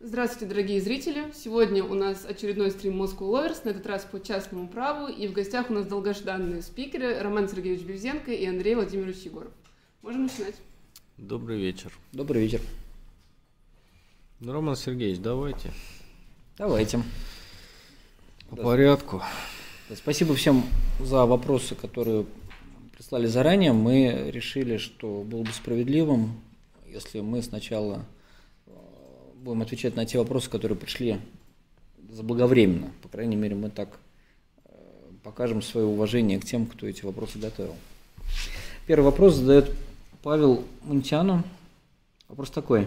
Здравствуйте, дорогие зрители! Сегодня у нас очередной стрим Moscow Lovers, на этот раз по частному праву, и в гостях у нас долгожданные спикеры Роман Сергеевич Бевзенко и Андрей Владимирович Егоров. Можем начинать. Добрый вечер. Добрый вечер. Ну, Роман Сергеевич, давайте. Давайте. По порядку. Спасибо всем за вопросы, которые прислали заранее. Мы решили, что было бы справедливым, если мы сначала будем отвечать на те вопросы, которые пришли заблаговременно. По крайней мере, мы так э, покажем свое уважение к тем, кто эти вопросы готовил. Первый вопрос задает Павел Мунтяну. Вопрос такой.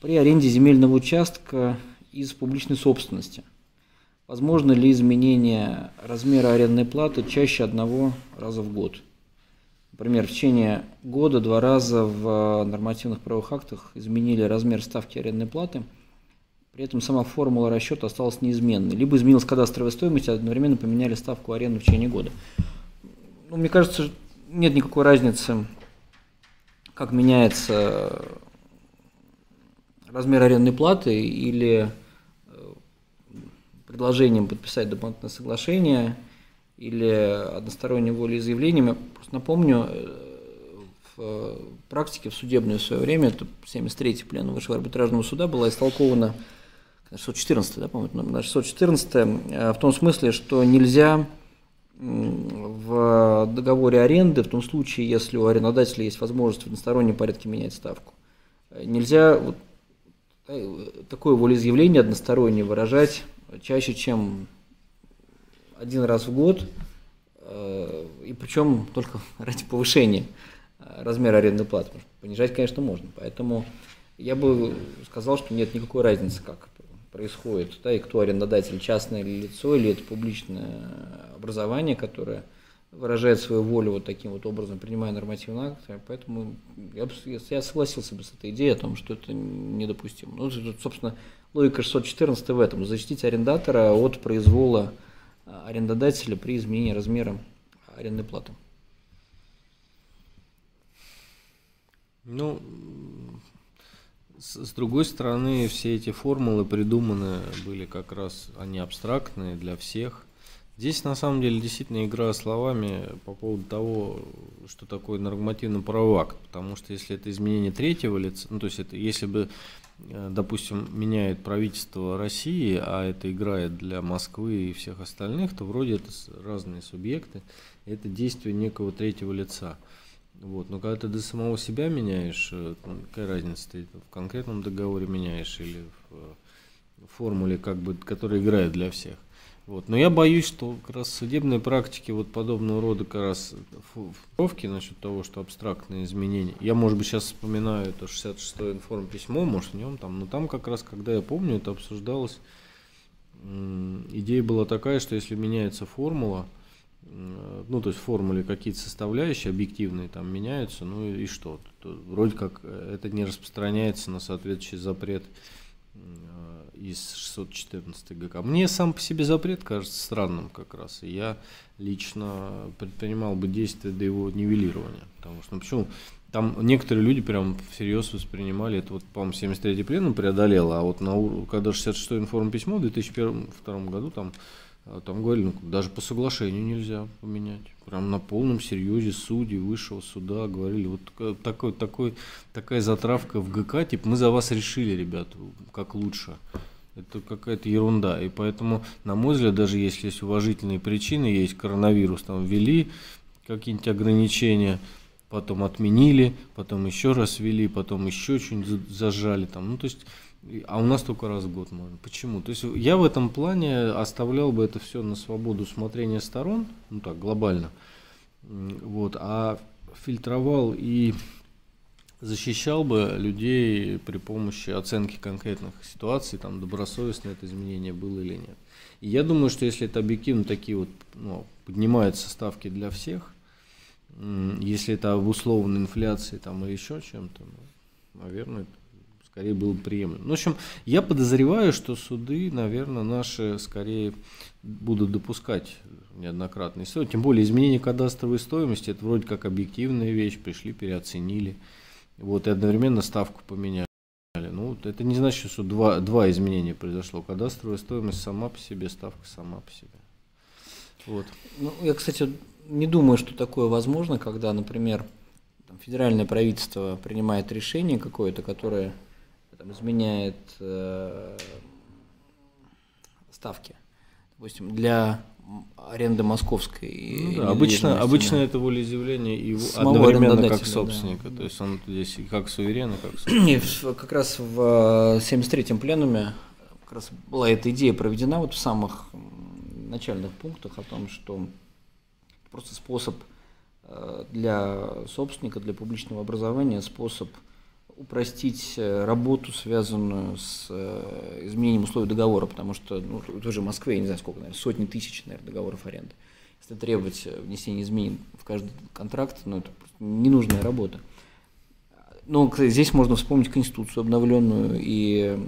При аренде земельного участка из публичной собственности – Возможно ли изменение размера арендной платы чаще одного раза в год? Например, в течение года два раза в нормативных правовых актах изменили размер ставки арендной платы, при этом сама формула расчета осталась неизменной. Либо изменилась кадастровая стоимость, а одновременно поменяли ставку аренды в течение года. Ну, мне кажется, нет никакой разницы, как меняется размер арендной платы или предложением подписать дополнительное соглашение или одностороннее волеизъявлением. Я просто напомню, э, в практике, в судебное в свое время, это 73-й плен Высшего арбитражного суда была истолкована 614, да, по-моему, номер 614, э, в том смысле, что нельзя в договоре аренды, в том случае, если у арендодателя есть возможность в одностороннем порядке менять ставку, э, нельзя вот такое волеизъявление одностороннее выражать чаще, чем один раз в год, э, и причем только ради повышения размера арендной платы. Понижать, конечно, можно. Поэтому я бы сказал, что нет никакой разницы, как происходит, да, и кто арендодатель, частное лицо или это публичное образование, которое выражает свою волю вот таким вот образом, принимая нормативный акт. Поэтому я, я согласился бы с этой идеей о том, что это недопустимо. Ну, собственно, Логика 614 в этом. Защитить арендатора от произвола арендодателя при изменении размера арендной платы. Ну, с, другой стороны, все эти формулы придуманы были как раз, они абстрактные для всех. Здесь на самом деле действительно игра словами по поводу того, что такое нормативно-правовой акт. Потому что если это изменение третьего лица, ну то есть это если бы допустим, меняет правительство России, а это играет для Москвы и всех остальных, то вроде это разные субъекты, это действие некого третьего лица. Вот. Но когда ты до самого себя меняешь, э, какая разница, ты в конкретном договоре меняешь или в э, формуле, как бы, которая играет для всех. Вот. Но я боюсь, что как раз судебные практики вот подобного рода как раз формулировки насчет того, что абстрактные изменения. Я, может быть, сейчас вспоминаю это 66-е информ письмо, может, в нем там, но там как раз, когда я помню, это обсуждалось, идея была такая, что если меняется формула, ну, то есть в формуле какие-то составляющие объективные там меняются, ну и что? То, вроде как э, это не распространяется на соответствующий запрет из 614 ГК. Мне сам по себе запрет кажется странным как раз. И я лично предпринимал бы действия до его нивелирования. Потому что, ну почему? Там некоторые люди прям всерьез воспринимали, это вот, по-моему, 73-й пленум преодолело, а вот на, когда 66-й информ письмо в 2001 году там, а, там говорили, ну, даже по соглашению нельзя поменять. Прям на полном серьезе судьи высшего суда говорили, вот такой, такой, такая затравка в ГК, типа мы за вас решили, ребят, как лучше. Это какая-то ерунда. И поэтому, на мой взгляд, даже если есть уважительные причины, есть коронавирус, там ввели какие-нибудь ограничения, потом отменили, потом еще раз ввели, потом еще что-нибудь зажали. Там. Ну, то есть, а у нас только раз в год можно. Почему? То есть я в этом плане оставлял бы это все на свободу смотрения сторон, ну так, глобально. Вот, а фильтровал и защищал бы людей при помощи оценки конкретных ситуаций, там добросовестно это изменение было или нет. И я думаю, что если это объективно такие вот ну, поднимаются ставки для всех, если это обусловлено инфляцией там или еще чем-то, ну, наверное, скорее было бы приемлемо. Ну, в общем, я подозреваю, что суды, наверное, наши скорее будут допускать неоднократные истории. Тем более изменение кадастровой стоимости, это вроде как объективная вещь, пришли, переоценили. Вот, и одновременно ставку поменяли. Ну. Это не значит, что два, два изменения произошло. Кадастровая стоимость сама по себе, ставка сама по себе. Вот. Ну, я, кстати, не думаю, что такое возможно, когда, например, федеральное правительство принимает решение какое-то, которое там, изменяет э, ставки. Допустим, для аренды московской. Ну, да, обычно, обычно это волеизъявление и одновременно как собственника. Да. То есть он здесь как суверен, и как собственник. как раз в 73-м пленуме как раз была эта идея проведена вот в самых начальных пунктах о том, что просто способ э, для собственника, для публичного образования, способ упростить э, работу, связанную с э, изменением условий договора, потому что ну, тоже в Москве, я не знаю сколько, наверное, сотни тысяч, наверное, договоров аренды. Если требовать внесения изменений в каждый контракт, ну, это ненужная работа. Но здесь можно вспомнить Конституцию обновленную и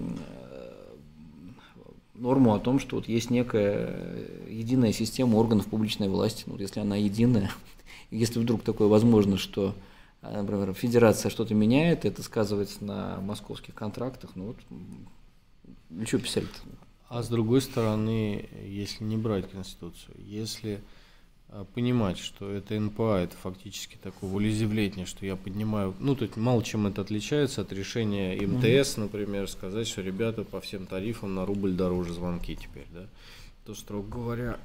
норму о том, что вот есть некая единая система органов публичной власти. Ну, если она единая, если вдруг такое возможно, что, например, федерация что-то меняет, это сказывается на московских контрактах, ну вот, что писать. А с другой стороны, если не брать Конституцию, если а, понимать, что это НПА, это фактически такое волеизъявление, что я поднимаю, ну, тут мало чем это отличается от решения МТС, например, сказать, что ребята по всем тарифам на рубль дороже звонки теперь, да, то, строго говоря,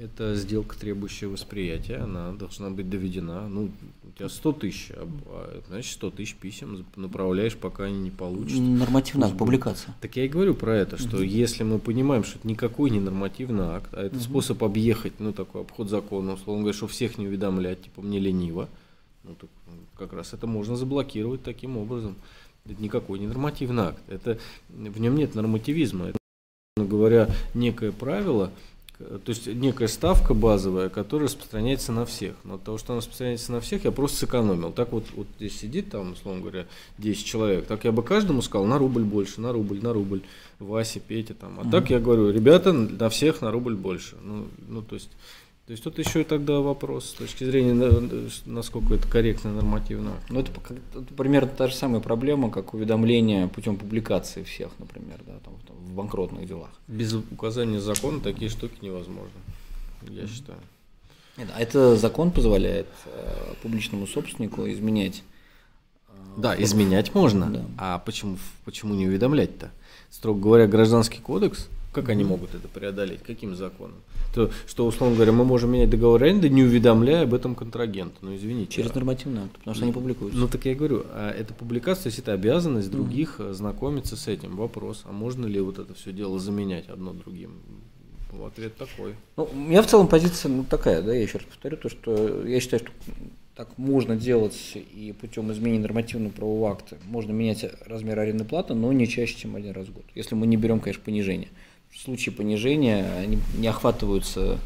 это сделка, требующая восприятия, она должна быть доведена. Ну, у тебя 100 тысяч, а, а значит 100 тысяч писем направляешь, пока они не получат. Нормативный акт, публикация. Так я и говорю про это, что угу. если мы понимаем, что это никакой не нормативный акт, а это угу. способ объехать, ну, такой обход закона, условно говоря, что всех не уведомлять, типа, мне лениво, ну, так, как раз это можно заблокировать таким образом. Это никакой не нормативный акт. Это, в нем нет нормативизма. Это, говоря, некое правило, то есть некая ставка базовая, которая распространяется на всех. Но от того, что она распространяется на всех, я просто сэкономил. Так вот, вот здесь сидит там, условно говоря, 10 человек. Так я бы каждому сказал на рубль больше, на рубль, на рубль. Вася, Петя там. А угу. так я говорю, ребята, на всех на рубль больше. Ну, ну то есть то есть тут еще и тогда вопрос с точки зрения, насколько это корректно нормативно. Ну, это, это примерно та же самая проблема, как уведомление путем публикации всех, например, да, там, там, в банкротных делах. Без указания закона такие штуки невозможно, я mm-hmm. считаю. А это закон позволяет э, публичному собственнику изменять? Э, да, изменять можно. Да. А почему, почему не уведомлять-то? Строго говоря, гражданский кодекс как они могут это преодолеть? Каким законом? То, что, условно говоря, мы можем менять договор аренды, не уведомляя об этом контрагента. Ну, извините. Через нормативный акт, потому что они публикуются. Ну, так я говорю, а это публикация, то есть это обязанность других mm-hmm. знакомиться с этим. Вопрос, а можно ли вот это все дело заменять одно другим? Ну, ответ такой. Ну, у меня в целом позиция ну, такая, да, я еще раз повторю, то, что я считаю, что так можно делать и путем изменения нормативного правового акта. Можно менять размер арендной платы, но не чаще, чем один раз в год. Если мы не берем, конечно, понижение случае понижения они не охватываются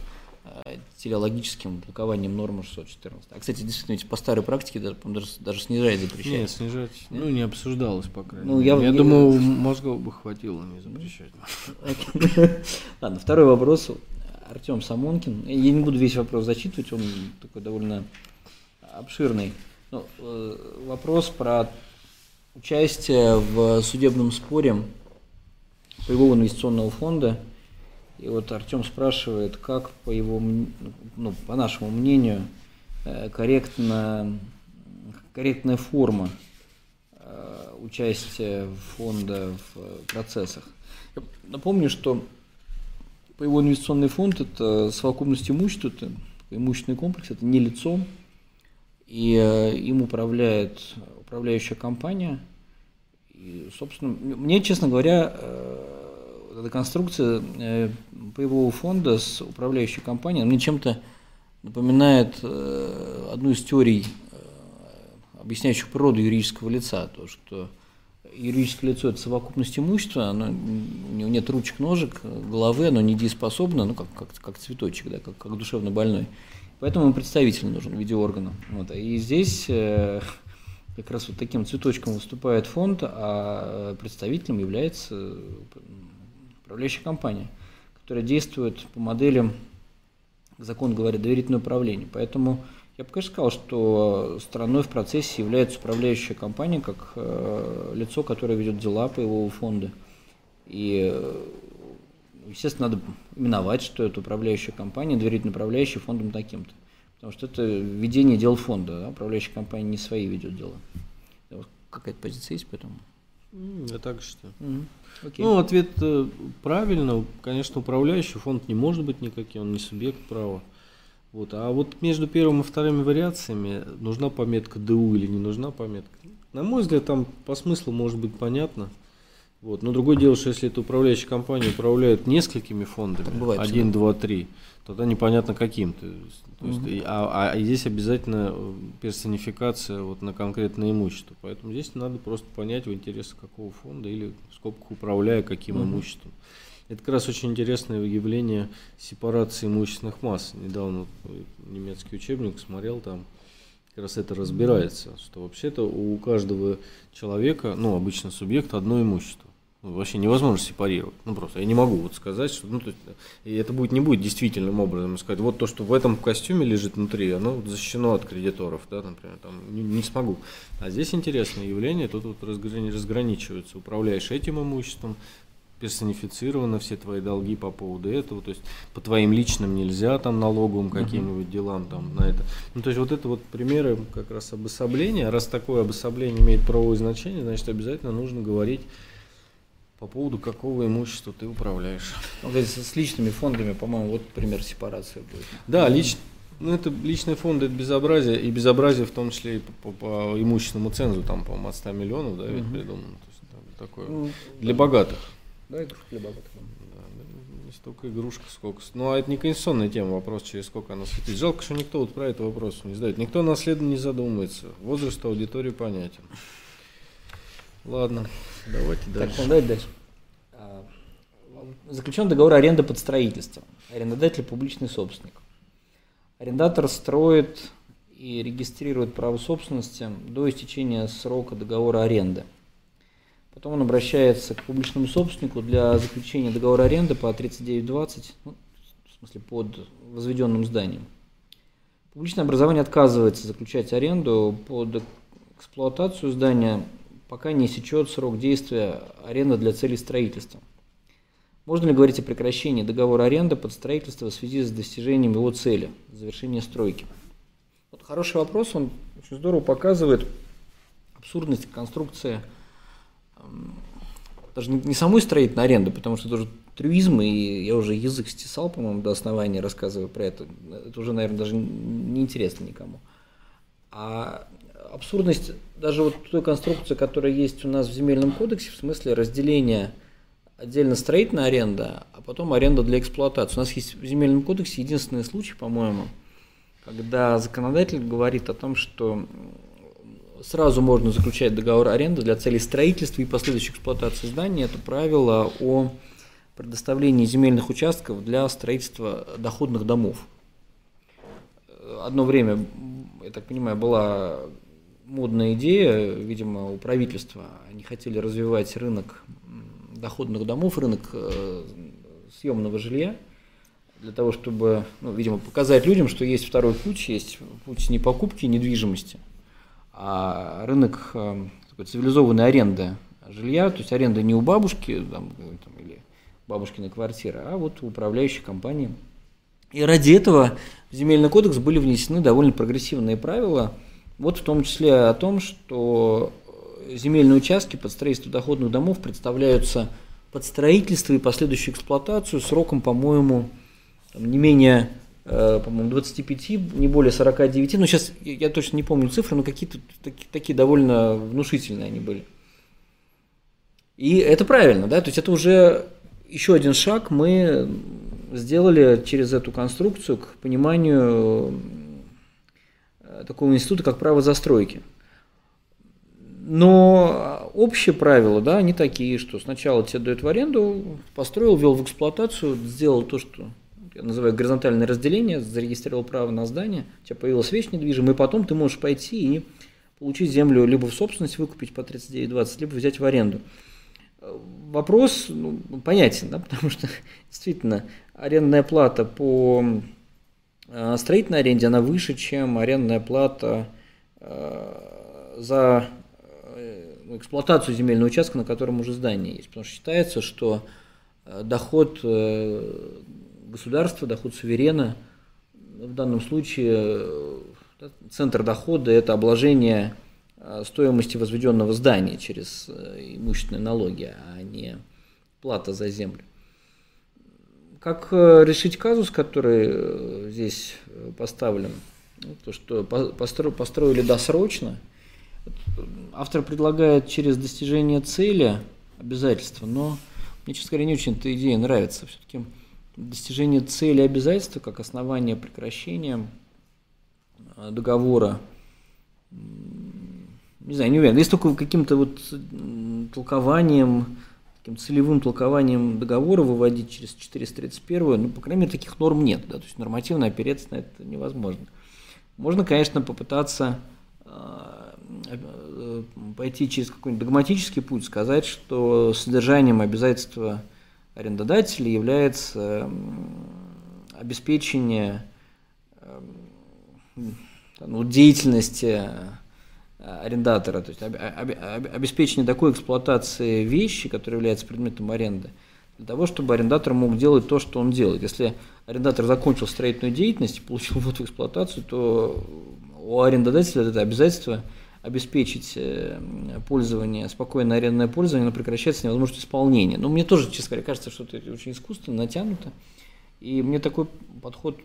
э, телеологическим толкованием нормы 614. А, кстати, действительно, по старой практике даже, даже, даже снижать запрещать. Нет, снижать, Нет? ну, не обсуждалось, по крайней ну, мере. Я, я думаю, мозгов бы хватило не запрещать. Ладно, второй вопрос. Артем Самонкин. Я не буду весь вопрос зачитывать, он такой довольно обширный. Ну, э, вопрос про участие в судебном споре Полевого инвестиционного фонда. И вот Артем спрашивает, как по его, ну, по нашему мнению, э, корректно, корректная форма э, участия фонда в процессах. Я напомню, что по его инвестиционный фонд это совокупность имущества, это имущественный комплекс, это не лицо, и э, им управляет управляющая компания – и, собственно, мне, честно говоря, э, эта конструкция э, фонда с управляющей компанией мне чем-то напоминает э, одну из теорий, объясняющих природу юридического лица, то, что юридическое лицо – это совокупность имущества, оно, у него нет ручек, ножек, головы, оно недееспособно, ну, как, как, как цветочек, да, как, как душевно больной. Поэтому представитель нужен в виде органа. Вот. И здесь как раз вот таким цветочком выступает фонд, а представителем является управляющая компания, которая действует по модели, закон говорит, доверительное управление. Поэтому я бы, конечно, сказал, что стороной в процессе является управляющая компания как э, лицо, которое ведет дела по его фонду. И, э, естественно, надо именовать, что это управляющая компания, доверительно управляющий фондом таким-то. Потому что это ведение дел фонда. Да? Управляющая компания не свои ведет дела. Какая-то позиция есть по этому? Я так считаю. Окей. Ну, ответ э, правильно. Конечно, управляющий фонд не может быть никаким, он не субъект права. Вот. А вот между первым и вторыми вариациями нужна пометка ДУ или не нужна пометка. На мой взгляд, там по смыслу может быть понятно. Вот. Но другое дело, что если это управляющая компания управляет несколькими фондами, бывает один, всегда. два, три, тогда непонятно каким. То есть, то есть, Мгм. и- а, а здесь обязательно э, персонификация вот на конкретное имущество. Поэтому здесь надо просто понять в интересах какого фонда или в скобках управляя каким Мгм. имуществом. Это как раз очень интересное явление сепарации имущественных масс. Недавно э, немецкий учебник смотрел, там как раз это разбирается, что вообще-то у каждого человека, ну, обычно субъекта, одно имущество. Ну, вообще невозможно сепарировать. Ну, просто я не могу вот сказать, что, ну, то есть, и это будет, не будет действительным образом сказать, вот то, что в этом костюме лежит внутри, оно вот защищено от кредиторов, да, например, там, не, не смогу. А здесь интересное явление, тут вот разграни- разграничиваются, управляешь этим имуществом, персонифицировано все твои долги по поводу этого, то есть по твоим личным нельзя там налоговым каким-нибудь делам там на это. Ну то есть вот это вот примеры как раз обособления. Раз такое обособление имеет правовое значение, значит обязательно нужно говорить по поводу какого имущества ты управляешь. Ну, то есть с личными фондами, по-моему, вот пример сепарации будет. Да, лич, ну это личные фонды, это безобразие, и безобразие в том числе и по, по- по имущественному цензу, там, по-моему, от 100 миллионов, да, ведь Мгм. придумано. То есть, там такое. Ну, Для богатых. Да, это для богатых. Да, да, не столько игрушка, сколько... Ну, а это не конституционная тема, вопрос, через сколько она светит. Жалко, что никто вот про это вопрос не задает. Никто наследно не задумывается. Возраст аудитории понятен. Ладно, давайте Так, дальше. ну давайте дальше. А, Заключен договор аренды под строительство. Арендодатель публичный собственник. Арендатор строит и регистрирует право собственности до истечения срока договора аренды. Потом он обращается к публичному собственнику для заключения договора аренды по 3920, ну, в смысле под возведенным зданием. Публичное образование отказывается заключать аренду под эксплуатацию здания, пока не истечет срок действия аренды для целей строительства. Можно ли говорить о прекращении договора аренды под строительство в связи с достижением его цели, завершения стройки? Вот хороший вопрос, он очень здорово показывает абсурдность конструкции эм, даже не самой строительной аренды, потому что это уже трюизм, и я уже язык стесал, по-моему, до основания, рассказывая про это. Это уже, наверное, даже не интересно никому. А абсурдность даже вот той конструкции, которая есть у нас в земельном кодексе, в смысле разделения отдельно строительная аренда, а потом аренда для эксплуатации. У нас есть в земельном кодексе единственный случай, по-моему, когда законодатель говорит о том, что сразу можно заключать договор аренды для целей строительства и последующей эксплуатации здания. Это правило о предоставлении земельных участков для строительства доходных домов. Одно время, я так понимаю, была модная идея, видимо, у правительства. Они хотели развивать рынок доходных домов, рынок э, съемного жилья, для того, чтобы, ну, видимо, показать людям, что есть второй путь, есть путь не покупки недвижимости, а рынок э, такой цивилизованной аренды жилья, то есть аренда не у бабушки там, там, или бабушкиной квартиры, а вот у управляющей компании. И ради этого в земельный кодекс были внесены довольно прогрессивные правила, вот в том числе о том, что земельные участки под строительство доходных домов представляются под строительство и последующую эксплуатацию сроком, по-моему, не менее э, по-моему, 25, не более 49, ну сейчас я, точно не помню цифры, но какие-то таки- такие довольно внушительные они были. И это правильно, да, то есть это уже еще один шаг мы сделали через эту конструкцию к пониманию такого института, как право застройки. Но общие правила, да, они такие, что сначала тебе дают в аренду, построил, ввел в эксплуатацию, сделал то, что я называю горизонтальное разделение, зарегистрировал право на здание, у тебя появилась вещь недвижимая, и потом ты можешь пойти и получить землю либо в собственность выкупить по 39,20, либо взять в аренду. Вопрос ну, понятен, да, потому что действительно арендная плата по э, строительной аренде, она выше, чем арендная плата за ну, эксплуатацию земельного участка, на котором уже здание есть. Потому что считается, что доход государства, доход суверена, в данном случае центр дохода – это обложение стоимости возведенного здания через имущественные налоги, а не плата за землю. Как э, решить казус, который э, здесь э, поставлен? Ну, то, что постро, построили досрочно. Автор предлагает через достижение цели обязательства, но мне, честно говоря, не очень эта идея нравится. Все-таки достижение цели обязательства как основание прекращения договора, не знаю, не уверен. Есть только каким-то вот толкованием таким целевым толкованием договора выводить через 431, ну, по крайней мере, таких норм нет, да, то есть нормативно опереться на это невозможно. Можно, конечно, попытаться а, пойти через какой-нибудь догматический путь, сказать, что содержанием обязательства арендодателя является обеспечение ну, деятельности арендатора, то есть обеспечение такой эксплуатации вещи, которая является предметом аренды, для того, чтобы арендатор мог делать то, что он делает. Если арендатор закончил строительную деятельность и получил вот в эксплуатацию, то у арендодателя это обязательство обеспечить э, пользование, спокойное арендное пользование, но прекращается невозможность исполнения. Но мне тоже, честно говоря, кажется, что это очень искусственно, натянуто. И мне такой подход,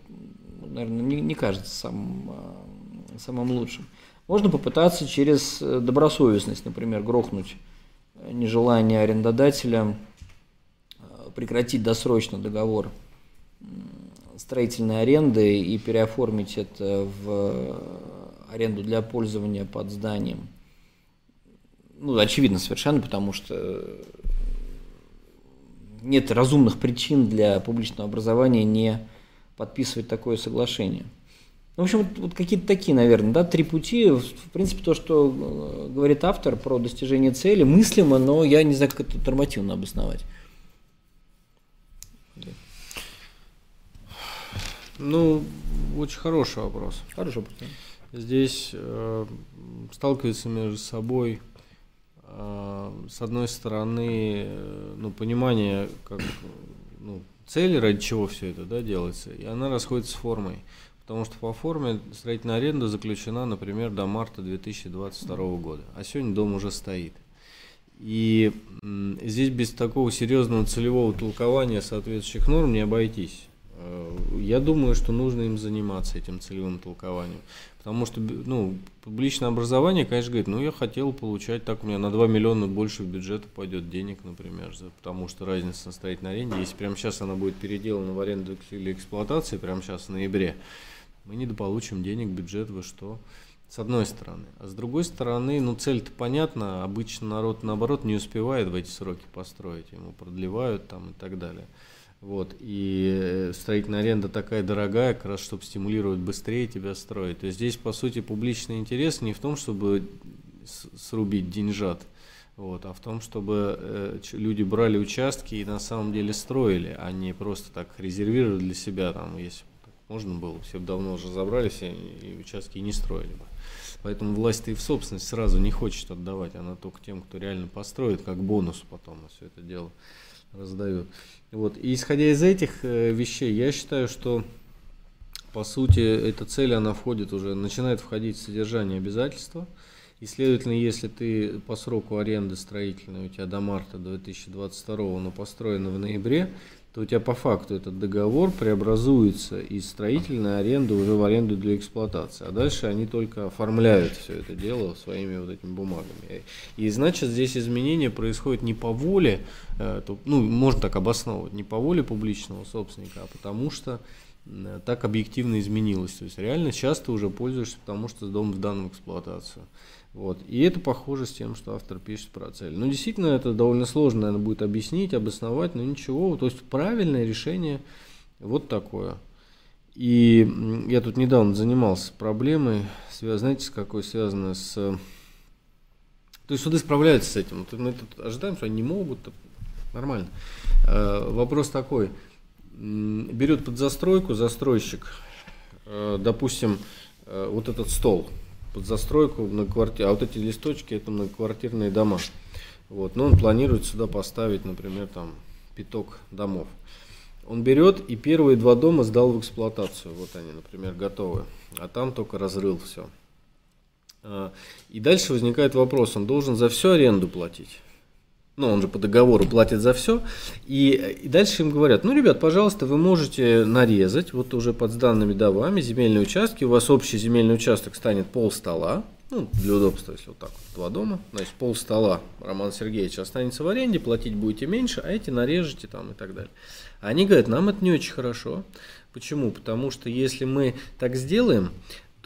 наверное, не, не кажется самым, э, самым лучшим. Можно попытаться через э, добросовестность, например, грохнуть э, нежелание арендодателя э, прекратить досрочно договор строительной аренды и переоформить это в аренду для пользования под зданием. Ну, очевидно совершенно, потому что нет разумных причин для публичного образования не подписывать такое соглашение. Ну, в общем, вот, вот какие-то такие, наверное, да, три пути. В принципе, то, что э, говорит автор про достижение цели, мыслимо, но я не знаю, как это нормативно обосновать. Ну, очень хороший вопрос. Хороший вопрос. Здесь э, сталкиваются между собой, э, с одной стороны, э, ну, понимание, как, ну, цели, ради чего все это да, делается, и она расходится с формой. Потому что по форме строительная аренда заключена, например, до марта 2022 года, а сегодня дом уже стоит. И здесь без такого серьезного целевого толкования соответствующих норм не обойтись. Э, я думаю, что нужно им заниматься этим целевым толкованием. Потому что ну, публичное образование, конечно, говорит, ну я хотел получать, так у меня на 2 миллиона больше в бюджет пойдет денег, например, за, потому что разница на строительной аренде, если прямо сейчас она будет переделана в аренду или эксплуатации, прямо сейчас в ноябре, мы недополучим денег, бюджет, вы что? С одной стороны. А с другой стороны, ну цель-то понятна, обычно народ наоборот не успевает в эти сроки построить, ему продлевают там и так далее. Вот, и э, строительная аренда такая дорогая, как раз чтобы стимулировать быстрее тебя строить. То есть здесь, по сути, публичный интерес не в том, чтобы срубить деньжат, вот, а в том, чтобы э, люди брали участки и на самом деле строили, а не просто так резервировали для себя, там, если можно было, все бы давно уже забрались и участки не строили бы. Поэтому власть и в собственность сразу не хочет отдавать, она только тем, кто реально построит, как бонус потом все это дело раздает. Вот. И исходя из этих э, вещей, я считаю, что по сути эта цель, она входит уже, начинает входить в содержание обязательства. И, следовательно, если ты по сроку аренды строительной у тебя до марта 2022, но построено в ноябре, то у тебя по факту этот договор преобразуется из строительной аренды уже в аренду для эксплуатации. А дальше они только оформляют все это дело своими вот этими бумагами. И значит здесь изменения происходят не по воле, э, ну можно так обосновывать, не по воле публичного собственника, а потому что так объективно изменилось. То есть реально сейчас ты уже пользуешься, потому что дом в данную эксплуатацию. Вот. И это похоже с тем, что автор пишет про цель. Ну, действительно, это довольно сложно, наверное, будет объяснить, обосновать, но ничего. То есть правильное решение вот такое. И я тут недавно занимался проблемой, знаете, с какой связано с... То есть суды справляются с этим. Мы тут ожидаем, что они не могут, нормально. Э, вопрос такой. Берет под застройку застройщик э, допустим, э, вот этот стол под застройку на квартире, а вот эти листочки это многоквартирные дома. Вот, но он планирует сюда поставить, например, там пяток домов. Он берет и первые два дома сдал в эксплуатацию. Вот они, например, готовы. А там только разрыл все. А, и дальше возникает вопрос, он должен за всю аренду платить? Ну, он же по договору платит за все. И, и дальше им говорят, ну, ребят, пожалуйста, вы можете нарезать, вот уже под сданными домами, земельные участки, у вас общий земельный участок станет пол стола, ну, для удобства, если вот так вот, два дома, значит, пол стола Роман Сергеевич останется в аренде, платить будете меньше, а эти нарежете там и так далее. Они говорят, нам это не очень хорошо. Почему? Потому что если мы так сделаем,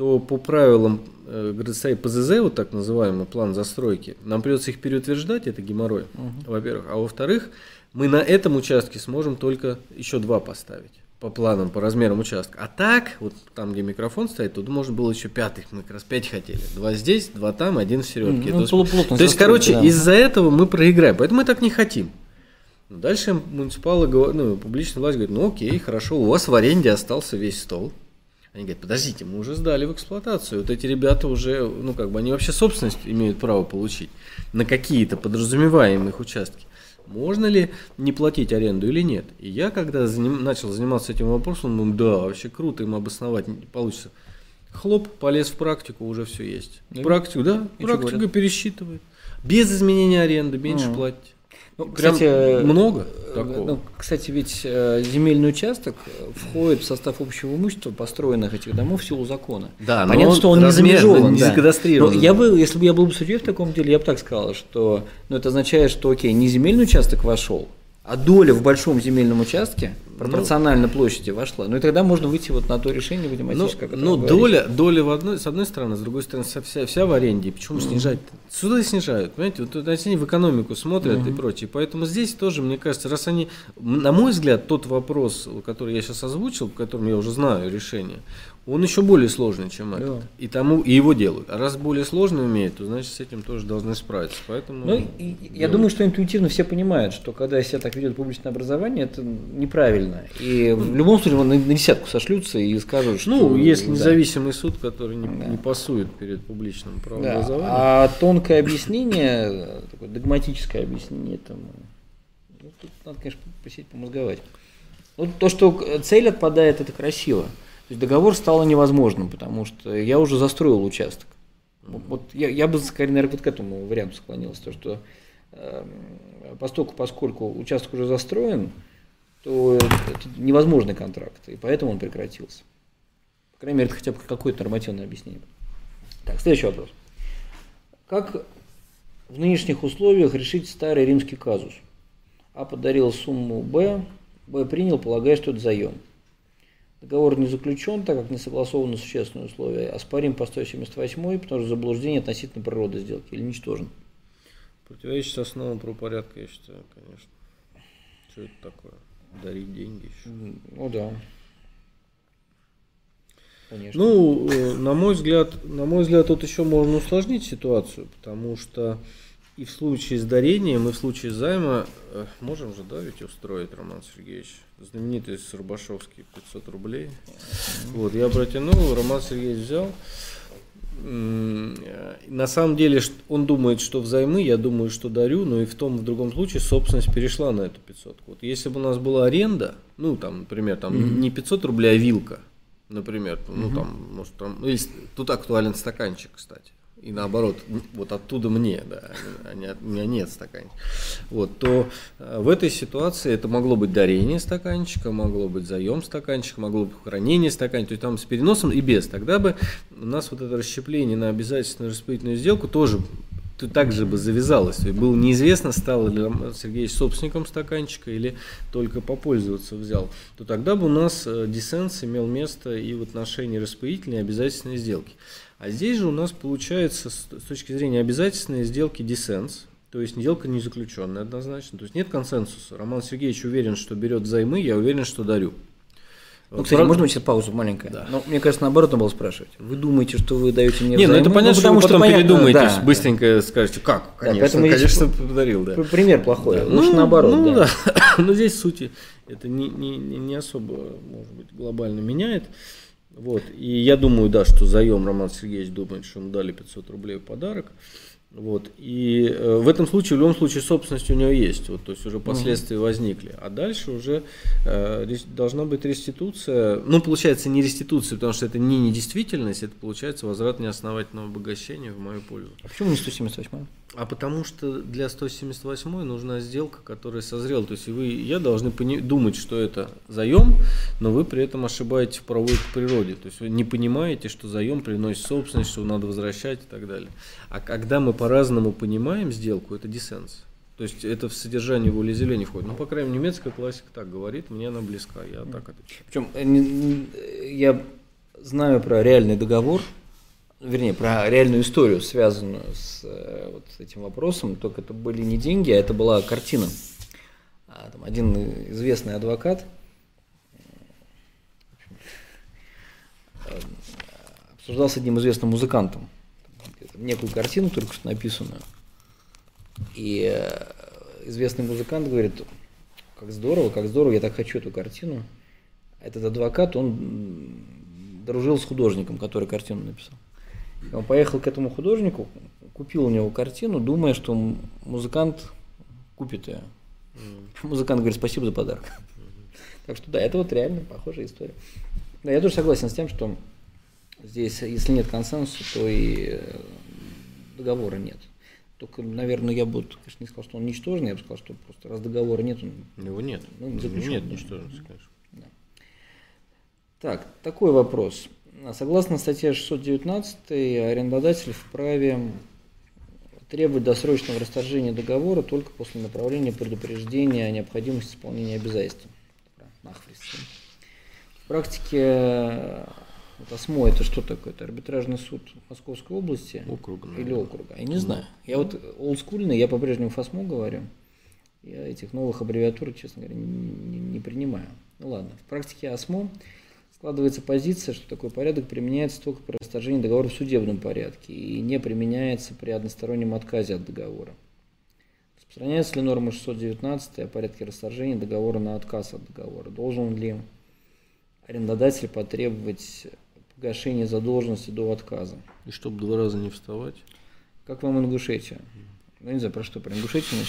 то по правилам э, ГРСА ПЗЗ, вот так называемый план застройки, нам придется их переутверждать, это геморрой, угу. во-первых. А во-вторых, мы на этом участке сможем только еще два поставить по планам, по размерам участка. А так, вот там, где микрофон стоит, тут можно было еще пятых, мы как раз пять хотели. Два здесь, два там, один в середке. Ну, то, есть, то есть, короче, да. из-за этого мы проиграем. Поэтому мы так не хотим. Дальше муниципалы, ну, публичная власть говорит, ну окей, хорошо, у вас в аренде остался весь стол. Они говорят, подождите, мы уже сдали в эксплуатацию. Вот эти ребята уже, ну как бы, они вообще собственность имеют право получить на какие-то подразумеваемые участки можно ли не платить аренду или нет. И я, когда заним, начал заниматься этим вопросом, думаю, да, вообще круто им обосновать получится. Хлоп, полез в практику, уже все есть. Практику, да, и практика пересчитывает. Без изменения аренды меньше а. платить. Ну, кстати, много э, такого. Ну, кстати, ведь э, земельный участок входит в состав общего имущества построенных этих домов в силу закона. Да, Понятно, что он не замежован, да. Но я бы, если бы я был бы судьей в таком деле, я бы так сказал, что ну, это означает, что окей, не земельный участок вошел, а доля в большом земельном участке пропорционально ну, площади вошла. Ну и тогда можно выйти вот на то решение, будем ну, Ну, доля, доля в одной, с одной стороны, с другой стороны, вся, вся в аренде. Почему mm-hmm. снижать? Сюда снижают, понимаете? Вот они в экономику смотрят mm-hmm. и прочее. Поэтому здесь тоже, мне кажется, раз они, на мой взгляд, тот вопрос, который я сейчас озвучил, по которому я уже знаю решение, он еще более сложный, чем этот. Да. И тому и его делают. А раз более сложный умеет, то значит с этим тоже должны справиться. Поэтому. Ну, и, я думаю, что интуитивно все понимают, что когда себя так ведет публичное образование, это неправильно. И в любом случае на, на десятку сошлются и скажут, что. Ну, если да. независимый суд, который не, да. не пасует перед публичным правообразованием. Да. А тонкое объяснение, такое догматическое объяснение этому. Ну, тут надо, конечно, посидеть, помозговать. Вот то, что цель отпадает, это красиво есть договор стало невозможным, потому что я уже застроил участок. Вот, вот я, я бы скорее, наверное, вот к этому варианту склонился, то, что э, поскольку, поскольку участок уже застроен, то это невозможный контракт, и поэтому он прекратился. По крайней мере, это хотя бы какое-то нормативное объяснение. Так, следующий вопрос. Как в нынешних условиях решить старый римский казус? А подарил сумму Б, Б принял, полагая, что это заем. Договор не заключен, так как не согласованы существенные условия. Оспорим по 178, потому что заблуждение относительно природы сделки или ничтожен. Противоречит основам правопорядка, я считаю, конечно. Что это такое? Дарить деньги еще? Ну да. Конечно. Ну, э, на мой взгляд, на мой взгляд, тут еще можно усложнить ситуацию, потому что и в случае с дарением, и в случае займа э, можем же, да, ведь устроить, Роман Сергеевич, знаменитый Сурбашовский 500 рублей. Вот, я протянул, Роман Сергеевич взял. На самом деле он думает, что взаймы, я думаю, что дарю, но и в том, в другом случае собственность перешла на эту 500. Вот если бы у нас была аренда, ну там, например, там mm-hmm. не 500 рублей, а вилка, например, mm-hmm. ну там, может, там, ну, тут актуален стаканчик, кстати и наоборот, вот оттуда мне, да, а не, у меня нет стаканчика, вот, то э, в этой ситуации это могло быть дарение стаканчика, могло быть заем стаканчика, могло быть хранение стаканчика, то есть там с переносом и без. Тогда бы у нас вот это расщепление на обязательную распределительную сделку тоже также бы завязалось. То есть было неизвестно, стал ли Сергей собственником стаканчика или только попользоваться взял. То тогда бы у нас э, диссенс имел место и в отношении распределительной и обязательной сделки. А здесь же у нас получается с точки зрения обязательной сделки диссенс, то есть сделка не заключенная однозначно, то есть нет консенсуса. Роман Сергеевич уверен, что берет займы, я уверен, что дарю. Ну, кстати, Правда? можно сейчас паузу маленькая? Да. Но мне кажется, наоборот, надо было спрашивать. Вы думаете, что вы даете мне Не, ну это понятно, ну, что вы потом понятно, передумаете, да. быстренько скажете, как, конечно, да, конечно, есть... подарил, да. Пример плохой, да. лучше ну, наоборот, ну, да. да. Но здесь сути это не, не, не особо, может быть, глобально меняет. Вот. И я думаю, да, что заем Роман Сергеевич думает, что ему дали 500 рублей в подарок. Вот. И э, в этом случае, в любом случае, собственность у него есть. Вот, то есть уже последствия угу. возникли. А дальше уже э, должна быть реституция. Ну, получается, не реституция, потому что это не недействительность, это получается возврат неосновательного обогащения в мою пользу. А почему не 178? А потому что для 178 нужна сделка, которая созрела. То есть вы, я должны думать, что это заем, но вы при этом ошибаетесь в правовой природе. То есть вы не понимаете, что заем приносит собственность, что надо возвращать и так далее. А когда мы по-разному понимаем сделку, это диссенс. То есть это в содержание волеизъявления входит. Ну, по крайней мере, немецкая классика так говорит, мне она близка, я так отвечаю. Причем э, я знаю про реальный договор, вернее, про реальную историю, связанную с э, вот этим вопросом, только это были не деньги, а это была картина. А, там, один известный адвокат э, обсуждал с одним известным музыкантом некую картину, только что написанную. И э, известный музыкант говорит, как здорово, как здорово, я так хочу эту картину. Этот адвокат, он дружил с художником, который картину написал. Он поехал к этому художнику, купил у него картину, думая, что музыкант купит ее. Mm. Музыкант говорит, спасибо за подарок. Mm-hmm. Так что да, это вот реально похожая история. Да, я тоже согласен с тем, что здесь, если нет консенсуса, то и э, договора нет. Только, наверное, я бы, конечно, не сказал, что он ничтожный, я бы сказал, что просто раз договора нет, он... Его нет. Ну, заключен. Нет ничтожности, конечно. Да. Так, такой вопрос. Согласно статье 619, арендодатель вправе требовать досрочного расторжения договора только после направления предупреждения о необходимости исполнения обязательств. В практике вот ОСМО это что такое? Это арбитражный суд Московской области округа, или округа? Я не знаю. Я вот олдскульный, я по-прежнему ФАСМО говорю. Я этих новых аббревиатур, честно говоря, не, не, не принимаю. Ну ладно. В практике ОСМО складывается позиция, что такой порядок применяется только при расторжении договора в судебном порядке и не применяется при одностороннем отказе от договора. Распространяется ли норма 619 о порядке расторжения договора на отказ от договора? Должен ли арендодатель потребовать погашения задолженности до отказа? И чтобы два раза не вставать? Как вам Ингушетия? Ну, не знаю, про что, про Ингушетию?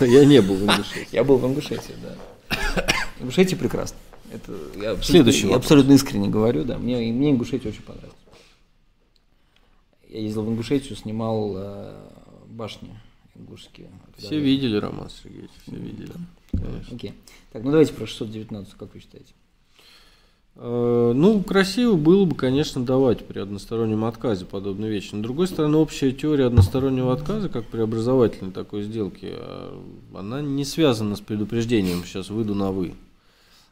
Я не был в Ингушетии. Я был в Ингушетии, да. Ингушетия прекрасно. Это я Следующий я абсолютно искренне говорю, да. Мне, мне Ингушетия очень понравилась. Я ездил в Ингушетию, снимал э, башни ингушские. Все видели, Роман Сергеевич, все видели. Конечно. Окей. Так, ну давайте про 619, как вы считаете? Э, ну, красиво было бы, конечно, давать при одностороннем отказе подобные вещи. Но, с другой стороны, общая теория одностороннего отказа, как при образовательной такой сделке, э, она не связана с предупреждением «сейчас выйду на «вы».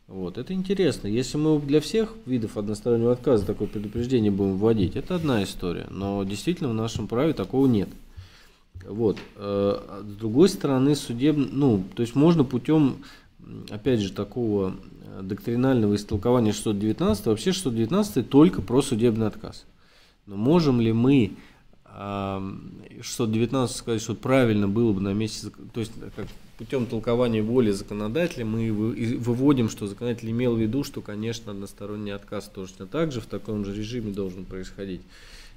Вот, это интересно. Если мы для всех видов одностороннего отказа такое предупреждение будем вводить, это одна история. Но действительно в нашем праве такого нет. Вот. Э, с другой стороны, судеб... ну, то есть можно путем, опять же, такого доктринального истолкования 619, вообще 619 только про судебный отказ. Но можем ли мы 619 сказать, что правильно было бы на месте, то есть как путем толкования воли законодателя мы выводим, что законодатель имел в виду, что, конечно, односторонний отказ точно так же в таком же режиме должен происходить.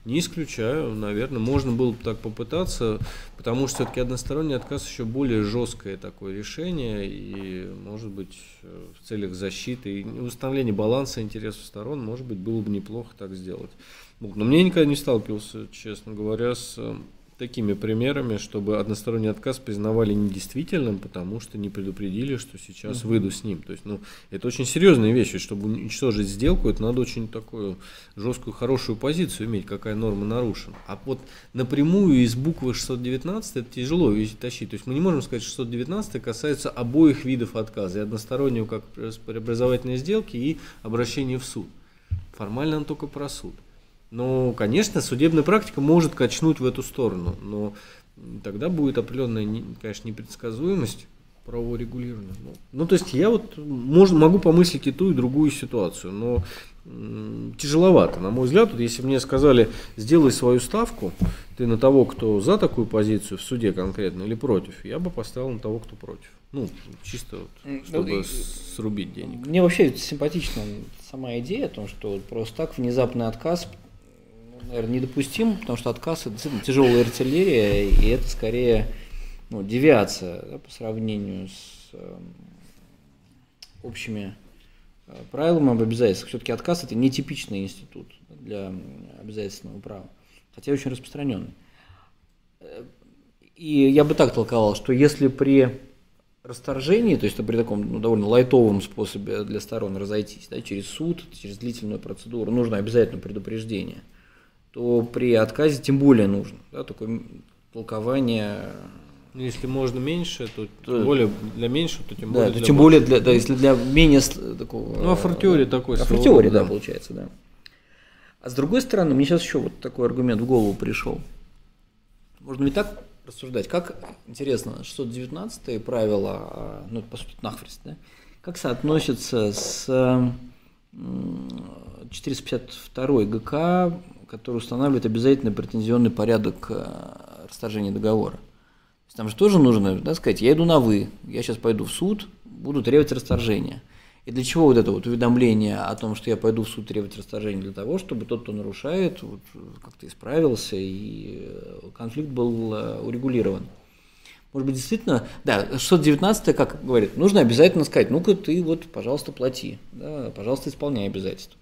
Не исключаю, наверное, можно было бы так попытаться, потому что все-таки односторонний отказ еще более жесткое такое решение, и, может быть, в целях защиты и установления баланса интересов сторон, может быть, было бы неплохо так сделать. Но мне никогда не сталкивался, честно говоря, с такими примерами, чтобы односторонний отказ признавали недействительным, потому что не предупредили, что сейчас uh-huh. выйду с ним. То есть, ну, это очень серьезная вещь, чтобы уничтожить сделку, это надо очень такую жесткую, хорошую позицию иметь, какая норма нарушена. А вот напрямую из буквы 619 это тяжело тащить. То есть мы не можем сказать, что 619 касается обоих видов отказа, и одностороннего как преобразовательной сделки, и обращения в суд. Формально он только про суд. Ну, конечно, судебная практика может качнуть в эту сторону, но тогда будет определенная, конечно, непредсказуемость правового регулирования. Ну, ну, то есть я вот можно, могу помыслить и ту, и другую ситуацию, но м, тяжеловато, на мой взгляд. Вот если мне сказали, сделай свою ставку, ты на того, кто за такую позицию в суде конкретно или против, я бы поставил на того, кто против. Ну, чисто вот, Ну, чтобы и- срубить денег. Мне вообще симпатична сама идея о том, что вот просто так внезапный отказ, ну, наверное, недопустим, потому что отказ это действительно тяжелая артиллерия, и это скорее ну, девиация да, по сравнению с э, общими правилами об обязательствах. Все-таки отказ это нетипичный институт для обязательственного права, хотя очень распространенный. Э, И я бы так толковал, что если при расторжении, то есть при таком ну, довольно лайтовом способе для сторон разойтись, да, через суд, через длительную процедуру, нужно обязательно предупреждение, то при отказе тем более нужно. Да, такое толкование. Ну, Если можно меньше, то тем более для меньшего, то тем Да, более то для тем более, для, да, если для менее такого... Ну, а э, такой А рода, да, да. получается, да. А с другой стороны, мне сейчас еще вот такой аргумент в голову пришел. Можно ведь так рассуждать, как, интересно, 619 правило, а, ну, это, по сути, нахфрист, да, как соотносится с м, 452 ГК, который устанавливает обязательный претензионный порядок э, расторжения договора. Там же тоже нужно да, сказать, я иду на «вы», я сейчас пойду в суд, буду требовать расторжения. И для чего вот это вот уведомление о том, что я пойду в суд требовать расторжения? Для того, чтобы тот, кто нарушает, вот, как-то исправился и э, конфликт был э, урегулирован. Может быть, действительно, да, 619 как говорит, нужно обязательно сказать, ну-ка ты вот, пожалуйста, плати, да, пожалуйста, исполняй обязательства.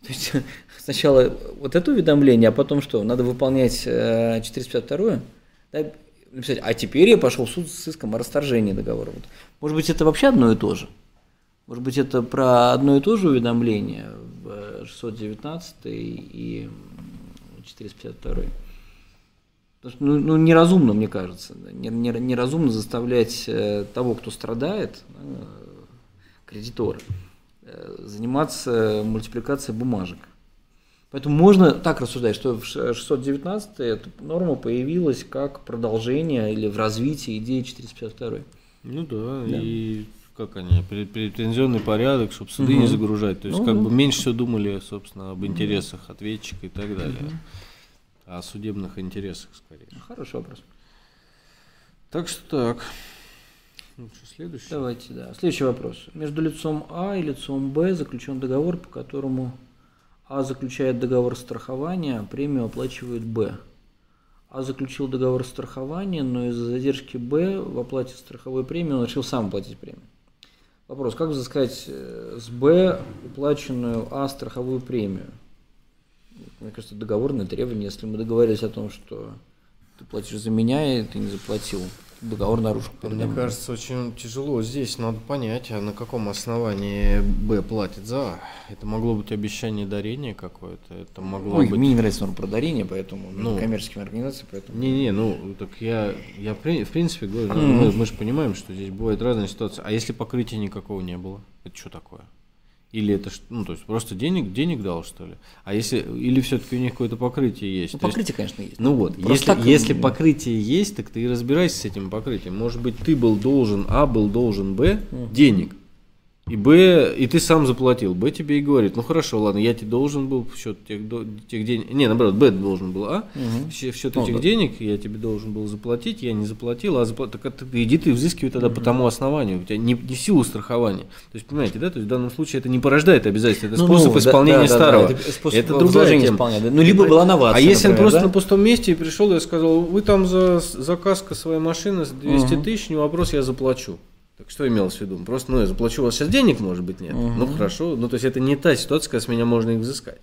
То есть сначала вот это уведомление, а потом что? Надо выполнять э, 452 да, написать, а теперь я пошел в суд с иском о расторжении договора. Вот. Может быть, это вообще одно и то же? Может быть, это про одно и то же уведомление в э, 619 и м, 452? Потому что, ну, ну, неразумно, мне кажется, неразумно заставлять э, того, кто страдает, э, кредитора, э, заниматься мультипликацией бумажек. Поэтому можно так рассуждать, что в ш- 619 эта норма появилась как продолжение или в развитии идеи 452. Ну да, Да. и как они, пре- претензионный порядок, чтобы суды Мгм. не загружать. То есть Ну как да. бы меньше всего думали, собственно, об интересах ответчика и так далее. а О судебных интересах скорее. Хороший вопрос. Так что так. Ну, следующий? Давайте, да. Следующий вопрос. Между лицом А и лицом Б заключен договор, по которому А заключает договор страхования, а премию оплачивает Б. А заключил договор страхования, но из-за задержки Б в оплате страховой премии он решил сам оплатить премию. Вопрос, как взыскать э, с Б уплаченную А страховую премию? Мне кажется, договорное требование, если мы договорились о том, что ты платишь за меня, и ты не заплатил, договор нарушен. передо Мне кажется, очень тяжело здесь. Надо понять, а на каком основании Б платит за А. Это могло быть обещание дарения какое-то. Это могло Ой, быть... мне не нравится норма про дарение, поэтому Ну. ну, коммерческими организациями, поэтому. Не-не, ну так я, я при- в принципе говорю, ну, Мгм. мы, мы же понимаем, что здесь бывают разные ситуации. А если покрытия никакого не было, это что такое? Или это, ну то есть просто денег, денег дал что ли? А если, или все-таки у них какое-то покрытие есть? Ну, То есть- покрытие, конечно, есть. ну вот, Просто если, так, если покрытие есть, так ты и разбирайся с этим покрытием. Может быть, ты был должен, А был должен Б денег, и Б, и ты сам заплатил. Б тебе и говорит, ну хорошо, ладно, я тебе должен был в счет тех, тех денег, не, наоборот, Б должен был, А, Мгм. в счет Ну, этих да. денег я тебе должен был заплатить, я не заплатил, а запла- так ты иди ты взыскивай тогда по тому основанию, у тебя не, не в силу страхования. То есть, понимаете, да, то есть в данном случае это не порождает обязательства, это Ну, способ ну, да, исполнения да, да, да, старого. это способ это другая тема. исполнения, да. Ну, либо была новация, А если он например, просто да? на пустом месте и пришел, я сказал, вы там за заказка своей машины с 200 Мгм. тысяч, не вопрос, я заплачу. Так что имелось в виду? Просто, ну, я заплачу, у вас сейчас денег, может быть, нет. Мгм. Ну, хорошо. Ну, то есть, это не та ситуация, когда с меня можно их взыскать.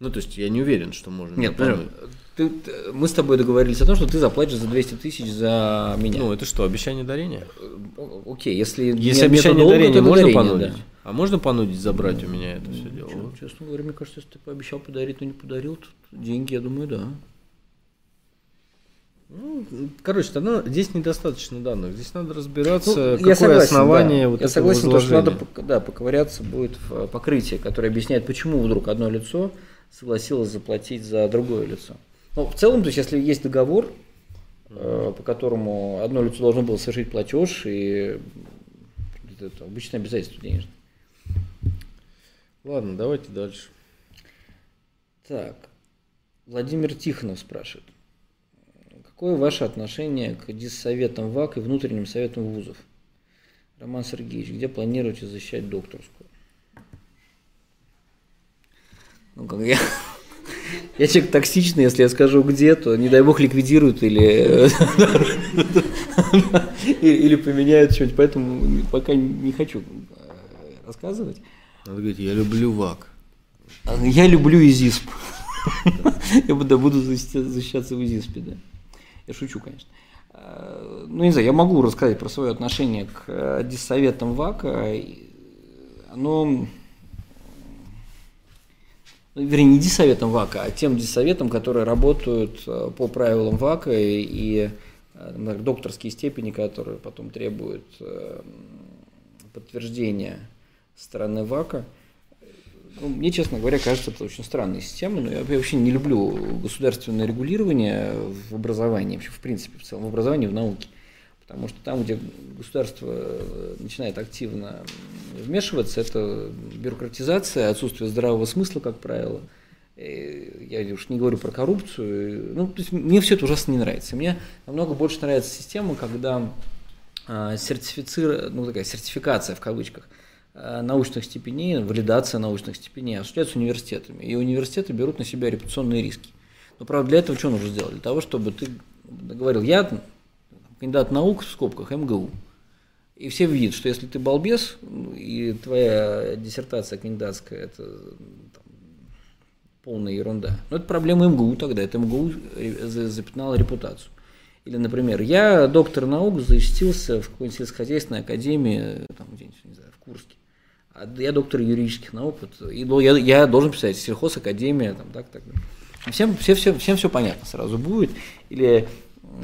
Ну, то есть, я не уверен, что можно. Нет, меня подожди, ты- ты- мы с тобой договорились о том, что ты заплатишь за 200 тысяч за меня. Ну, это что, обещание дарения? О- Окей, если, Если нет- обещание долга, дарения, можно дарение, понудить? да. А можно понудить забрать у меня это все дело? Честно говоря, мне кажется, если ты пообещал подарить, но не подарил, то деньги, я думаю, да. Ну, короче, тогда здесь недостаточно данных. Здесь надо разбираться, Ну, какое основание да. вот Я согласен, то, что надо да, поковыряться будет в э, покрытии, которое объясняет, почему вдруг одно лицо согласилось заплатить за другое лицо. Ну, в целом, то есть, если есть договор, э, по которому одно лицо должно было совершить платеж, и это обычное обязательство денежное. Ладно, давайте дальше. Так, Владимир Тихонов спрашивает. Какое ваше отношение к диссоветам ВАК и внутренним советам вузов? Роман Сергеевич, где планируете защищать докторскую? Ну, как я, я человек токсичный, если я скажу где, то не дай бог ликвидируют или, или поменяют что-нибудь, поэтому пока не хочу э, рассказывать. Надо говорить, я люблю ВАК. Я люблю ИЗИСП. Я буду защищаться в ИЗИСПе, да. Я шучу, конечно. Э, ну, не знаю, я могу рассказать про свое отношение к э, диссоветам ВАКа. Оно, ну, вернее, не диссоветам ВАКа, а тем диссоветам, которые работают э, по правилам ВАКа и, например, докторские степени, которые потом требуют подтверждения стороны ВАКа. Ну, мне, честно говоря, кажется, это очень странная система, но я вообще не люблю государственное регулирование в образовании, вообще в принципе, в целом, в образовании, в науке. Потому что там, где государство э, начинает активно вмешиваться, это бюрократизация, отсутствие здравого смысла, как правило. Я уж не говорю про коррупцию. Ну, то есть мне все это ужасно не нравится. Мне намного больше нравится система, когда а, сертифицир... ну, такая сертификация в кавычках – научных степеней, валидация научных степеней осуществляется университетами. И университеты берут на себя репутационные риски. Но, правда, для этого что нужно сделать? Для того, чтобы ты говорил, я кандидат наук в скобках МГУ. И все видят, что если ты балбес, и твоя диссертация кандидатская, это там, полная ерунда. Но это проблема МГУ тогда, это МГУ запятнало репутацию. Или, например, я доктор наук защитился в какой-нибудь сельскохозяйственной академии, там, где-нибудь, не знаю, в Курске. А я доктор юридических наук, вот, и я, я должен писать сельхозакадемия, там, так, так. Всем, все, все, всем все понятно сразу будет. Или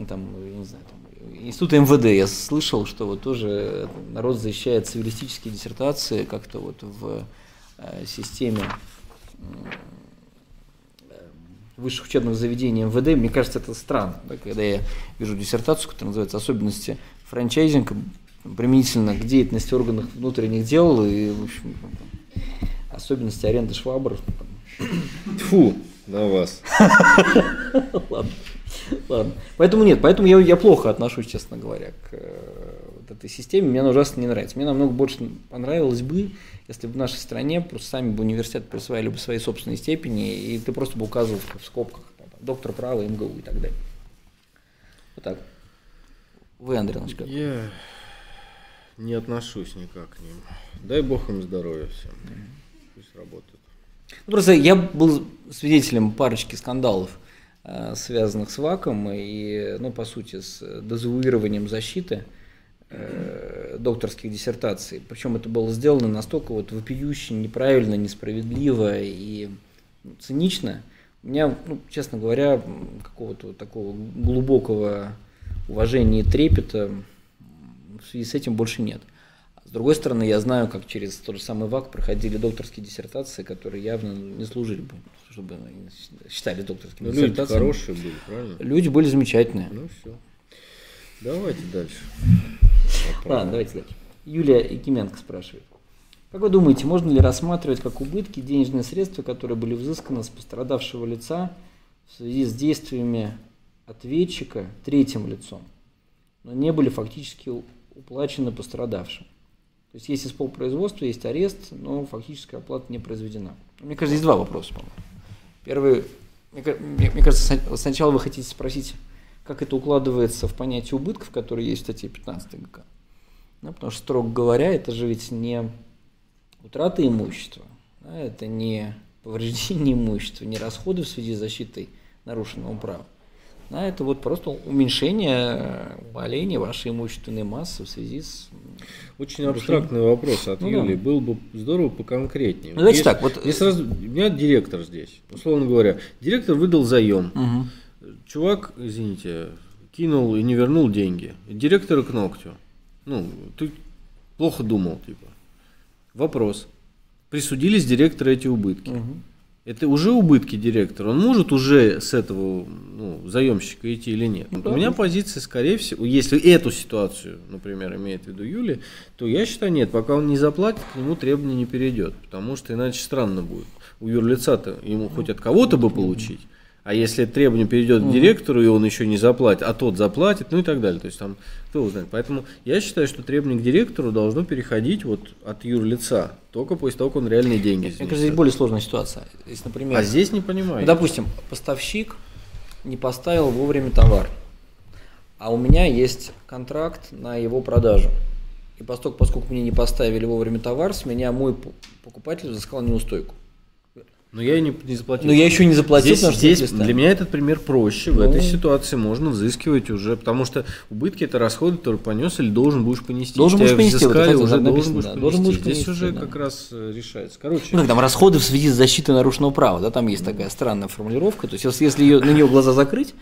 там, не знаю, там, институт МВД, я слышал, что вот тоже народ защищает цивилистические диссертации как-то вот в э, системе высших учебных заведений МВД. Мне кажется, это странно, да, когда я вижу диссертацию, которая называется «Особенности франчайзинга применительно к деятельности органов внутренних дел и, в общем, особенности аренды швабр. Фу, на вас. Ладно. Ладно. Поэтому нет, поэтому я, я плохо отношусь, честно говоря, к э, вот этой системе. Мне она ужасно не нравится. Мне намного больше понравилось бы, если бы в нашей стране просто сами бы университеты присваивали бы свои собственные степени, и ты просто бы указывал в скобках там, доктор права, МГУ и так далее. Вот так. Вы, Андрей как? Я не отношусь никак к ним. Дай бог им здоровья всем. Пусть работают. Ну, просто я был свидетелем парочки скандалов, э, связанных с ВАКом и, ну, по сути, с дезавуированием защиты э, докторских диссертаций. Причем это было сделано настолько вот вопиюще, неправильно, несправедливо и ну, цинично. У меня, ну, честно говоря, какого-то такого глубокого уважения и трепета в связи с этим больше нет. С другой стороны, я знаю, как через тот же самый ВАК проходили докторские диссертации, которые явно не служили бы, чтобы считали докторскими Но диссертациями. Люди хорошие были, правильно? Люди были замечательные. Ну все. Давайте дальше. Ладно, давайте дальше. Юлия Якименко спрашивает. Как вы думаете, можно ли рассматривать как убытки денежные средства, которые были взысканы с пострадавшего лица в связи с действиями ответчика третьим лицом, но не были фактически уплачены пострадавшим. То есть есть исполпроизводство, есть арест, но фактическая оплата не произведена. Мне кажется, есть два вопроса, по-моему. Первый, мне, мне кажется, сначала вы хотите спросить, как это укладывается в понятие убытков, которые есть в статье 15 ГК. Ну, потому что, строго говоря, это же ведь не утрата имущества, да, это не повреждение имущества, не расходы в связи с защитой нарушенного права. Да, это вот просто уменьшение боления вашей имущественной массы в связи с... Очень абстрактный вопрос от ну, Юли. Да. Был бы здорово поконкретнее. Ну, давайте так. Вот... сразу, у меня директор здесь, условно говоря. Директор выдал заем. Угу. Чувак, извините, кинул и не вернул деньги. Директора к ногтю. Ну, ты плохо думал, типа. Вопрос. Присудили с директора эти убытки. Угу. Это уже убытки директора. Он может уже с этого ну, заемщика идти или нет? Ну, Вот у меня позиция, скорее всего, если эту ситуацию, например, имеет в виду Юли, то я считаю, нет, пока он не заплатит, к нему требование не перейдет, потому что иначе странно будет. У юрлица-то ему хоть от кого-то бы получить, а если требование перейдет к директору, и он еще не заплатит, а тот заплатит, ну и так далее. То есть там кто узнает. Поэтому я считаю, что требование к директору должно переходить вот от юрлица, только после того, как он реальные деньги Мне кажется, здесь более сложная ситуация. Если, например, А здесь не понимаю. Ну, допустим, поставщик не поставил вовремя товар, а у меня есть контракт на его продажу. И поскольку, поскольку мне не поставили вовремя товар, с меня мой покупатель взыскал неустойку. Но я не, не заплатил. Но я еще не заплатил, Здесь, потому что здесь для меня этот пример проще. В Ну. этой ситуации можно взыскивать уже, потому что убытки это расходы, которые понес или должен будешь понести. Должен будешь понести, вот это уже написано, должен будешь да, понести. должен будешь Здесь понести, уже да. как раз э, решается. Короче, Ну, как там, расходы в связи с защитой нарушенного права, да, там есть такая странная формулировка. То есть, если, если ее, на нее глаза закрыть,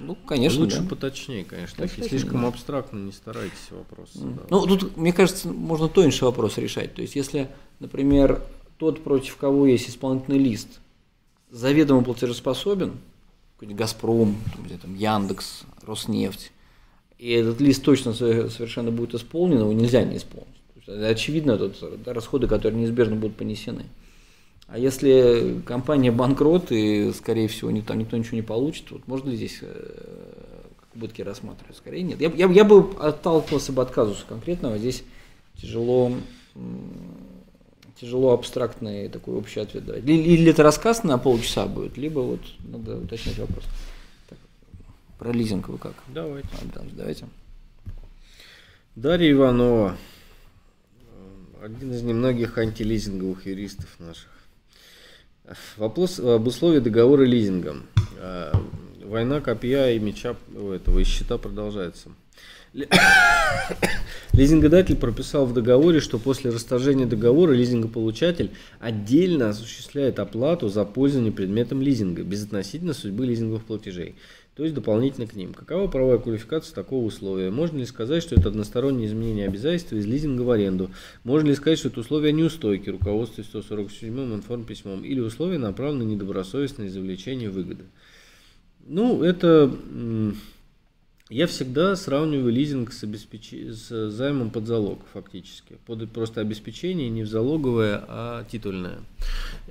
ну, конечно, лучше да. поточнее, конечно. Такие слишком да. абстрактно не старайтесь вопросы. да. Ну, тут, мне кажется, можно тоньше вопрос решать. То есть, если, например, тот, против кого есть исполнительный лист, заведомо платежеспособен, какой-нибудь «Газпром», там, там, Яндекс, Роснефть, и этот лист точно со- совершенно будет исполнен, его нельзя не исполнить. Очевидно, тут да, расходы, которые неизбежно будут понесены. А если компания банкрот, и, скорее всего, ни- там никто ничего не получит, вот можно ли здесь э, убытки рассматривать? Скорее нет. Я, я, я бы отталкивался бы от казуса конкретного. Здесь тяжело, тяжело абстрактный такой общий ответ давать. Или, или это рассказ на полчаса будет, либо вот надо уточнять вопрос. Так, про лизинг вы как? Давайте. А, да, давайте. Дарья Иванова, один из немногих антилизинговых юристов наших. Вопрос об условии договора лизинга. Э, Война копья и меча у этого и щита продолжается. Ли- Лизингодатель прописал в договоре, что после расторжения договора лизингополучатель отдельно осуществляет оплату за пользование предметом лизинга, безотносительно судьбы лизинговых платежей, то есть дополнительно к ним. Какова правовая квалификация такого условия? Можно ли сказать, что это одностороннее изменение обязательства из лизинга в аренду? Можно ли сказать, что это условие неустойки, руководствуясь 147-м информписьмом, или условие направлено на недобросовестное извлечение выгоды? Ну, это... Я всегда сравниваю лизинг с, обеспеч- с займом под залог, фактически. Под просто обеспечение не в залоговое, а титульное.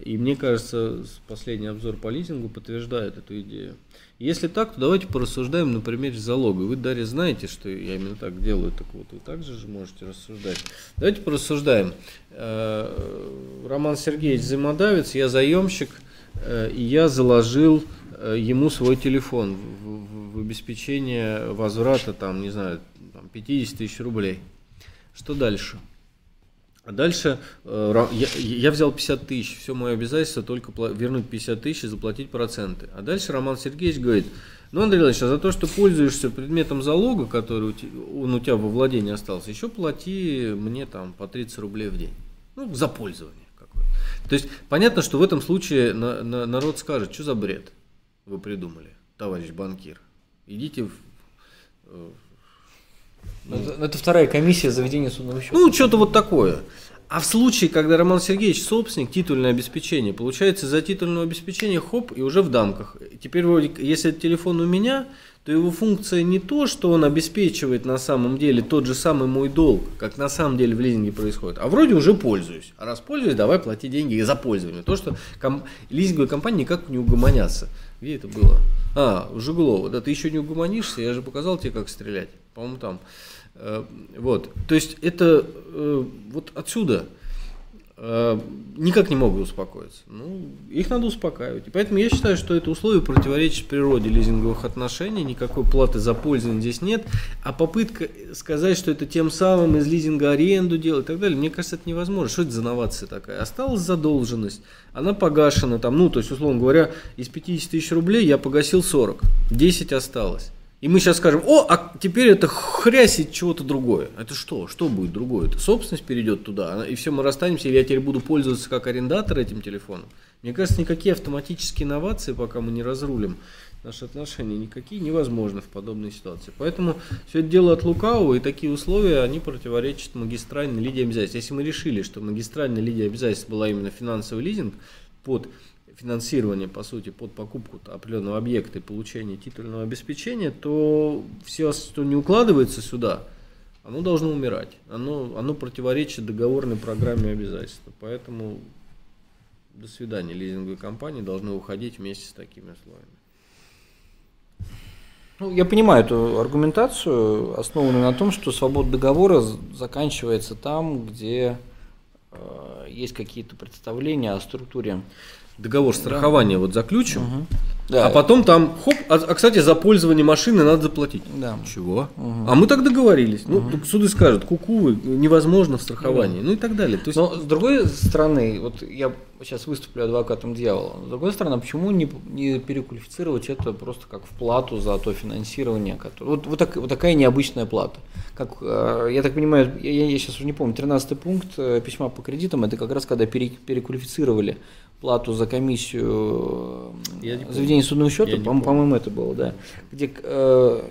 И мне кажется, последний обзор по лизингу подтверждает эту идею. Если так, то давайте порассуждаем на примере залога. Вы, Дарья, знаете, что я именно так делаю, так вот вы также же можете рассуждать. Давайте порассуждаем. Э, Роман Сергеевич взаимодавец, я заемщик, э, и я заложил э, ему свой телефон в, в- обеспечение возврата, там, не знаю, там, 50 тысяч рублей. Что дальше? А дальше э, я, я взял 50 тысяч, все мое обязательство только вернуть 50 тысяч и заплатить проценты. А дальше Роман Сергеевич говорит, ну, Андрей Иванович, а за то, что пользуешься предметом залога, который у те- он у тебя во владении остался, еще плати мне там по 30 рублей в день. Ну, за пользование какое-то. То есть понятно, что в этом случае на- на- народ скажет, что за бред вы придумали, товарищ банкир. Идите в, э, Ну, Это, вторая комиссия заведения судного счета. ну, что-то вот такое. А в случае, когда Роман Сергеевич собственник, титульное обеспечение, получается за титульное обеспечение, хоп, и уже в дамках. Теперь, вроде, если это телефон у меня, то его функция не то, что он обеспечивает на самом деле тот же самый мой долг, как на самом деле в лизинге происходит, а вроде уже пользуюсь. А раз пользуюсь, давай плати деньги за пользование. То, что ком- лизинговые компании никак не угомонятся. Где это было? А, у Жиглова. Да ты еще не угомонишься, я же показал тебе, как стрелять. По-моему, там. Э, Вот. То есть это э, вот отсюда никак не могут успокоиться. Ну, их надо успокаивать. И поэтому я считаю, что это условие противоречит природе лизинговых отношений, никакой платы за пользование здесь нет, а попытка сказать, что это тем самым из лизинга аренду делать и так далее, мне кажется, это невозможно. Что это за новация такая? Осталась задолженность, она погашена там, ну, то есть, условно говоря, из 50 тысяч рублей я погасил 40, 10 осталось. И мы сейчас скажем, о, а теперь это хрясить чего-то другое. Это что? Что будет другое? Это собственность перейдет туда, и все мы расстанемся, или я теперь буду пользоваться как арендатор этим телефоном. Мне кажется, никакие автоматические инновации, пока мы не разрулим наши отношения, никакие невозможны в подобной ситуации. Поэтому все это дело от лукавого, и такие условия, они противоречат магистральной лидии обязательств. Если мы решили, что магистральная лидия обязательств была именно финансовый лизинг под финансирование, по сути, под покупку определенного объекта и получение титульного обеспечения, то все, что не укладывается сюда, оно должно умирать. Оно, оно противоречит договорной программе обязательств. Поэтому до свидания. Лизинговые компании должны уходить вместе с такими условиями. Ну, я понимаю эту аргументацию, основанную на том, что свобода договора заканчивается там, где э, есть какие-то представления о структуре. Договор страхования да. вот заключим, угу. Да. А потом там, хоп, а, а кстати, за пользование машины надо заплатить. Да. Чего? Угу. А мы так договорились. Угу. Ну, суды скажут, куку, невозможно в страховании, угу. ну и так далее. То есть... Но с другой стороны, вот я сейчас выступлю адвокатом дьявола. С другой стороны, почему не, не переквалифицировать это просто как в плату за то финансирование, которое... Вот, вот, так, вот такая необычная плата. Как, э, я так понимаю, я, я сейчас уже не помню, 13 пункт э, письма по кредитам, это как раз когда пере, переквалифицировали плату за комиссию заведения судного счета, по-моему, по это было, да, где э,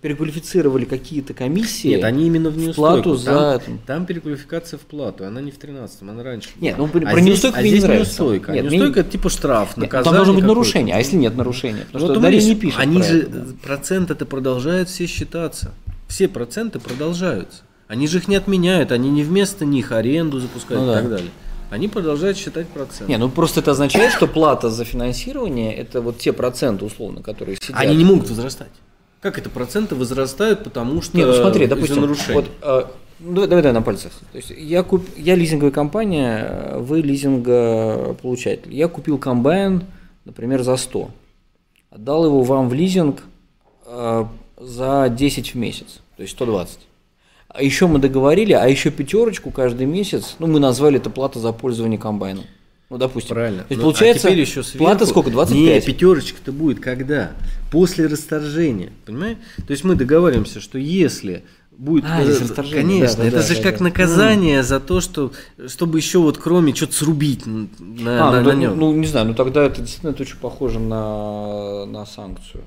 переквалифицировали какие-то комиссии. Нет, они именно в неустойку. плату за... Там, там переквалификация в плату, она не в 13-м, она раньше была. Нет, ну про а неустойку а мне здесь не нравится. неустойка. Нет, неустойка это типа штраф, нет, Там должно быть нарушение, а если нет нарушения? Потому вот что Дарья не пишет Они же, это, да. процент это продолжают все считаться. Все проценты продолжаются. Они же их не отменяют, они не вместо них аренду запускают ну, и да. так далее они продолжают считать проценты. Не, ну просто это означает, что плата за финансирование это вот те проценты, условно, которые сидят. Они не могут возрастать. Как это проценты возрастают, потому что Не, ну смотри, допустим, вот, э, ну, давай, давай, давай на пальцах. То есть я, куп, я лизинговая компания, вы лизингополучатель. Я купил комбайн, например, за 100. Отдал его вам в лизинг э, за 10 в месяц, то есть 120. А еще мы договорили, а еще пятерочку каждый месяц, ну, мы назвали это плата за пользование комбайном. Ну, допустим. Правильно. То есть, ну, получается, а еще сверху, плата сколько? 25? Не, пятерочка-то будет когда? После расторжения. Понимаешь? То есть мы договариваемся, что если будет а, конечно да, это да, же да, как да. наказание mm. за то что чтобы еще вот кроме что-то срубить на, а, на, ну, на нем. ну не знаю ну тогда это действительно это очень похоже на на санкцию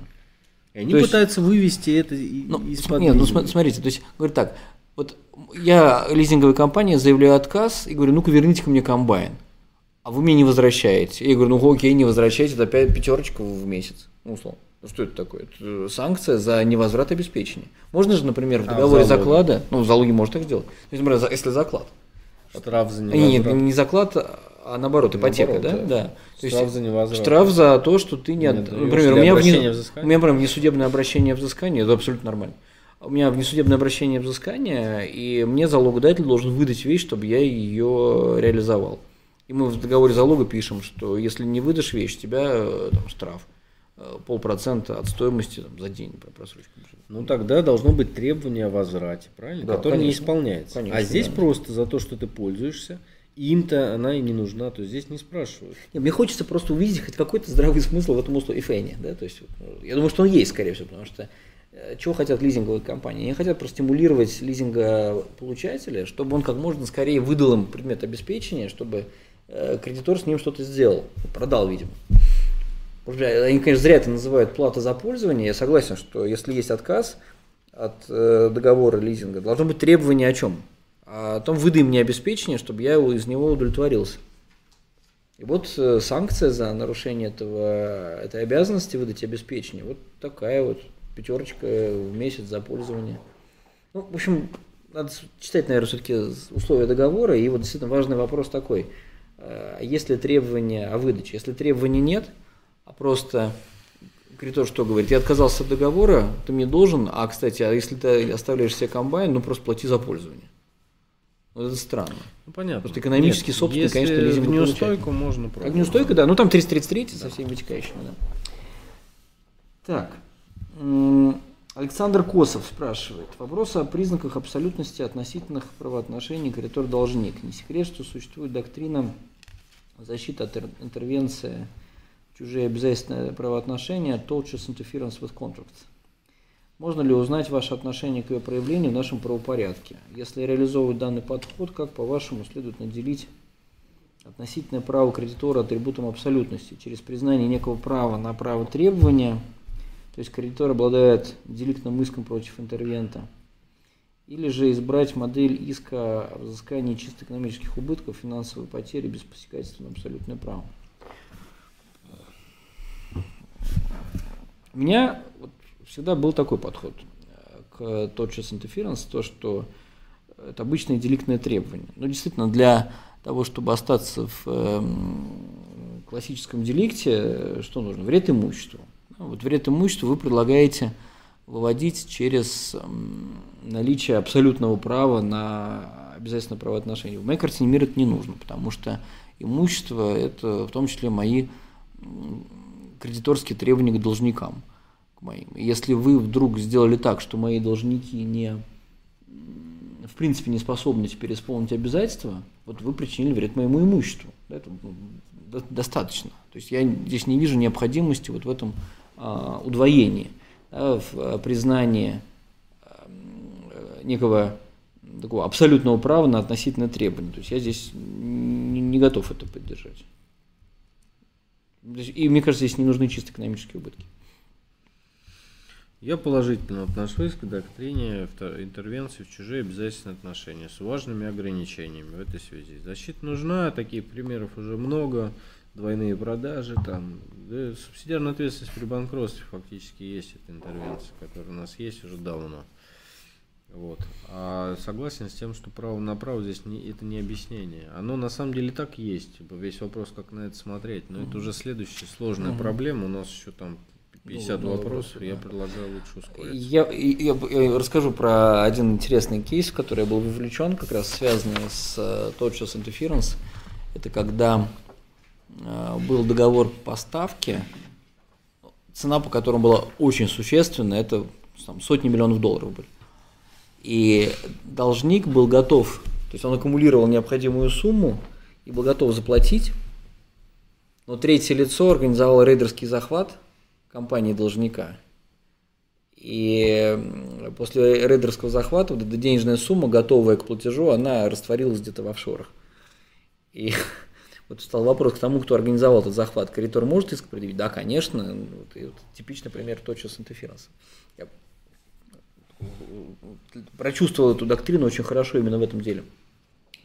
и они то пытаются есть, вывести это ну, из-под Нет, ну смотрите, то есть, говорит так, вот я лизинговая компания заявляю отказ и говорю, ну-ка верните ко мне комбайн. А вы мне не возвращаете. Я говорю, ну окей, не возвращайте, это опять пятерочка в месяц. Ну, условно. Ну, что это такое? Это санкция за невозврат обеспечения. Можно же, например, в а, договоре а, заклада, ну, в залоге можно так сделать. То есть, например, если заклад. Штраф за невозврат. Нет, не заклад, а наоборот, ипотека, наоборот, да? да? То штраф за невозврат. Штраф за то, что ты не... Нет, например, у меня, вне, у меня, например, внесудебное обращение взыскания, это абсолютно нормально у меня внесудебное обращение взыскания, и мне залогодатель должен выдать вещь, чтобы я ее реализовал. И мы в договоре залога пишем, что если не выдашь вещь, тебя э, там, штраф э, полпроцента от стоимости там, за день про просрочку. Ну тогда должно быть требование о возврате, правильно? Да, Которое конечно, не исполняется. Конечно, а здесь да. просто за то, что ты пользуешься, им-то она и не нужна, то здесь не спрашивают. Нет, мне хочется просто увидеть хоть какой-то здравый смысл в этом условии фэне, да, то есть я думаю, что он есть, скорее всего, потому что чего хотят лизинговые компании? Они хотят простимулировать лизингополучателя, чтобы он как можно скорее выдал им предмет обеспечения, чтобы э, кредитор с ним что-то сделал, продал, видимо. Они, конечно, зря это называют плата за пользование. Я согласен, что если есть отказ от э, договора лизинга, должно быть требование о чем? О том, выдай мне обеспечение, чтобы я из него удовлетворился. И вот санкция за нарушение этого, этой обязанности выдать обеспечение, вот такая вот пятерочка в месяц за пользование. Ну, в общем, надо читать, наверное, все-таки условия договора. И вот действительно важный вопрос такой. Э, если требования о выдаче, если требований нет, а просто кредитор что говорит, я отказался от договора, ты мне должен, а, кстати, а если ты оставляешь себе комбайн, ну просто плати за пользование. Вот это странно. Ну, понятно. Просто экономический Нет, собственник, конечно, лизинг неустойку можно пробовать. Неустойку, да. Ну, там 333 да. со всеми вытекающими, да. Так. Александр Косов спрашивает. Вопрос о признаках абсолютности относительных правоотношений кредитор-должник. Не секрет, что существует доктрина защиты от интервенции чужие обязательственные правоотношения tortious interference with contracts. Можно ли узнать ваше отношение к ее проявлению в нашем правопорядке? Если реализовывать данный подход, как, по-вашему, следует наделить относительное право кредитора атрибутом абсолютности через признание некого права на право требования – то есть кредитор обладает деликтным иском против интервента, или же избрать модель иска о взыскании чисто экономических убытков, финансовой потери без посягательства на абсолютное право. У меня вот всегда был такой подход э, к тотчас интерференс, то, что это обычное деликтное требование. Но действительно, для того, чтобы остаться в эм, классическом деликте, э, что нужно? Вред имуществу. Вот вред имуществу вы предлагаете выводить через наличие абсолютного права на обязательное правоотношение. В моей картине мира это не нужно, потому что имущество – это в том числе мои кредиторские требования к должникам, к моим. если вы вдруг сделали так, что мои должники не, в принципе не способны теперь исполнить обязательства, вот вы причинили вред моему имуществу. Это ну, достаточно. То есть я здесь не вижу необходимости вот в этом удвоении, да, в а, признании а, некого такого абсолютного права на относительное требование. То есть я здесь не готов это поддержать. И мне кажется, здесь не нужны чисто экономические убытки. Я положительно отношусь к доктрине интервенции в чужие обязательные отношения с важными ограничениями в этой связи. Защита нужна, таких примеров уже много, двойные продажи, там, да, субсидиарная ответственность при банкротстве фактически есть эта интервенция, которая у нас есть уже давно. Вот. А согласен с тем, что право на право здесь не, это не объяснение. Оно на самом деле так есть. Весь вопрос, как на это смотреть. Но mm-hmm. это уже следующая сложная mm-hmm. проблема. У нас еще там 50 ну, вопросов. Да. Я предлагаю лучше ускориться. Я, я, я расскажу про один интересный кейс, в который я был вовлечен, как раз связанный с uh, Touchless Interference. Это когда был договор поставки, цена по которому была очень существенная, это там, сотни миллионов долларов были. И должник был готов, то есть он аккумулировал необходимую сумму и был готов заплатить, но третье лицо организовало рейдерский захват компании должника. И после рейдерского захвата вот эта денежная сумма, готовая к платежу, она растворилась где-то в офшорах. И вот стал вопрос к тому, кто организовал этот захват. Кредитор может иск предъявить? Да, конечно. Вот, и вот типичный пример точно с интерференсом. Я прочувствовал эту доктрину очень хорошо именно в этом деле.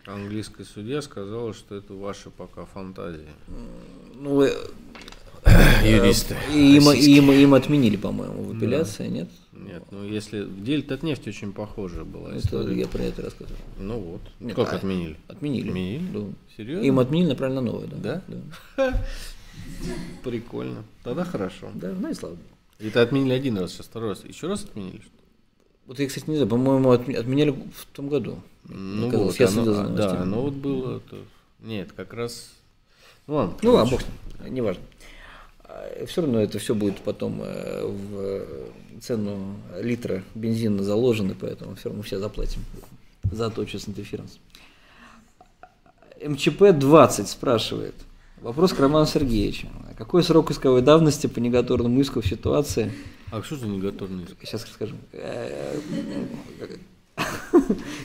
Английская судья сказала, что это ваши пока фантазии. Ну, э, юристы. Им, им, им отменили, по-моему, в апелляции, да. нет? Нет, ну если в деле Татнефть очень похожая была история. Я про это рассказывал. Ну вот. Нет, как а, отменили? Отменили. Отменили? Да. Серьезно? Им отменили, направили на новое, да. Да? да. Прикольно. Тогда хорошо. Да, ну и слава богу. Это отменили один раз, сейчас второй раз. Еще раз отменили? Что вот я, кстати, не знаю, по-моему, отменяли в том году. Ну вот, я оно, за да, оно вот было. То... Нет, как раз. Ну ладно. Ну ладно, бог, неважно. А, все равно это все будет потом э, в цену литра бензина заложено, поэтому все равно все заплатим за то, что с интерференс. МЧП-20 спрашивает. Вопрос к Роману Сергеевичу. Какой срок исковой давности по негаторному иску в ситуации, а что за негаторный иск? Сейчас расскажу.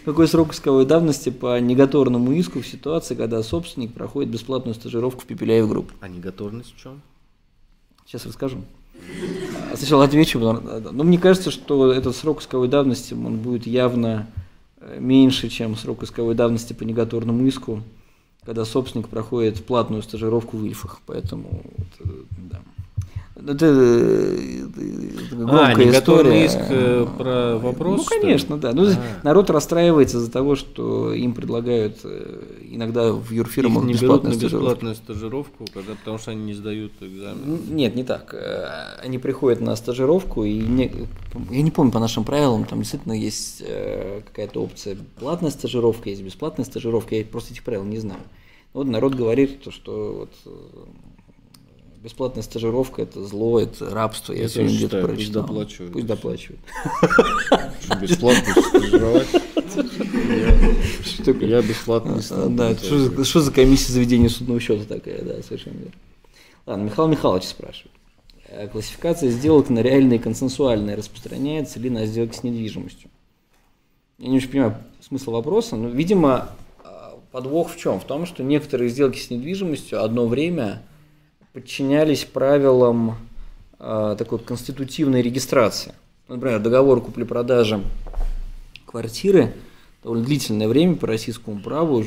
Какой срок исковой давности по негаторному иску в ситуации, когда собственник проходит бесплатную стажировку в Пепеляев групп? А негаторность в чем? Сейчас расскажу. А сначала отвечу. Но мне кажется, что этот срок исковой давности он будет явно э, меньше, чем срок исковой давности по негаторному иску, когда собственник проходит платную стажировку в Ильфах. Поэтому, э, да. Это, это громкая а, история. иск э, про вопрос? Ну, конечно, да. Ну, а. Народ расстраивается из-за того, что им предлагают э, иногда в юрфирмах Их не берут на бесплатную стажировку, когда, потому что они не сдают экзамен. Нет, не так. Э, они приходят на стажировку, и не, я не помню по нашим правилам, там действительно есть какая-то опция платная стажировка, есть бесплатная стажировка, я просто этих правил не знаю. Вот народ говорит, что вот бесплатная стажировка это зло, это рабство. Я, я сегодня где-то прочитал. Пусть доплачивают. Пусть доплачивают. Бесплатно стажировать? Я бесплатно не Да, что за комиссия заведения судного счета такая, да, совершенно верно. Ладно, Михаил Михайлович спрашивает. «Э, классификация сделок на реальные и консенсуальные распространяется ли на сделки с недвижимостью? Я не очень понимаю смысл вопроса, но, видимо, э, подвох в чем? В том, что некоторые сделки с недвижимостью одно время подчинялись правилам э, такой конститутивной регистрации. Например, договор купли-продажи квартиры довольно длительное время по российскому праву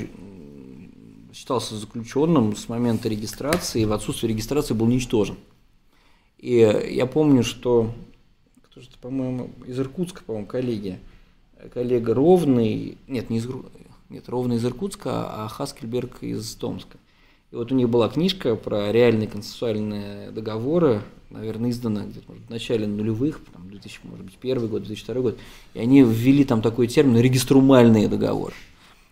считался заключенным с момента регистрации и в отсутствие регистрации был ничтожен. И я помню, что, кто же по-моему, из Иркутска, по-моему, коллеги, коллега Ровный, нет, не из, нет, Ровный из Иркутска, а Хаскельберг из Томска. И вот у них была книжка про реальные консенсуальные договоры, наверное, издана где-то может, в начале нулевых, там, 2000, может быть, первый год, 2002 год, и они ввели там такой термин «региструмальные договоры».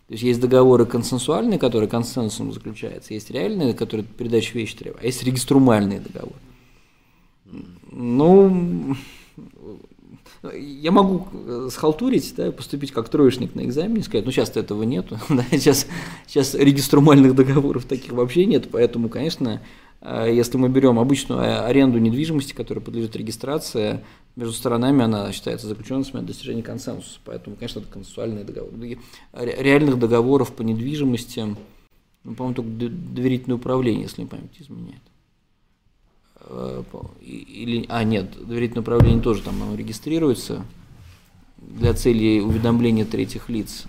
То есть есть договоры консенсуальные, которые консенсусом заключаются, есть реальные, которые передача вещи требуют, а есть региструмальные договоры. Ну, я могу э, схалтурить, да, поступить как троечник на экзамене, сказать, ну сейчас этого нету, да, сейчас, сейчас региструмальных договоров таких вообще нет, поэтому, конечно, э, если мы берем обычную аренду недвижимости, которая подлежит регистрации, между сторонами она считается заключенной с достижения консенсуса. Поэтому, конечно, это консенсуальные договоры. Реальных договоров по недвижимости, ну, по-моему, только доверительное управление, если не память изменяет. Э, или, а, нет, доверительное управление тоже там оно регистрируется для целей уведомления третьих лиц,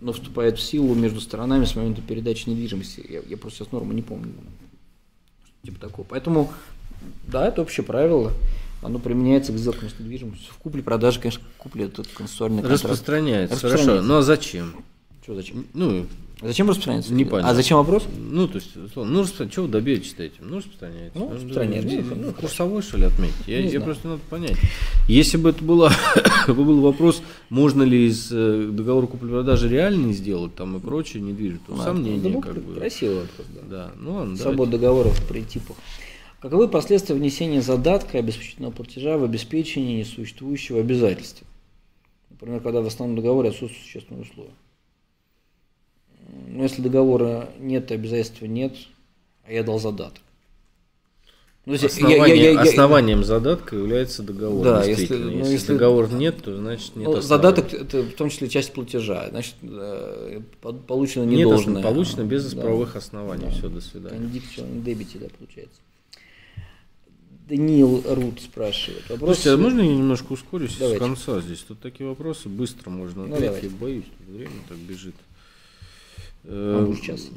но вступает в силу между сторонами с момента передачи недвижимости. Я, я просто сейчас норму не помню. Типа такого. Поэтому, да, это общее правило. Оно применяется к сделкам с недвижимостью. В купле-продаже, конечно, купле это конституционный контракт. Распространяется, Распространяется. хорошо. Ну а зачем? Что зачем? Ну, Зачем распространяется? Непонятно. А зачем вопрос? Ну, то есть, ну, распространяется. Что вы добьетесь этим? Ну, распространяется. Ну, распространяется. Ну, ну, курсовой, что ли, отметить? Я, я просто надо понять. Если бы это было, был вопрос, можно ли из э, договора купли-продажи реальный сделать там и прочее, недвижимость, то сомнения. как бы. Красивый вопрос, да. да. Ну, ладно, Свобода договоров при типах. Каковы последствия внесения задатка обеспечительного платежа в обеспечение несуществующего обязательства? Например, когда в основном договоре отсутствуют существенные условия. Но если договора нет, обязательства нет, а я дал задаток. Ну, Основание, я, я, я, основанием задатка является договор. Да, если, ну, если, если договор нет, то значит нет. Ну, задаток это в том числе часть платежа, значит получено не нет, должное. Получено без да, правовых оснований. Да. Все, до свидания. Кондикцион дебите, да, получается. Даниил Рут спрашивает. Вопрос... Слушайте, а можно я немножко ускорюсь давайте. с конца здесь? Тут такие вопросы быстро можно ну, ответить. Я боюсь, время так бежит. Могу сейчас.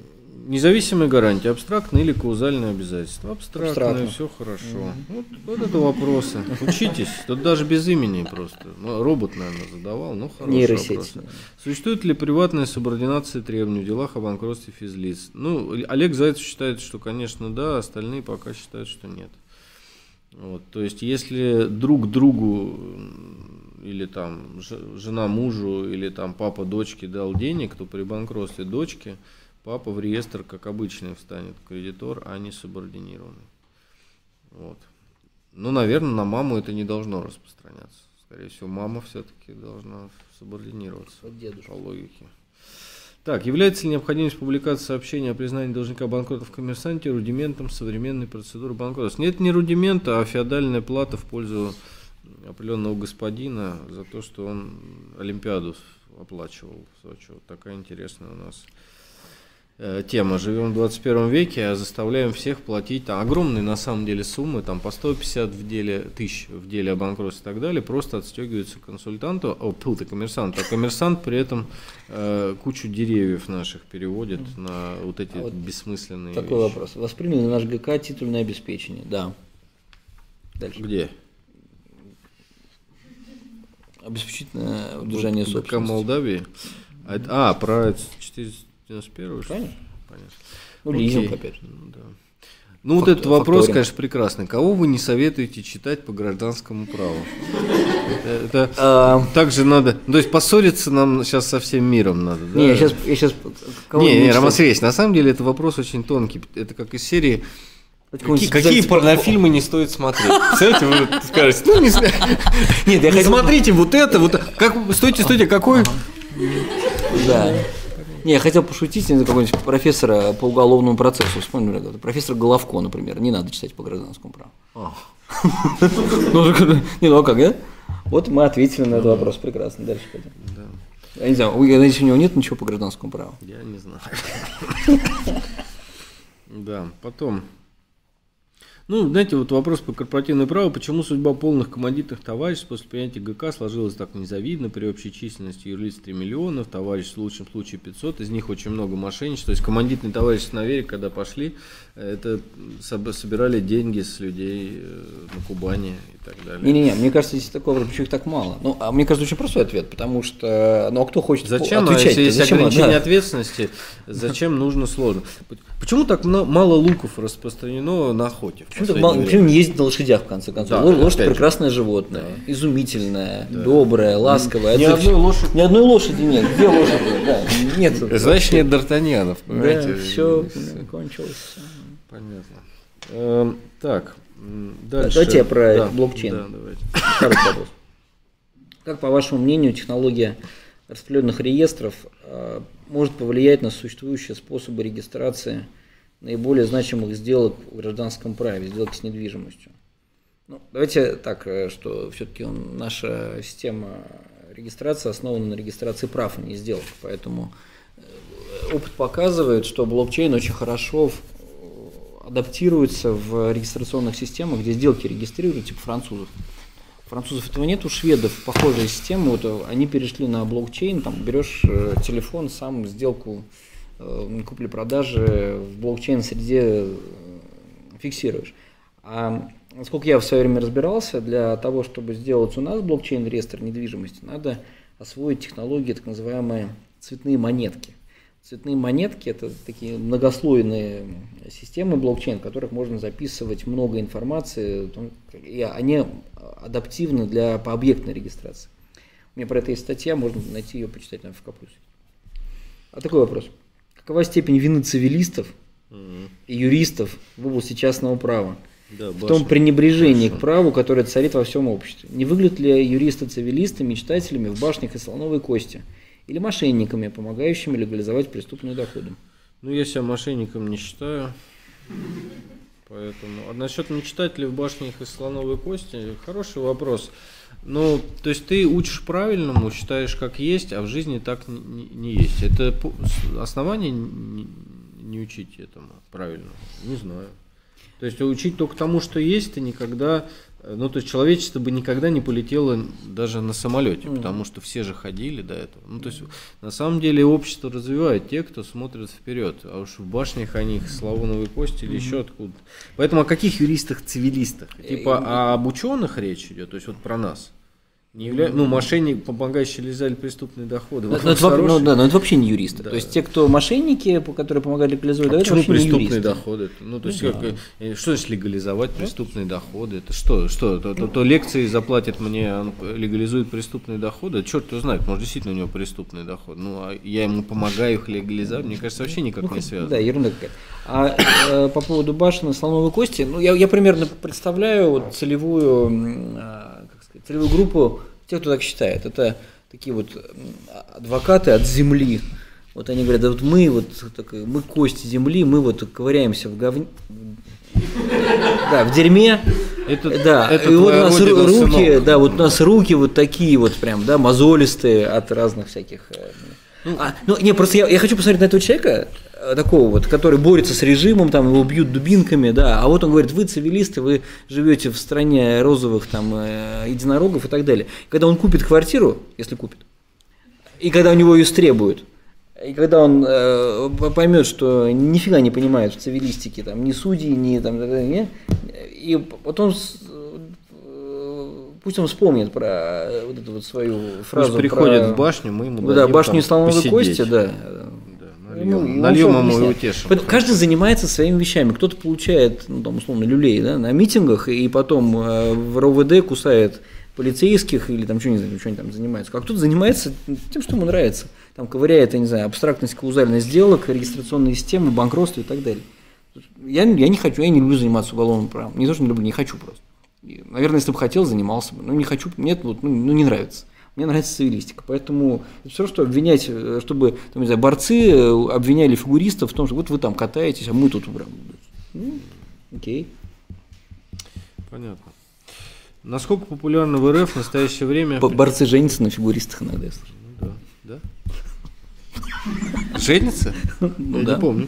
Независимая гарантия, абстрактное или каузальное обязательство? Абстрактное, Абстрактно. все хорошо. Угу. Вот, вот это вопросы. Учитесь. Тут даже без имени просто. Ну, робот, наверное, задавал, ну хороший вопрос. Существует ли приватная субординация требований в делах о банкротстве физлиц? Ну, Олег Зайцев считает, что, конечно, да, остальные пока считают, что нет. Вот, то есть, если друг другу или там жена мужу, или там папа дочке дал денег, то при банкротстве дочки папа в реестр, как обычный, встанет кредитор, а не субординированный. Вот. Ну, наверное, на маму это не должно распространяться. Скорее всего, мама все-таки должна субординироваться по логике. Так, является ли необходимость публикации сообщения о признании должника банкрота в коммерсанте рудиментом современной процедуры банкротства? Нет, не рудимента, а феодальная плата в пользу определенного господина за то, что он Олимпиаду оплачивал в Сочи. Вот такая интересная у нас э, тема. Живем в 21 веке, а заставляем всех платить там, огромные на самом деле суммы, там по 150 в деле, тысяч в деле о банкротстве и так далее, просто отстегиваются консультанту, о, пыл коммерсант, а коммерсант при этом э, кучу деревьев наших переводит на вот эти а вот бессмысленные Такой вещи. вопрос. Восприняли наш ГК титульное обеспечение? Да. Дальше. Где? Обеспечительное удержание вот, собственности. Молдавии? А, а про 491 что Конечно. Понятно. Ну, лизинг опять же. Ну, да. Ну, Факт, вот этот вопрос, конечно, прекрасный. Кого вы не советуете читать по гражданскому праву? Это, это также надо. То есть поссориться нам сейчас со всем миром надо. Да? Не, я сейчас. Я сейчас не, не, Роман Сергеевич, на самом деле это вопрос очень тонкий. Это как из серии Какие, какие порнофильмы не стоит смотреть? Представляете, вы скажете, ну не, Нет, я не смотрите вот это, вот как, стойте, стойте, какой... Да. Не, я хотел пошутить, не какого-нибудь профессора по уголовному процессу. Вспомнили, профессор Головко, например, не надо читать по гражданскому праву. Ну, не, ну а как, да? Вот мы ответили на этот вопрос, прекрасно, дальше пойдем. Я не знаю, у него нет ничего по гражданскому праву. Я не знаю. Да, потом Ну, знаете, вот вопрос по корпоративному праву. Почему судьба полных командитных товариществ после принятия ГК сложилась так незавидно при общей численности юрлиц 3 миллионов, товарищ в лучшем случае 500, из них очень много мошенничеств. То есть командитные товарищества на вере, когда пошли, это собирали деньги с людей э, на Кубани так далее. Не-не-не, мне кажется, здесь такого, почему их так мало. Ну, а мне кажется, очень простой ответ, потому что, ну, а кто хочет зачем, отвечать? Если есть зачем, ограничение да. ответственности, зачем нужно сложно? Почему так мало луков распространено на охоте? Почему, мало, почему не ездить на лошадях, в конце концов? Да, Лошадь прекрасное животное, да. изумительное, да. доброе, ласковое. Ни Это одной лошади. Ни одной лошади нет. Где лошади? Да, нет. Значит, нет Д'Артаньянов, понимаете? Да, все кончилось. Понятно. Эм, так, дальше. Давайте я про да, блокчейн. Да, давайте. Вопрос. Как, по вашему мнению, технология распределенных реестров э, может повлиять на существующие способы регистрации наиболее значимых сделок в гражданском праве, сделок с недвижимостью? Ну, давайте так, э, что все-таки наша система регистрации основана на регистрации прав, а не сделок. Поэтому э, опыт показывает, что блокчейн очень хорошо адаптируется в регистрационных системах, где сделки регистрируют, типа французов. Французов этого нет, у шведов похожая система, вот э, они перешли на блокчейн, там берешь э, телефон, сам сделку э, купли-продажи в блокчейн среде э, фиксируешь. А насколько я в свое время разбирался, для того, чтобы сделать у нас блокчейн-реестр недвижимости, надо освоить технологии, так называемые цветные монетки. Цветные монетки – это такие многослойные системы блокчейн, в которых можно записывать много информации, и они адаптивны для по объектной регистрации. У меня про это есть статья, можно найти ее, почитать на ФК+. А такой вопрос. Какова степень вины цивилистов и юристов в области частного права? Да, в том пренебрежении Хорошо. к праву, которое царит во всем обществе. Не выглядят ли юристы-цивилисты мечтателями в башнях и слоновой кости – или мошенниками, помогающими легализовать преступные доходы? Ну, я себя мошенником не считаю. Поэтому. А насчет мечтателей в башнях из слоновой кости, хороший вопрос. Ну, то есть ты учишь правильному, считаешь как есть, а в жизни так не, не есть. Это основание не, не учить этому правильно? Не знаю. То есть учить только тому, что есть, ты никогда ну, то есть человечество бы никогда не полетело даже на самолете, mm. потому что все же ходили до этого. Ну, то есть, на самом деле, общество развивает те, кто смотрит вперед. А уж в башнях они их славоновые кости или mm-hmm. еще откуда. Поэтому о каких юристах-цивилистах? Типа а об ученых речь идет, то есть вот про нас. Не явля... Ну, мошенник, помогающий легализовали преступные доходы. Но, но, это, ну, да, но это вообще не юристы. Да. То есть те, кто мошенники, которые помогали легализовать, а почему преступные доходы? Ну, то есть, ну, как, да. что значит легализовать да. преступные доходы? Это что? Что? То, то, то лекции заплатят мне, он легализует преступные доходы? Черт его знает, может, действительно у него преступный доход. Ну, а я ему помогаю их легализовать, мне кажется, вообще никак ну, не связано. Да, ерунда какая-то. А э, по поводу башен и слоновой кости, ну, я, я примерно представляю вот целевую, э, как сказать, целевую группу те, кто так считает, это такие вот адвокаты от земли. Вот они говорят, да вот мы вот так, мы кости земли, мы вот ковыряемся в говне, да, в дерьме. Это, да, это и вот у нас руки, сынок. да, вот у нас руки вот такие вот прям, да, мозолистые от разных всяких. Э, ну, а, ну не, просто я, я хочу посмотреть на этого человека, такого вот, который борется с режимом, там его бьют дубинками, да, а вот он говорит, вы цивилисты, вы живете в стране розовых там э, единорогов и так далее. Когда он купит квартиру, если купит, и когда у него ее стребуют, и когда он э, поймет, что нифига не понимает в цивилистике, там, ни судьи, ни там, не, и вот он э, пусть он вспомнит про вот эту вот свою фразу. Пусть приходит про, в башню, мы ему Да, башню слоновой кости, да. Ну, нальем ему и утешим. Каждый занимается своими вещами. Кто-то получает, ну, там, условно, люлей да, на митингах, и потом э, в РОВД кусает полицейских или там что-нибудь, что там занимается. А кто-то занимается тем, что ему нравится. Там ковыряет, я не знаю, абстрактность каузальность сделок, регистрационные системы, банкротство и так далее. Я, я не хочу, я не люблю заниматься уголовным правом. Не то, что не люблю, не хочу просто. Наверное, если бы хотел, занимался бы. Но не хочу, нет, вот, ну, ну не нравится. Мне нравится цивилистика. Поэтому это все, что обвинять, э, чтобы там, не знаю, борцы э, обвиняли фигуристов в том, что вот вы там катаетесь, а мы тут убрали. Ну, окей. Понятно. Насколько популярны в РФ в настоящее время... Борцы женятся на фигуристах иногда, я слышу. Ну. Женится? Ну Я да. не помню.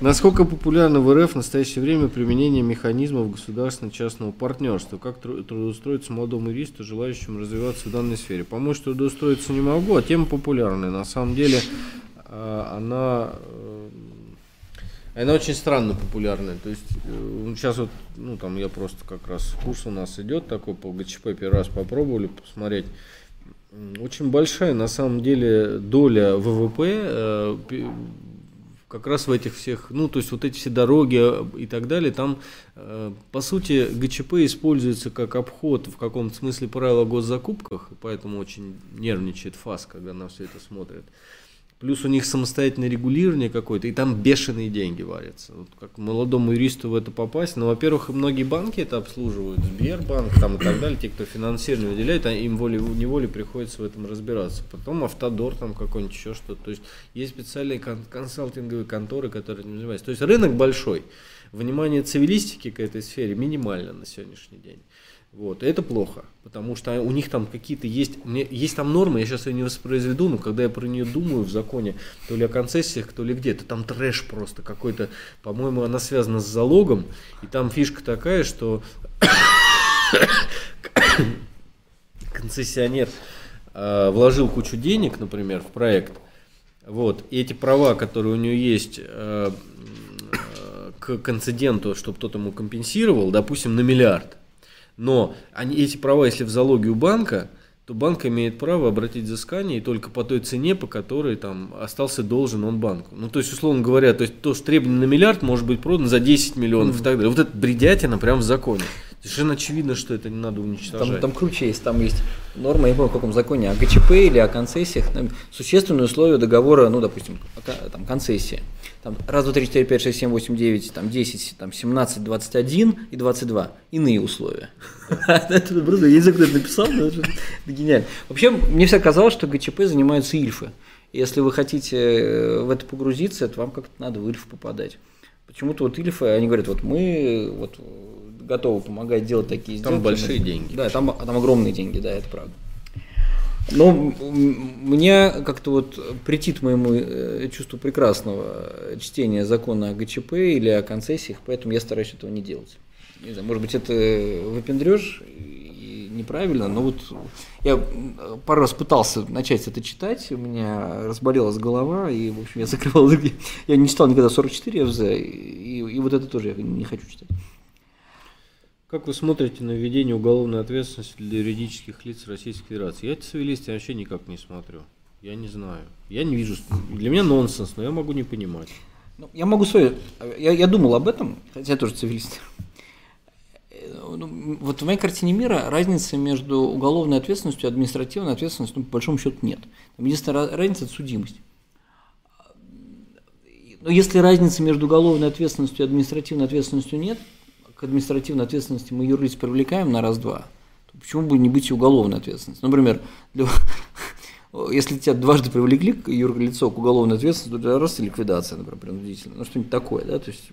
Насколько популярно в РФ в настоящее время применение механизмов государственно-частного партнерства? Как тру- трудоустроиться молодому юристу, желающему развиваться в данной сфере? Помочь трудоустроиться не могу, а тема популярная. На самом деле а, она, э, она очень странно популярная. То есть э, сейчас вот, ну там я просто как раз курс у нас идет такой по ГЧП первый раз попробовали посмотреть. Очень большая на самом деле доля ВВП э, как раз в этих всех, ну то есть вот эти все дороги э, и так далее, там э, по сути ГЧП используется как обход в каком-то смысле правил о госзакупках, поэтому очень нервничает ФАС, когда на все это смотрит. Плюс у них самостоятельное регулирование какое-то, и там бешеные деньги варятся. Вот как молодому юристу в это попасть. Ну, во-первых, многие банки это обслуживают, Сбербанк там, и так далее, те, кто финансирование выделяет, а им волей-неволей приходится в этом разбираться. Потом Автодор там какой-нибудь еще что-то. То есть есть специальные кон- консалтинговые конторы, которые этим занимаются. То есть рынок большой. Внимание цивилистики к этой сфере минимально на сегодняшний день. Вот, и это плохо, потому что у них там какие-то есть, мне- есть там нормы, я сейчас ее не воспроизведу, но когда я про нее думаю в законе, то ли о концессиях, то ли где-то, там трэш просто какой-то, по-моему, она связана с залогом, и там фишка такая, что концессионер э, вложил кучу денег, например, в проект, вот, и эти права, которые у него есть э, э, к концеденту, чтобы тот ему компенсировал, допустим, на миллиард. Но они, эти права, если в залоге у банка, то банк имеет право обратить взыскание и только по той цене, по которой там остался должен он банку. Ну, то есть, условно говоря, то есть то, что требование на миллиард может быть продано за 10 миллионов и так далее. Вот это бредятина прям в законе. Совершенно очевидно, что это не надо уничтожать. Там, там круче есть, там есть норма, я не помню, в каком законе, о ГЧП или о концессиях, там существенные условия договора, ну, допустим, о там, концессии. Там раз, два, три, четыре, пять, шесть, семь, восемь, девять, там, десять, там, семнадцать, двадцать один и двадцать два. Иные условия. Это просто, я не знаю, кто это написал, это гениально. Вообще, мне всегда казалось, что ГЧП занимаются ильфы. Если вы хотите э, в это погрузиться, то вам как-то надо в ильф попадать. Почему-то вот ильфы, они говорят, вот мы вот готовы помогать делать такие Там сделки. большие Мы- деньги. Да, там, там огромные деньги, да, это правда. Но м- мне как-то вот претит моему э, чувству прекрасного чтения закона о ГЧП или о концессиях, поэтому я стараюсь этого не делать. Не знаю, может быть, это выпендреж и неправильно, но вот я пару раз пытался начать это читать, у меня разболелась голова, и, в общем, я закрывал. Я не читал никогда 44 ФЗ, и, и вот это тоже я не хочу читать. Как вы смотрите на введение уголовной ответственности для юридических лиц Российской Федерации? Я это цивилист я вообще никак не смотрю. Я не знаю. Я не вижу. Для меня нонсенс, но я могу не понимать. Ну, я могу свое. Я, я думал об этом, хотя я тоже цивилист. Э, ну, Вот в моей картине мира разницы между уголовной ответственностью и административной ответственностью, ну, по большому счету, нет. Там единственная ра- разница – это судимость. Но если разницы между уголовной ответственностью и административной ответственностью нет, административной ответственности мы юрлиц привлекаем на раз-два, почему бы не быть и уголовной ответственности? Например, для- если тебя дважды привлекли к юрлицо к уголовной ответственности, то раз и ликвидация, например, принудительная, ну что-нибудь такое, да, то есть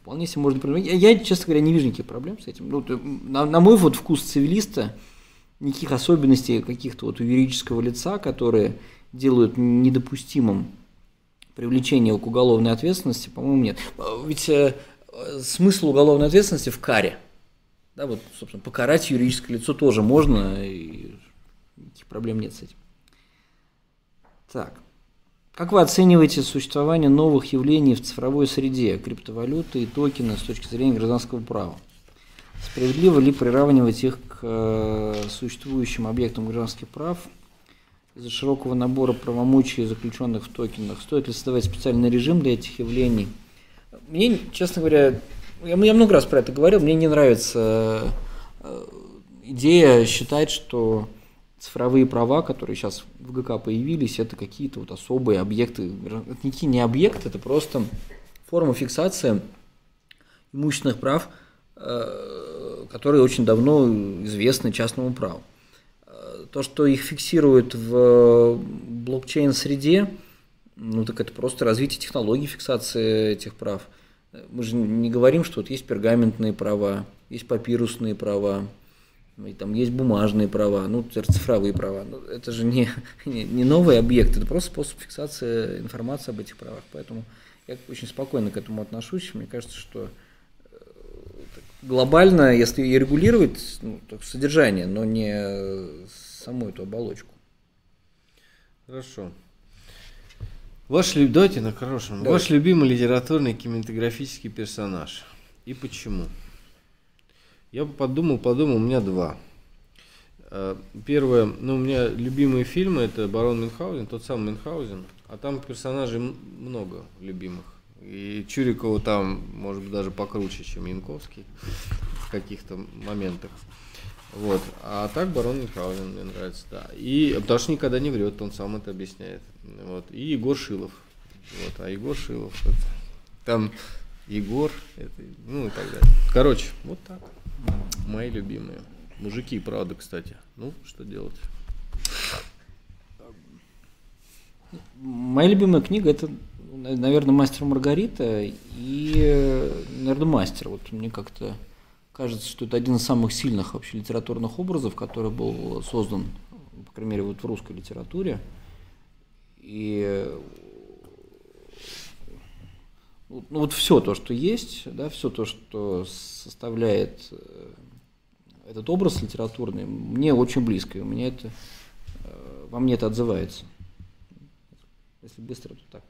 вполне себе можно привлекать. Я, я, честно говоря, не вижу никаких проблем с этим. Ну, м, на, на мой вот вкус цивилиста, никаких особенностей каких-то вот у юридического лица, которые делают недопустимым привлечение к уголовной ответственности, по-моему, нет. А, Ведь э, э, смысл уголовной ответственности в каре. Да, вот, собственно, покарать юридическое лицо тоже можно, и никаких проблем нет с этим. Так. Как вы оцениваете существование новых явлений в цифровой среде, криптовалюты и токены с точки зрения гражданского права? Справедливо ли приравнивать их к э, существующим объектам гражданских прав из-за широкого набора правомочий, заключенных в токенах? Стоит ли создавать специальный режим для этих явлений? Мне, честно говоря, я, я много раз про это говорил, мне не нравится э, идея считать, что цифровые права, которые сейчас в ГК появились, это какие-то вот особые объекты. Это никакие не объекты, это просто форма фиксации имущественных прав, э, которые очень давно известны частному праву. Э, То, что их фиксируют в блокчейн-среде, ну так это просто развитие технологий фиксации этих прав. Мы же не говорим, что вот есть пергаментные права, есть папирусные права, И там есть бумажные права, ну, цифровые права. Но это же не, не, не новый объект, это просто способ фиксации информации об этих правах. Поэтому я очень спокойно к этому отношусь. Мне кажется, что э, глобально, если и регулировать ну, содержание, но не саму эту оболочку. Хорошо. Ваш, давайте на хорошем. Давайте. Ваш любимый литературный кинематографический персонаж. И почему? Я подумал, подумал, у меня два. Э, первое, ну, у меня любимые фильмы это Барон Мюнхгаузен, тот самый Мюнхгаузен, а там персонажей много любимых. И Чурикова там, может быть, даже покруче, чем Янковский в каких-то моментах. Вот. А так барон Мюнхгаузен мне нравится, да. И потому что никогда не врет, он сам это объясняет. Вот. И Егор Шилов. Вот. А Егор Шилов, это, там Егор, это, ну и так далее. Короче, вот так. Мои любимые. Мужики, правда, кстати. Ну, что делать? Моя любимая книга это, наверное, мастер Маргарита и, наверное, мастер. Вот мне как-то кажется, что это один из самых сильных вообще литературных образов, который был создан, по крайней мере, вот в русской литературе. И ну, вот все то, что есть, да, все то, что составляет э, этот образ литературный, мне очень близко, и у меня это, э, во мне это отзывается. Если быстро, то так.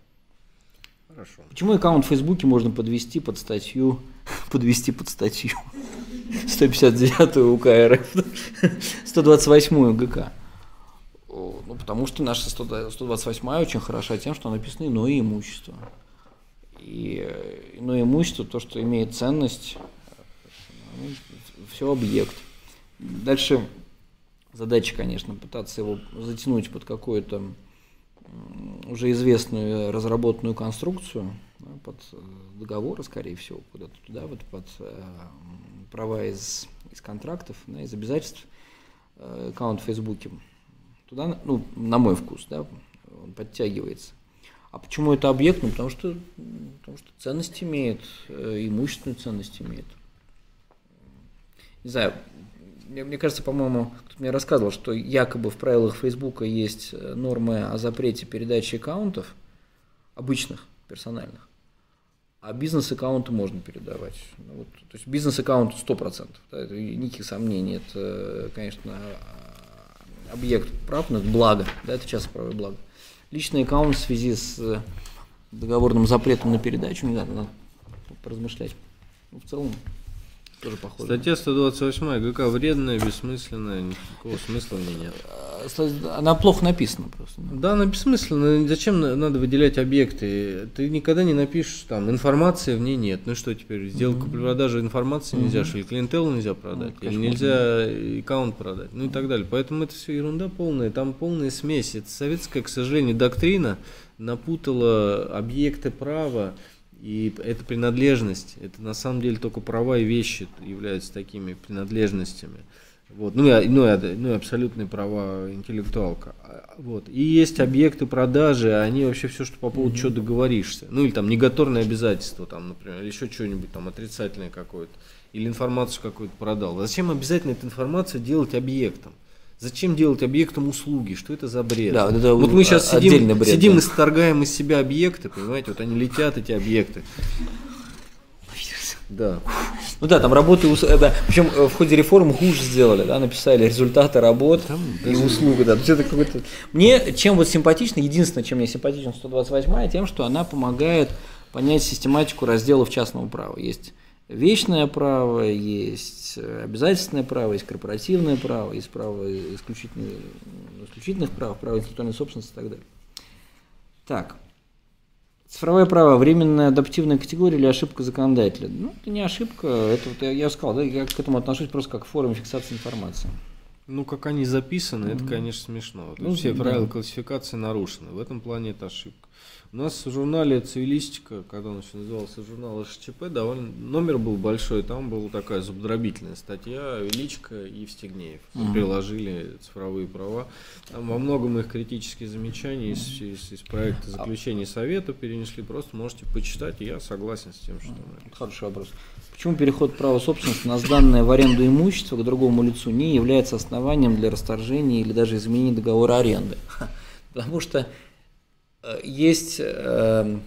Хорошо. Почему аккаунт в Фейсбуке можно подвести под статью, подвести под статью 159 УК РФ, 128 ГК? Ну, потому что наша 128 очень хороша тем, что написано иное имущество. И иное имущество, то, что имеет ценность, ну, все объект. Дальше задача, конечно, пытаться его затянуть под какую-то уже известную разработанную конструкцию, под э, договоры, скорее всего, куда-то туда, вот под э, права из, из контрактов, да, из обязательств, э, аккаунт в Фейсбуке. Туда, ну, на мой вкус, да, он подтягивается. А почему это объект? Ну, потому что, потому что ценность имеет, имущественную ценность имеет. Не знаю, мне, мне кажется, по-моему, кто-то мне рассказывал, что якобы в правилах Фейсбука есть э, нормы о запрете передачи аккаунтов, обычных, персональных, а бизнес-аккаунты можно передавать. Ну, вот, то есть бизнес-аккаунт 100%, да, это никаких сомнений, это, конечно, объект прав, но это благо, да, это часто правое благо. Личный аккаунт в связи с договорным запретом на передачу, не надо, надо поразмышлять. Ну, в целом, тоже похоже. Статья 128 ГК вредная, бессмысленная, никакого смысла в ней нет. Она плохо написана просто. Да, она бессмысленная. Зачем надо выделять объекты? Ты никогда не напишешь, там, информации в ней нет. Ну что теперь, сделку mm продажи информации mm нельзя, что или клиентелу нельзя продать, ну, или нельзя аккаунт продать, ну и так далее. Поэтому это все ерунда полная, там полная смесь. Это советская, к сожалению, доктрина напутала объекты права и эта принадлежность, это на самом деле только права и вещи являются такими принадлежностями. Вот. Ну, и, ну, и, ну и абсолютные права интеллектуалка. А, вот. И есть объекты продажи, они вообще все, что по поводу mm-hmm. чего договоришься. Ну или там неготорные обязательства, там, например, или еще что-нибудь там отрицательное какое-то. Или информацию какую-то продал. Зачем обязательно эту информацию делать объектом? Зачем делать объектом услуги? Что это за бред? Да, это вот мы сейчас сидим, бред, сидим да. и сторгаем из себя объекты, понимаете, вот они летят, эти объекты. Да. Ну да, там работы, да, причем э, в ходе реформ хуже сделали, да, написали результаты работ там, и услуг, да, это какой-то... Мне чем вот симпатично, единственное, чем мне симпатичен 128 тем, что она помогает понять систематику разделов частного права. Есть вечное право, есть обязательственное право, есть корпоративное право, есть право исключительных, исключительных прав, право интеллектуальной собственности и так далее. Так, цифровое право, временная адаптивная категория или ошибка законодателя? Ну, это не ошибка, это вот я, я сказал, да, я к этому отношусь просто как к форме фиксации информации. Ну, как они записаны, это, конечно, смешно. Ну, все да. правила классификации нарушены. В этом плане это ошибка. У нас в журнале «Цивилистика», когда он еще назывался журнал СЧП, довольно номер был большой, там была такая зубодробительная статья «Величко и Евстигнеев». Мы приложили цифровые права. Там во многом их критические замечания из, из- из проекта заключения совета перенесли. Просто можете почитать, и я согласен с тем, что... написано. Хороший вопрос. Почему переход права собственности на сданное в аренду имущество к другому лицу не является основанием для расторжения или даже изменения договора аренды? Потому что есть э,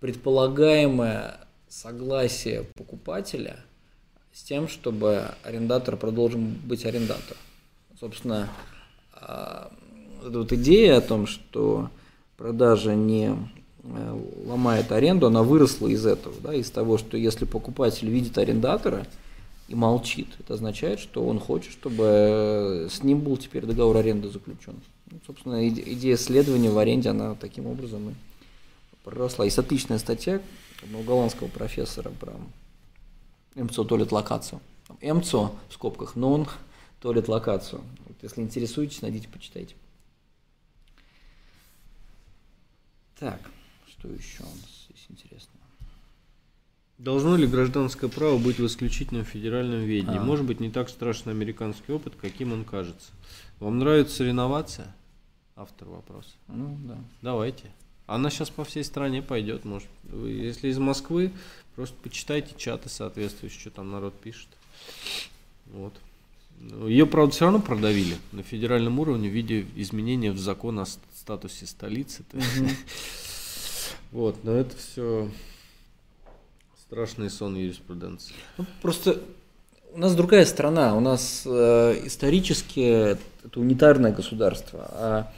предполагаемое согласие покупателя с тем, чтобы арендатор продолжил быть арендатором. Собственно, эта вот идея о том, что продажа не э, ломает аренду, она выросла из этого, да, из того, что если покупатель видит арендатора и молчит, это означает, что он хочет, чтобы э, с ним был теперь договор аренды заключен. Ну, собственно, иде- идея следования в аренде, она таким образом и проросла. Есть отличная статья одного голландского профессора про МЦО толит локацию. МЦО в скобках, но он толит локацию. Вот если интересуетесь, найдите, почитайте. Так, что еще у нас здесь интересного? Должно ли гражданское право быть в исключительном федеральном ведении? А. Может быть, не так страшен американский опыт, каким он кажется. Вам нравится соревноваться? Автор вопроса. Ну, да. Давайте. Она сейчас по всей стране пойдет, может. Вы, если из Москвы, просто почитайте чаты соответствующие, что там народ пишет. Вот. Ее, правда, все равно продавили на федеральном уровне в виде изменения в закон о ст- статусе столицы. Вот, но это все страшный сон юриспруденции. Ну, просто у нас другая страна, у нас э, исторически это унитарное государство, а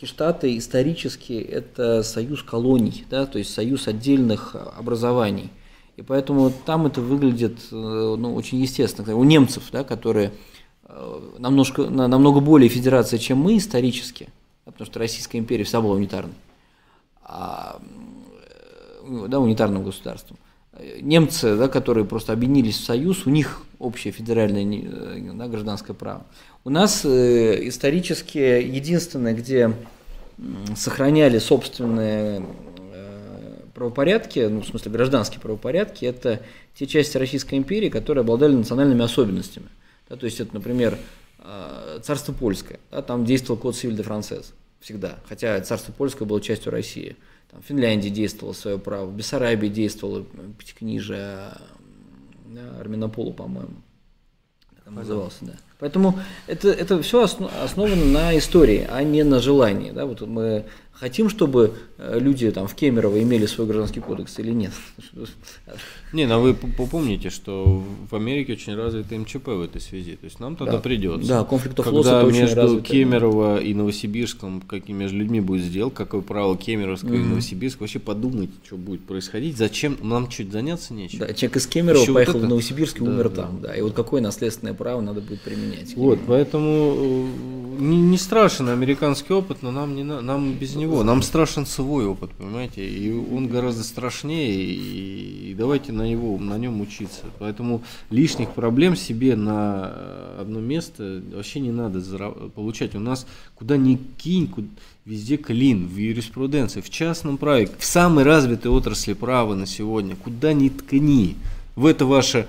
все-таки Штаты исторически это союз колоний, да, то есть союз отдельных образований. И поэтому там это выглядит э, ну, очень естественно. У немцев, да, которые э, намножко, на- намного более федерация, чем мы исторически, да, потому что Российская империя вся была унитарной, а, э, да, унитарным государством. Немцы, да, которые просто объединились в союз, у них общее федеральное да, гражданское право. У нас э, исторически единственное, где сохраняли собственные э, правопорядки, ну, в смысле гражданские правопорядки, это те части Российской империи, которые обладали национальными особенностями. Да, то есть это, например, э, царство польское, да, там действовал код Сивиль де Францез всегда, хотя царство польское было частью России. Там в Финляндии действовало свое право, в Бессарабии действовало э, пятикнижие да, Арминополу, по-моему. Назывался, да. Поэтому это, это все основано на истории, а не на желании. Да? Вот мы хотим, чтобы э, люди там, в Кемерово имели свой гражданский кодекс или нет. Не, ну вы п- помните, что в Америке очень развита МЧП в этой связи. То есть нам тогда Да. придется. Да, конфликт of laws Когда между развито. Кемерово и Новосибирском, каким между людьми будет сделка, какое право Кемеровского и Мгм. Новосибирска, вообще подумайте, что будет происходить, зачем, нам чуть заняться нечем. Да, человек из Кемерово Еще вот поехал это- в Новосибирск и Да, умер да. там. Да. И вот какое наследственное право надо будет применять? Вот, поэтому э, не, не страшен американский опыт, но нам не на- нам без него. Нам страшен свой опыт, понимаете, и он гораздо страшнее, и, и давайте на его на нем учиться. Поэтому лишних проблем себе на э, одно место вообще не надо получать. У нас куда ни кинь, ку- везде клин в юриспруденции, в частном праве, в самой развитой отрасли права на сегодня, куда ни ткни. В это ваше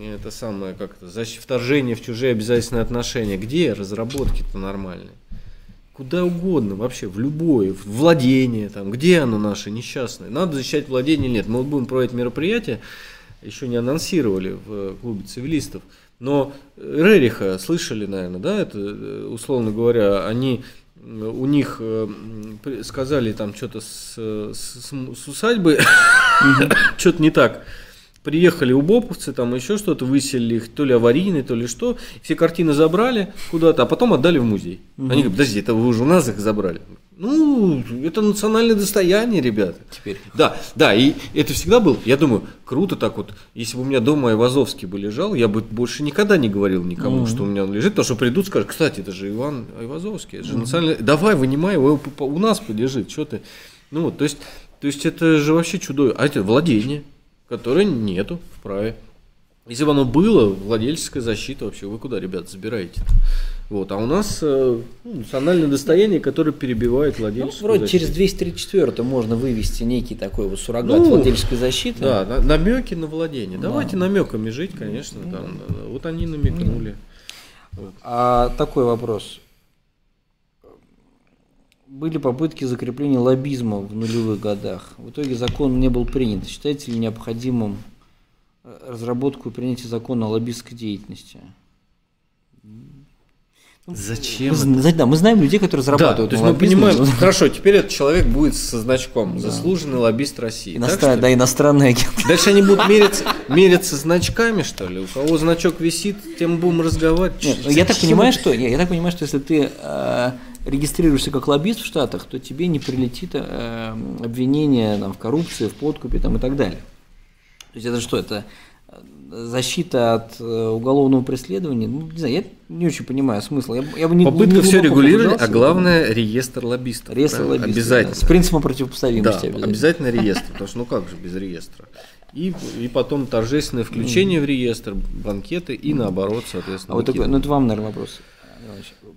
это самое как то защ- вторжение в чужие обязательные отношения. Где разработки-то нормальные? Куда угодно, вообще, в любое, в владение, там, где оно наше несчастное. Надо защищать владение или нет. Мы вот будем проводить мероприятие, еще не анонсировали в э, клубе цивилистов, но Рериха слышали, наверное, да, это, э, условно говоря, они у них э, сказали там что-то с, э, с, с усадьбы, что-то не так. Приехали убоповцы, там еще что-то, выселили их, то ли аварийные, то ли что. Все картины забрали куда-то, а потом отдали в музей. Они говорят, подожди, это вы уже у нас их забрали. Ну, это национальное достояние, ребята. Теперь. Да, да, и это всегда было. Я думаю, круто так вот. Если бы у меня дома Айвазовский бы лежал, я бы больше никогда не говорил никому, Мгм. что у меня он лежит, потому что придут, скажут, кстати, это же Иван Айвазовский, это же национальный. Давай, вынимай его, у нас полежит, что ты. Ну вот, то есть, то есть это же вообще чудо. А это владение, которое нету в праве. Если бы оно было, владельческая защита вообще, вы куда, ребят, забираете? Вот, а у нас э, ну, национальное достояние, которое перебивает Ну, владельческую вроде защиту. через 234 можно вывести некий такой вот суррогат Ну, владельческой защиты. Да, на- намеки на владение. Да. Давайте намеками жить, конечно. там, э, вот они намекнули. Вот. А такой вопрос. Были попытки закрепления лоббизма в нулевых годах. В итоге закон не был принят. Считаете ли необходимым э, разработку и принятие закона о лоббистской деятельности? Зачем Мы, это? да, мы знаем людей, которые Да, зарабатывают то есть мы понимаем, хорошо, теперь этот человек будет со значком заслуженный лоббист России. Так Иностран- ли? да, иностранные агенты. Дальше они будут мериться, мериться значками, что ли? У кого значок висит, тем будем разговаривать. Нет, ну, я так понимаю, что не, я так понимаю, что если ты э, регистрируешься как лоббист в Штатах, то тебе не прилетит э, обвинение там, в коррупции, в подкупе там, и так далее. То есть это что, это защита от э, уголовного преследования? Ну, не знаю, я не очень понимаю смысла. Я, я бы не, Попытка не все регулировать, а главное реестр лоббистов. Реестр правильно? лоббистов, Обязательно. да, с принципом Да, противопоставимости обязательно. реестр, потому что ну как же без реестра. И, и потом торжественное включение в реестр, банкеты и наоборот, соответственно. А вот такой, ну это вам, наверное, вопрос.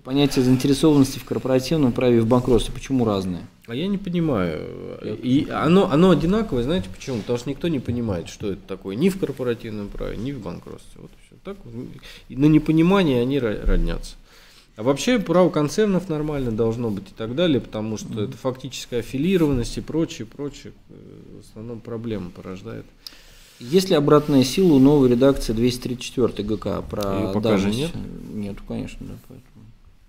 Понятие заинтересованности в корпоративном праве и в банкротстве, почему разные? А я не понимаю. И оно, оно одинаковое, знаете почему? Потому что никто не понимает, что это такое ни в корпоративном праве, ни в банкротстве. Вот и всё. Так, и на непонимание они ро- роднятся. А вообще право концернов нормально должно быть и так далее, потому что это фактическая аффилированность и прочее, прочее, э, в основном проблемы порождает. Есть ли обратная сила у новой редакции 234 ГК про Её пока же давность? нет. Нет, конечно, да. Поэтому.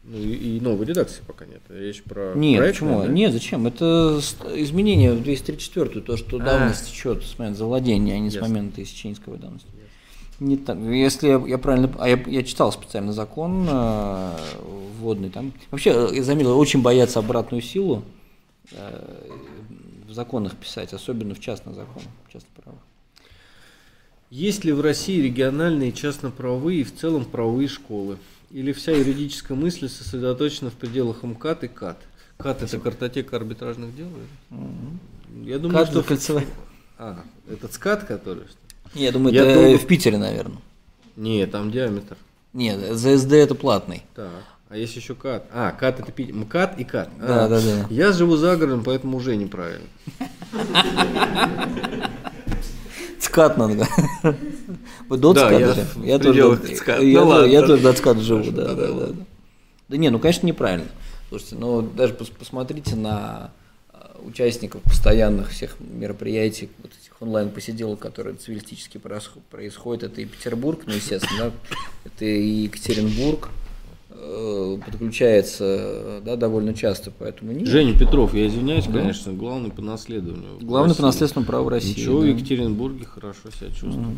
Ну и, и новой редакции пока нет. Речь про Нет, проектное, почему? да? Нет, зачем? Это изменение в 234, то, что А. давность течет с момента завладения, а не с момента исчезнской давности. Не так. Если я, я правильно, а я, я читал специально закон э, вводный там. Вообще, э, я заметил, очень боятся обратную силу э, в законах писать, особенно в частных законах, частных правах. Есть ли в России региональные частно-правовые и в целом правовые школы? Или вся юридическая мысль сосредоточена в пределах МКАД и КАД? КАД это картотека арбитражных дел? Я думаю, что... кольцевая? А, этот СКАД, который? что ли? Я думаю, Я это думаю- в Питере, наверное. Не, там диаметр. Нет, ЗСД это платный. Так, а есть еще КАД. А, КАД это Питер. МКАД и КАД. А, Да, да, да. Я живу за городом, поэтому уже неправильно. ЦКАТ надо. Вы до Да, я в тоже, ЦКАТа. я, Ну ладно. я тоже до ЦКАТа живу, да, да, да, да, да, да. Да не, ну конечно неправильно. Слушайте, ну даже пос- посмотрите на э, участников постоянных всех мероприятий, вот этих онлайн-посиделок, которые цивилистически происход- происходят. Это и Петербург, ну естественно, да, это и Екатеринбург э, подключается да, довольно часто, поэтому не Женя Петров, я извиняюсь, конечно, главный по наследованию. в Главный по России. наследственному праву России. Ничего, в да. Екатеринбурге хорошо себя чувствую.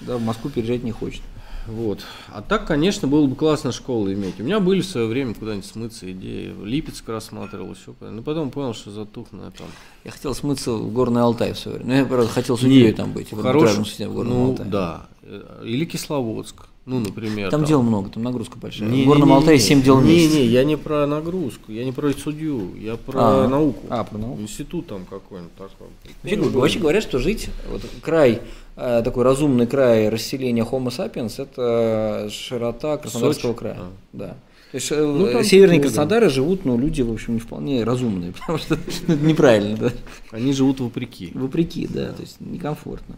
Да, в Москву переезжать не хочет. Вот. А так, конечно, было бы классно школу иметь. У меня были в свое время куда-нибудь смыться идеи. Липецк рассматривал, еще куда Но потом понял, что затухну я там. Я хотел смыться в Горный Алтай в свое время. Ну, я, правда, хотел судьей там быть. в хорош- суде в Горном ну, Алтае. да. Э, Или Кисловодск. Ну, например. Там дел много, там нагрузка большая. Не, в Горном не, не, Алтае не. 7 дел в месяц. Не, не, я не про нагрузку, я не про судью, я про А, науку. а, про науку. Институт там какой-нибудь такой. Вообще, говорю, вообще говорят, что жить, вот край, э, такой разумный край расселения Homo sapiens, это широта Краснодарского Сочи? края. А. Да. То есть э, Ну, там северные такое, да. Краснодары живут, но люди, в общем, не вполне разумные, потому что это неправильно, да. Они живут вопреки. Вопреки, да, то есть некомфортно.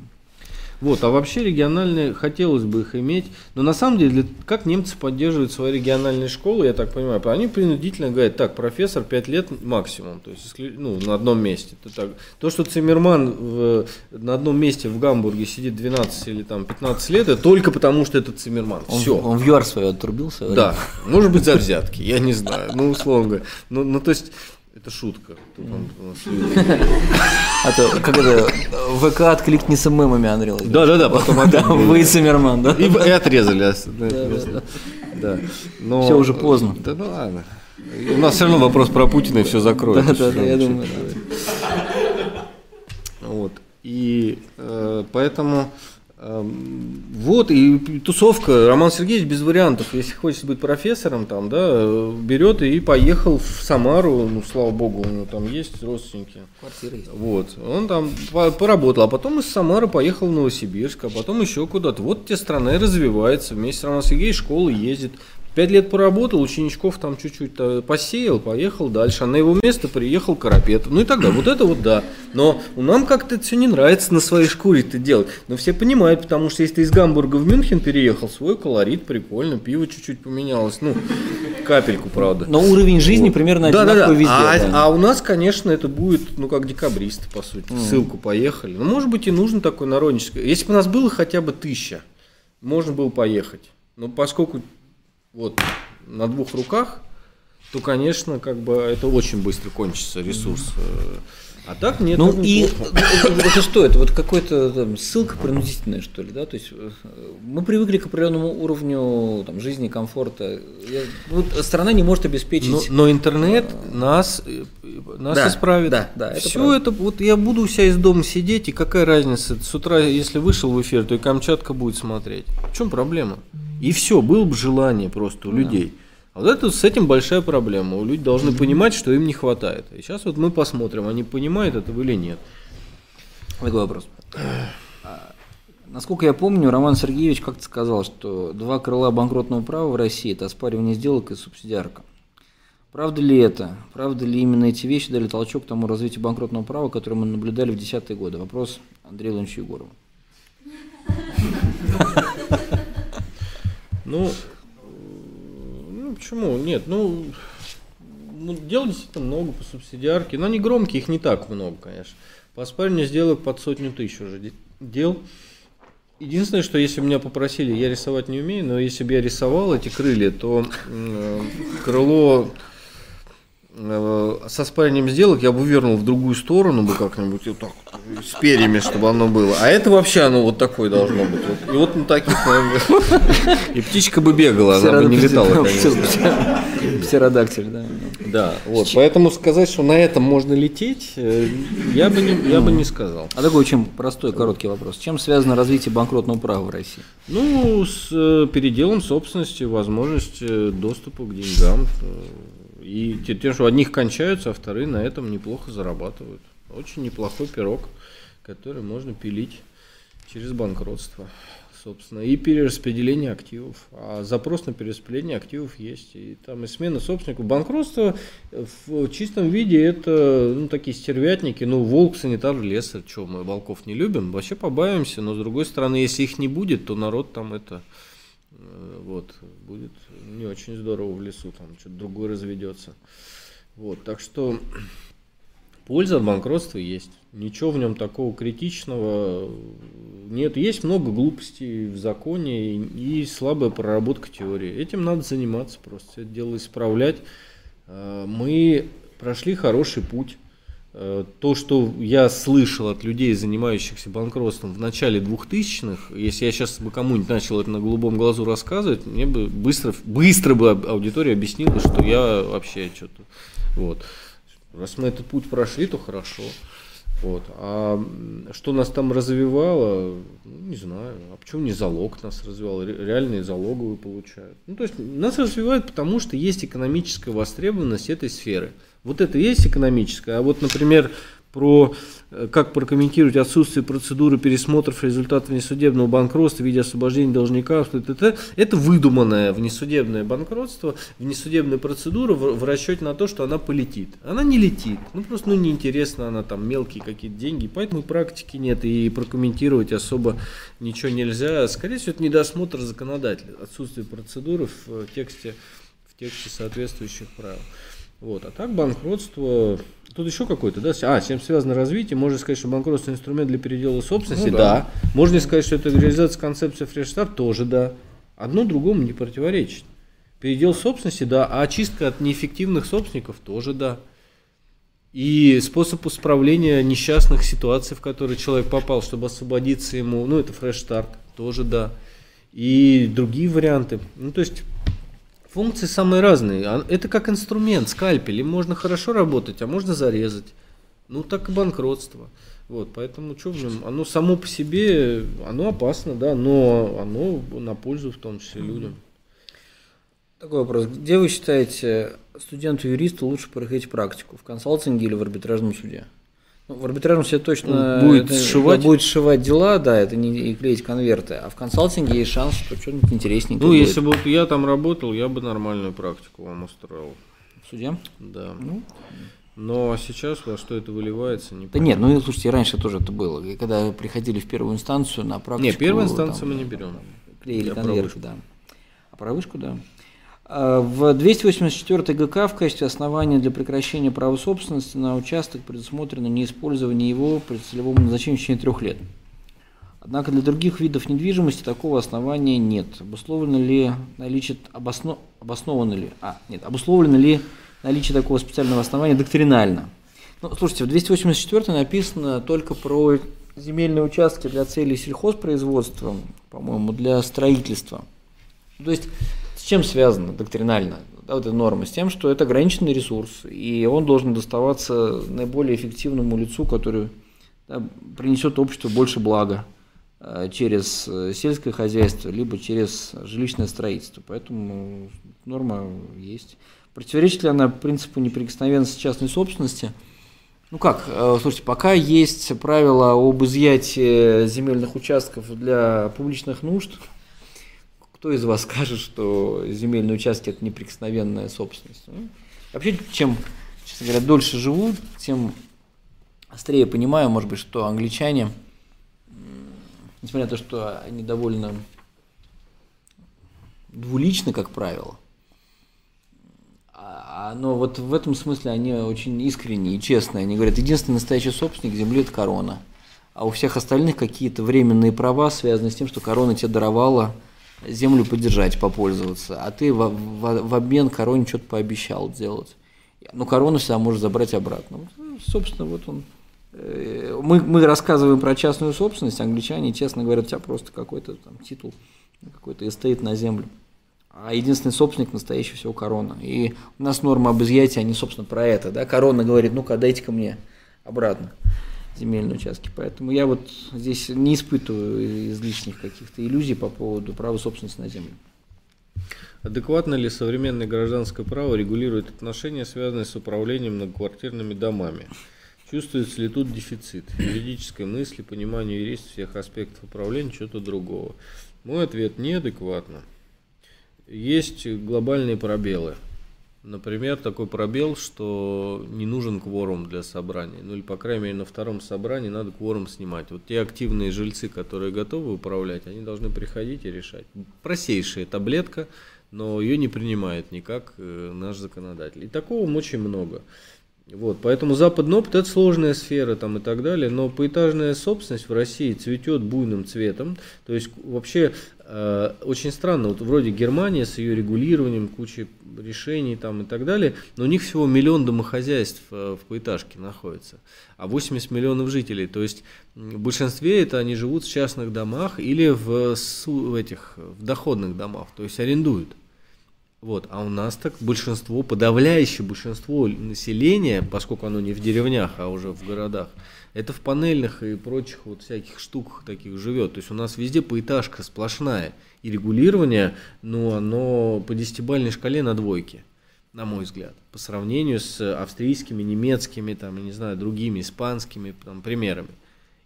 Вот, а вообще региональные, хотелось бы их иметь, но на самом деле, как немцы поддерживают свои региональные школы, я так понимаю, они принудительно говорят, так, профессор 5 лет максимум, то есть ну, на одном месте. То, так, то, что Циммерман в- на одном месте в Гамбурге сидит 12 или там 15 лет, это только потому, что это Циммерман. Он, Все. он в ЮАР свое отрубился. Да, может быть за взятки, я не знаю, ну условно говоря. Ну, ну то есть, это шутка. А то, как это, ВК откликни с мемами, Андрей Владимирович. Да-да-да, потом Да, вы и Циммерман, да? И, и отрезали. да, Да, да, Да. Но, Всё уже поздно. Да ну ладно. У нас все равно вопрос про Путина и все закроет. Да, да, да, я думаю, да. Вот. И э, поэтому вот, и тусовка, Роман Сергеевич без вариантов, если хочет быть профессором, там, да, берет и поехал в Самару, ну, слава богу, у него там есть родственники. Квартира есть. Вот, он там поработал, а потом из Самары поехал в Новосибирск, а потом еще куда-то. Вот те страна и развивается, вместе с Романом Сергеевичем школы ездит, Пять лет поработал, ученичков там чуть-чуть э, посеял, поехал дальше, а на его место приехал Карапетов. Ну и тогда, вот это вот да. Но нам как-то это все не нравится на своей шкуре это делать. Но все понимают, потому что если ты из Гамбурга в Мюнхен переехал, свой колорит, прикольно, пиво чуть-чуть поменялось. Ну, капельку, правда. Но уровень жизни вот. примерно да, одинаковый да, да. везде. А, да. а у нас, конечно, это будет, ну, как декабристы, по сути. Mm. Ссылку поехали. Ну, может быть, и нужно такое народническое. Если бы у нас было хотя бы тысяча, можно было поехать. Но поскольку вот на двух руках, то, конечно, как бы это очень быстро кончится ресурс. А так нет. Ну и это что, это вот какой-то там, ссылка принудительная, что ли, да? То есть э, мы привыкли к определенному уровню там, жизни, комфорта. Я, вот, страна не может обеспечить. Но, но интернет нас, э, нас да, исправит. Да, да. Это Все правда. это вот я буду у себя из дома сидеть, и какая разница? С утра, если вышел в эфир, то и Камчатка будет смотреть. В чем проблема? И все, было бы желание просто у да. людей. А вот это с этим большая проблема. У людей должны понимать, что им не хватает. И сейчас вот мы посмотрим, они понимают этого или нет. Такой вопрос. А, насколько я помню, Роман Сергеевич как-то сказал, что два крыла банкротного права в России – это оспаривание сделок и субсидиарка. Правда ли это? Правда ли именно эти вещи дали толчок к тому развитию банкротного права, которое мы наблюдали в десятые годы? Вопрос Андрея Ивановича Егорова. Ну, ну почему? Нет, ну, ну, дел действительно много по субсидиарке, но они громкие, их не так много, конечно. По оспариванию сделок под сотню тысяч уже дел. Единственное, что если меня попросили, я рисовать не умею, но если бы я рисовал эти крылья, то э, крыло со спаянием сделок я бы вернул в другую сторону бы как-нибудь вот так с перьями, чтобы оно было. А это вообще оно вот такое должно быть. И вот на таких, наверное, и птичка бы бегала, она бы не летала, конечно. Птеродактиль, да. Да, вот. Поэтому сказать, что на этом можно лететь, э, я бы не, я бы не сказал. А такой очень простой, короткий вопрос. Чем связано развитие банкротного права в России? Ну, с э, переделом собственности, возможность доступа к деньгам, и тем, что одних кончаются, а вторые на этом неплохо зарабатывают. Очень неплохой пирог, который можно пилить через банкротство, собственно, и перераспределение активов. А запрос на перераспределение активов есть. И там и смена собственников. Банкротство в чистом виде это ну, такие стервятники, ну, волк, санитар леса, что мы волков не любим, вообще побаиваемся, но с другой стороны, если их не будет, то народ там это вот, будет не очень здорово в лесу, там что-то другое разведется. Вот, так что польза от банкротства есть. Ничего в нем такого критичного нет. Есть много глупостей в законе и слабая проработка теории. Этим надо заниматься просто, это дело исправлять. Э, мы прошли хороший путь Э, то, что я слышал от людей, занимающихся банкротством в начале 2000-х, если я сейчас бы кому-нибудь начал это на голубом глазу рассказывать, мне бы быстро, быстро бы аудитория объяснила, что я вообще что-то... Вот. Раз мы этот путь прошли, то хорошо. Вот. А что нас там развивало, ну, не знаю. А почему не залог нас развивал? Реальные залоговые получают. Ну, то есть нас развивают, потому что есть экономическая востребованность этой сферы. Вот это есть экономическое. А вот, например, про э, как прокомментировать отсутствие процедуры пересмотров результатов внесудебного банкротства в виде освобождения должника. Это, это выдуманное внесудебное банкротство, внесудебная процедура в, в расчете на то, что она полетит. Она не летит. Ну просто ну, неинтересно, она там мелкие какие-то деньги, поэтому практики нет и прокомментировать особо ничего нельзя. Скорее всего, это недосмотр законодателя, отсутствие процедуры в тексте, в тексте соответствующих правил. Вот. А так банкротство, тут еще какой-то, да? А, с чем связано развитие? Можно сказать, что банкротство инструмент для передела собственности? Ну, да. да. Можно сказать, что это реализация концепции fresh start? Тоже да. Одно другому не противоречит. Передел собственности, да, а очистка от неэффективных собственников тоже да. И способ исправления несчастных ситуаций, в которые человек попал, чтобы освободиться ему, ну это fresh start, тоже да. И другие варианты. Ну то есть Функции самые разные. А это как инструмент, скальпель. Им можно хорошо работать, а можно зарезать. Ну, так и банкротство. Вот, поэтому что в нем? Оно само по себе, оно опасно, да, но оно на пользу в том числе людям. Такой вопрос. Где вы считаете, студенту-юристу лучше проходить практику? В консалтинге или в арбитражном суде? Ну, в арбитражном суде точно будет это, сшивать? будет сшивать дела, да, это не и клеить конверты. А в консалтинге есть шанс, что что-нибудь интересненькое Ну, будет. если бы вот я там работал, я бы нормальную практику вам устроил. Суде? Да. Ну, Но сейчас во что это выливается, не Да нет, ну слушайте, раньше тоже это было. Когда приходили в первую инстанцию на практику... Не, первую там, инстанцию мы не берем. Клеили конверты, да. А про вышку, да. А, В 284 ГК в качестве основания для прекращения права собственности на участок предусмотрено неиспользование его при целевом назначении в течение трех лет. Однако для других видов недвижимости такого основания нет. Обусловлено ли наличие, обосно, обосновано ли, а, нет, обусловлено ли наличие такого специального основания доктринально? Ну, слушайте, в 284 написано только про земельные участки для целей сельхозпроизводства, по-моему, для строительства. То есть чем связано доктринально да, вот эта норма? С тем, что это ограниченный ресурс, и он должен доставаться наиболее эффективному лицу, который да, принесет обществу больше блага э, через э, сельское хозяйство, либо через жилищное строительство. Поэтому норма есть. Противоречит ли она принципу неприкосновенности частной собственности? Ну как, э, слушайте, пока есть правила об изъятии земельных участков для публичных нужд, кто из вас скажет, что земельные участки это неприкосновенная собственность? Ну, Вообще, чем, честно говоря, дольше живу, тем острее понимаю, может быть, что англичане, несмотря на то, что они довольно двуличны, как правило, а- а- но вот в этом смысле они очень искренние и честные. Они говорят, единственный настоящий собственник земли – это корона. А у всех остальных какие-то временные права, связанные с тем, что корона тебе даровала землю поддержать, попользоваться, а ты в, в- в обмен короне что-то пообещал сделать. Ну, корону всегда можешь забрать обратно. Ну, собственно, вот он. Э, Мы, мы рассказываем про частную собственность, англичане, честно говорят, у тебя просто какой-то там титул, какой-то estate на землю. А единственный собственник настоящий всего корона. И у нас норма об изъятии, они, собственно, про это. Да? Корона говорит, ну-ка, дайте-ка мне обратно земельные участки. Поэтому я вот здесь не испытываю излишних каких-то иллюзий по поводу права собственности на землю. Адекватно ли современное гражданское право регулирует отношения, связанные с управлением многоквартирными домами? Чувствуется ли тут дефицит юридической мысли, понимания юриста всех аспектов управления, чего-то другого? Мой ответ – неадекватно. Есть глобальные пробелы. Например, такой пробел, что не нужен кворум для собрания. Ну или, по крайней мере, на втором собрании надо кворум снимать. Вот те активные жильцы, которые готовы управлять, они должны приходить и решать. Простейшая таблетка, но ее не принимает никак э, наш законодатель. И такого очень много. Вот, поэтому западный опыт это сложная сфера там и так далее, но поэтажная собственность в России цветет буйным цветом. То есть вообще э, очень странно, вот вроде Германия с ее регулированием, кучей решений там и так далее, но у них всего миллион домохозяйств э, в поэтажке находится, а 80 миллионов жителей. То есть в большинстве это они живут в частных домах или в, в этих в доходных домах, то есть арендуют. Вот, а у нас так большинство, подавляющее большинство населения, поскольку оно не в деревнях, а уже в городах, это в панельных и прочих вот всяких штуках таких живет. То есть у нас везде поэтажка сплошная. И регулирование, ну, оно по десятибалльной шкале на двойке, на мой взгляд. По сравнению с австрийскими, немецкими, там, я не знаю, другими, испанскими там, примерами.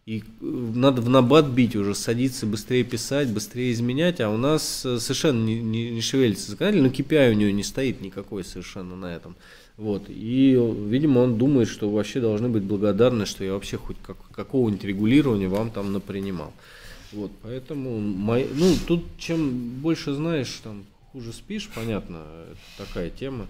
И э, надо в набат бить уже, садиться, быстрее писать, быстрее изменять, а у нас э, совершенно не, не, не шевелится законодатель, но KPI у него не стоит никакой совершенно на этом. Вот. И, видимо, он думает, что вообще должны быть благодарны, что я вообще хоть как, какого-нибудь регулирования вам там напринимал. Вот, поэтому, мой, ну, тут чем больше знаешь, там, хуже спишь, понятно, это такая тема.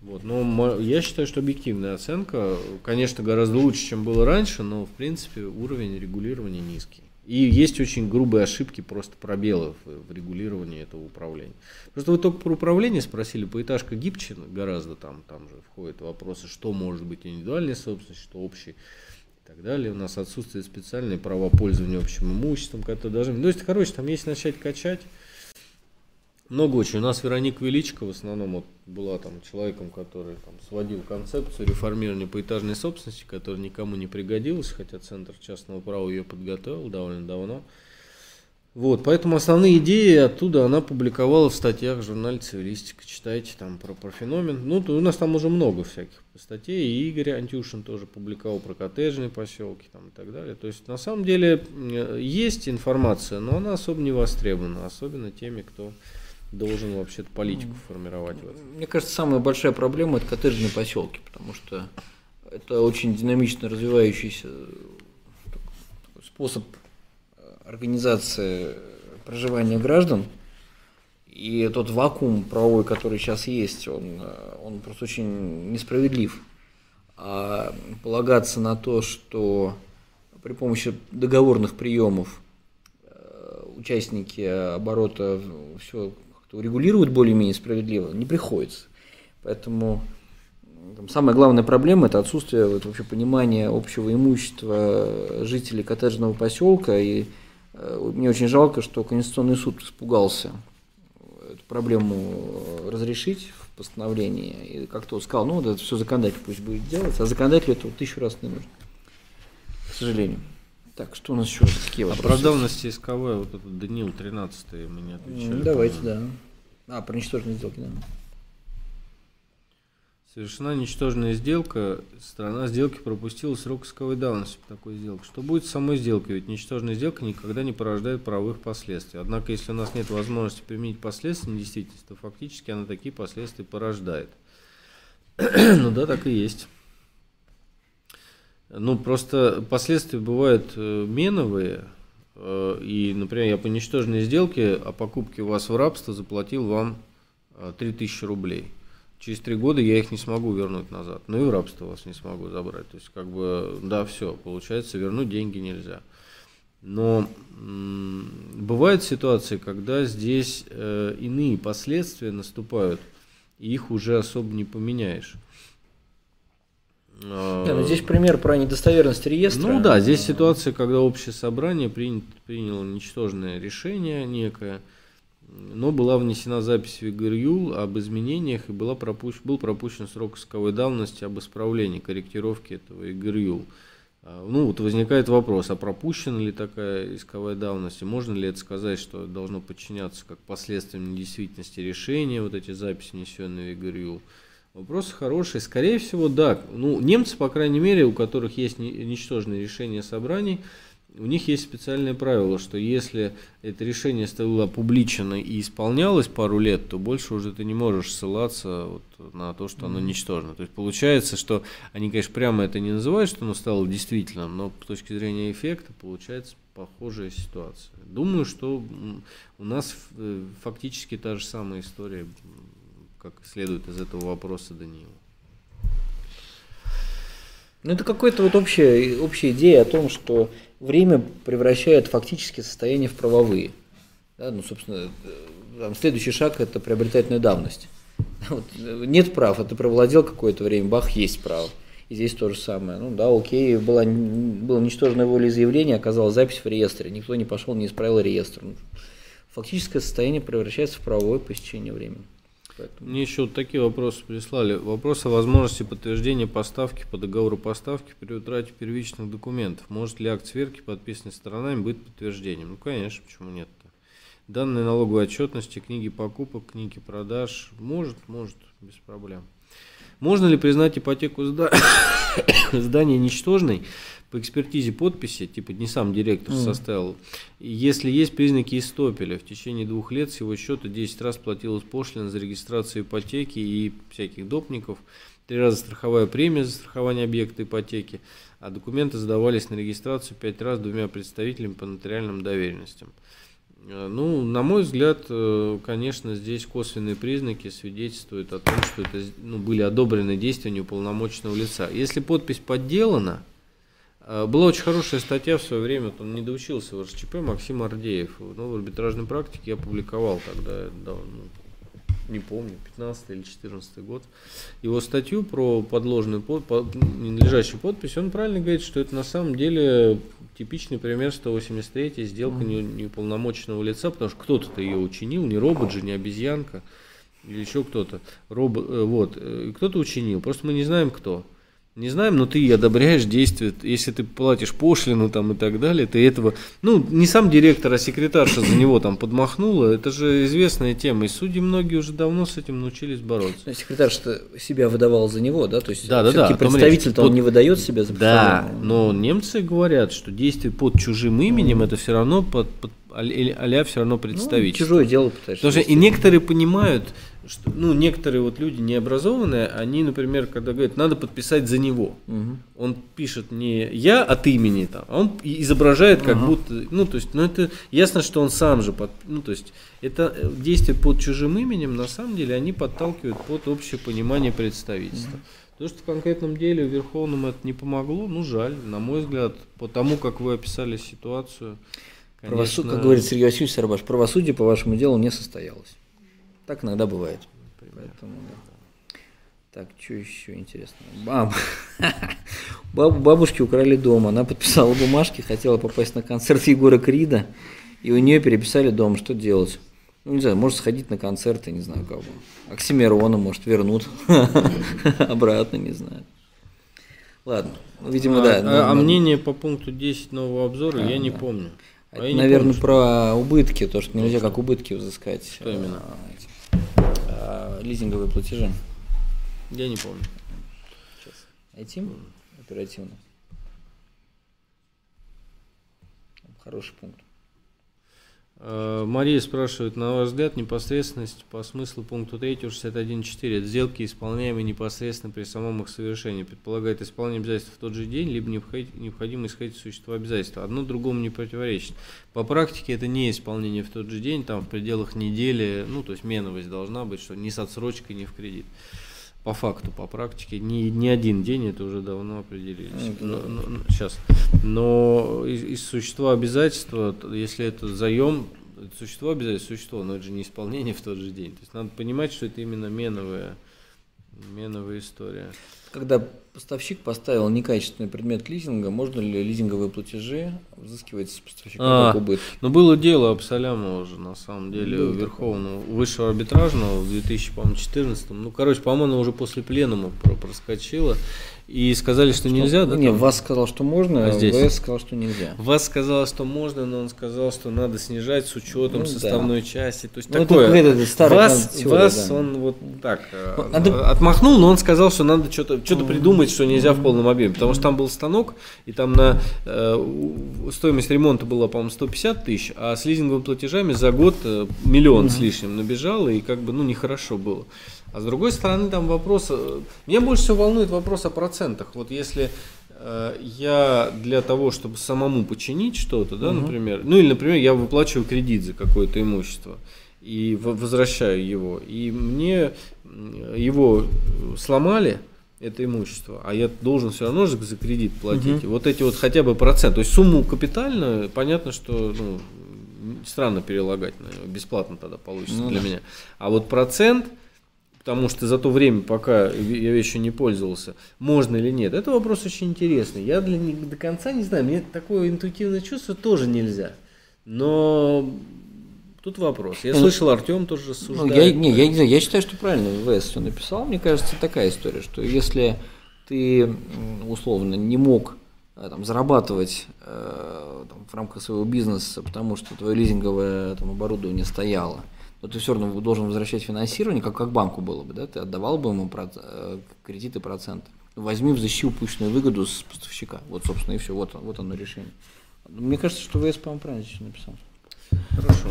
Вот, но я считаю, что объективная оценка, конечно, гораздо лучше, чем было раньше, но, в принципе, уровень регулирования низкий. И есть очень грубые ошибки, просто пробелы в, регулировании этого управления. Просто вы только про управление спросили, поэтажка гибче гораздо, там, там же входят вопросы, что может быть индивидуальной собственностью, что общей и так далее. У нас отсутствуют специальные права пользования общим имуществом, которые должны... Ну, то есть, короче, там если начать качать, Много очень. У нас Вероника Величко в основном вот была там человеком, который там сводил концепцию реформирования поэтажной собственности, которая никому не пригодилась, хотя Центр частного права ее подготовил довольно давно. Вот, поэтому основные идеи оттуда она публиковала в статьях в журнале «Цивилистика». Читайте там про, про феномен. Ну, то у нас там уже много всяких статей. И Игорь Антюшин тоже публиковал про коттеджные поселки там, и так далее. То есть, на самом деле, есть информация, но она особо не востребована. Особенно теми, кто должен вообще-то политику формировать. Мне кажется, самая большая проблема – это коттеджные поселки, потому что это очень динамично развивающийся способ организации проживания граждан. И тот вакуум правовой, который сейчас есть, он, он просто очень несправедлив. А полагаться на то, что при помощи договорных приемов э, участники оборота все урегулируют более-менее справедливо, не приходится. Поэтому там, самая главная проблема – это отсутствие вот, вообще понимания общего имущества жителей коттеджного поселка и Э, мне очень жалко, что Конституционный суд испугался эту проблему э, разрешить в постановлении. И как-то сказал, ну, это все законодатель пусть будет делать, а законодателю этого тысячу раз не нужно. К сожалению. Так, что у нас еще? Какие вопросы? Оправданности исковая, вот этот Данил 13 мы не отвечали. Давайте, да. А, про ничтожные сделки, да. Совершена ничтожная сделка, сторона сделки пропустила срок исковой давности по такой сделке. Что будет с самой сделкой? Ведь ничтожная сделка никогда не порождает правовых последствий. Однако, если у нас нет возможности применить последствия недействительности, то фактически она такие последствия порождает. ну да, так и есть. Ну, просто последствия бывают э, меновые. Э, и, например, я по ничтожной сделке о покупке вас в рабство заплатил вам 3000 э, рублей через три года я их не смогу вернуть назад. Ну и в рабство вас не смогу забрать. То есть, как бы, да, все, получается, вернуть деньги нельзя. Но бывают ситуации, когда здесь э, иные последствия наступают, и их уже особо не поменяешь. А, не, ну здесь пример про недостоверность реестра. Ну да, здесь ситуация, когда общее собрание принято, приняло ничтожное решение некое, но была внесена запись в ИГРЮЛ об изменениях и была пропущен, был пропущен срок исковой давности об исправлении, корректировке этого ИГРЮЛ. А, ну вот возникает вопрос, а пропущена ли такая исковая давность, и можно ли это сказать, что должно подчиняться как последствиям недействительности решения, вот эти записи, внесенные в ИГРЮЛ. Вопрос хороший. Скорее всего, да. Ну, немцы, по крайней мере, у которых есть ничтожные решения собраний, у них есть специальное правило, что если это решение было опубличено и исполнялось пару лет, то больше уже ты не можешь ссылаться вот на то, что оно ничтожно. То есть получается, что они, конечно, прямо это не называют, что оно стало действительным, но с точки зрения эффекта получается похожая ситуация. Думаю, что у нас э, фактически та же самая история, как следует из этого вопроса Даниила. Ну, это какая-то вот общая, общая идея о том, что время превращает фактически состояние в правовые. Да, ну, собственно, э, там, следующий шаг – это приобретательная давность. Вот, э, нет прав, а ты провладел какое-то время, бах, есть право. И здесь то же самое. Ну да, окей, была, было ничтожное волеизъявление, оказалась запись в реестре, никто не пошел, не исправил реестр. Ну, фактическое состояние превращается в правовое по истечению времени. Поэтому... Мне еще вот такие вопросы прислали. Вопрос о возможности подтверждения поставки по договору поставки при утрате первичных документов. Может ли акт сверки, подписанный сторонами, быть подтверждением? Ну, конечно, почему нет-то? Данные налоговой отчетности, книги покупок, книги продаж. Может, может, без проблем. Можно ли признать ипотеку здания ничтожной по экспертизе подписи, типа не сам директор mm. составил, если есть признаки истопеля, в течение двух лет с его счета 10 раз платилась пошлина за регистрацию ипотеки и всяких допников, три раза страховая премия за страхование объекта ипотеки, а документы сдавались на регистрацию пять раз двумя представителями по нотариальным доверенностям. Э, ну, на мой взгляд, э, конечно, здесь косвенные признаки свидетельствуют о том, что это ну, были одобрены действия неуполномоченного лица. Если подпись подделана, была очень хорошая статья в свое время, он не доучился в РСЧП, Максим Ардеев. Ну, в арбитражной практике я публиковал тогда, да, ну, не помню, 15 или 14 год. Его статью про подложную, под, под, ненадлежащую подпись, он правильно говорит, что это на самом деле типичный пример 183 сделка mm-hmm. неполномоченного лица, потому что кто-то ее учинил, не робот же, не обезьянка или еще кто-то. Робот, э, вот, э, кто-то учинил, просто мы не знаем кто. Не знаем, но ты одобряешь действия. Если ты платишь пошлину там и так далее, ты этого... Ну, не сам директор, а секретарша за него там подмахнула. Это же известная тема. И судьи многие уже давно с этим научились бороться. Но секретарша себя выдавал за него, да? То есть да, да, да. представитель-то он не выдает себя за Да, но немцы говорят, что действие под чужим именем, mm. это все равно под, под а-ля все равно представительство. Ну, чужое дело пытаешься. Потому что и некоторые понимают, что, ну, некоторые вот люди необразованные, они, например, когда говорят, надо подписать за него, угу. он пишет не я от имени, там, а он изображает как угу. будто, ну, то есть, ну, это ясно, что он сам же, под, ну, то есть, это э, действие под чужим именем, на самом деле, они подталкивают под общее понимание представительства. Угу. То, что в конкретном деле Верховному это не помогло, ну, жаль, на мой взгляд, по тому, как вы описали ситуацию. Конечно... Правосуд, как говорит Сергей Васильевич Сарабаш, правосудие по вашему делу не состоялось. Так иногда бывает. Поэтому, да. Так, что еще интересно? Баб... Бабу бабушки украли дом. Она подписала бумажки, хотела попасть на концерт Егора Крида, и у нее переписали дом. Что делать? Ну, не знаю, может сходить на концерты, не знаю, кого. Оксимирона, может, вернут обратно, не знаю. Ладно, ну, видимо, а, да. А, но, а но... мнение по пункту 10 нового обзора а, я не помню. Это, а наверное, помню, про убытки, то, что нельзя как убытки взыскать. Что именно? А, а, лизинговые платежи? Я не помню. Сейчас. Найти оперативно. Хороший пункт. Э, Мария спрашивает, на ваш взгляд, непосредственность по смыслу пункта 3 61.4 это сделки, исполняемые непосредственно при самом их совершении, предполагает исполнение обязательств в тот же день, либо необходимо исходить существа обязательства. Одно другому не противоречит. По практике это не исполнение в тот же день, там в пределах недели, ну то есть меновость должна быть, что ни с отсрочкой, ни в кредит по факту, по практике, не, не один день, это уже давно определились. Но, но, сейчас. Но из, из существа обязательства, если это заем, существо обязательства, существо, но это же не исполнение в тот же день. То есть надо понимать, что это именно меновая, меновая история. Когда поставщик поставил некачественный предмет лизинга, можно ли лизинговые платежи взыскивать с поставщика а, как убытки? Ну, было дело Абсолямова уже, на самом деле, у Верховного, высшего арбитражного в 2014 ну, короче, по-моему, уже после пленума проскочило. И сказали, что, что нельзя, да? Нет, ВАС сказал, что можно, а здесь? ВС сказал, что нельзя. ВАС сказал, что можно, но он сказал, что надо снижать с учетом ну, составной да. части. То есть ну, такое. Это, это старый ВАС, теория, ВАС да. он вот так ну, э, надо... отмахнул, но он сказал, что надо что-то что придумать, что нельзя в полном объеме. Потому что там был станок, и там на э, стоимость ремонта была, по-моему, 150 тысяч, а с лизинговыми платежами за год э, миллион с лишним набежало, и как бы, ну, нехорошо было. А с другой стороны, там вопрос, э, меня больше всего волнует вопрос о процентах. Вот если э, я для того, чтобы самому починить что-то, да, угу. например, ну или, например, я выплачиваю кредит за какое-то имущество и возвращаю его, и мне его сломали, это имущество, а я должен все равно же за кредит платить. Угу. Вот эти вот хотя бы процент, то есть сумму капитально, понятно, что ну, странно перелагать, бесплатно тогда получится ну, для да. меня. А вот процент, потому что за то время, пока я вещью не пользовался, можно или нет, это вопрос очень интересный. Я для до конца не знаю, мне такое интуитивное чувство тоже нельзя. Но тут вопрос. Я ну, слышал, Артем тоже рассуждает. Ну, я, не, я не знаю, я считаю, что правильно ВС все написал. Мне кажется, такая история, что если ты условно не мог э, там, зарабатывать э, там, в рамках своего бизнеса, потому что твое лизинговое там, оборудование стояло, но ты все равно должен возвращать финансирование, как, как банку было бы, да, ты отдавал бы ему проц, э, кредиты проценты. Возьми, взыщи упущенную выгоду с поставщика. Вот, собственно, и все, вот, вот оно решение. Мне кажется, что ВС, по-моему, правильно здесь написал. Хорошо.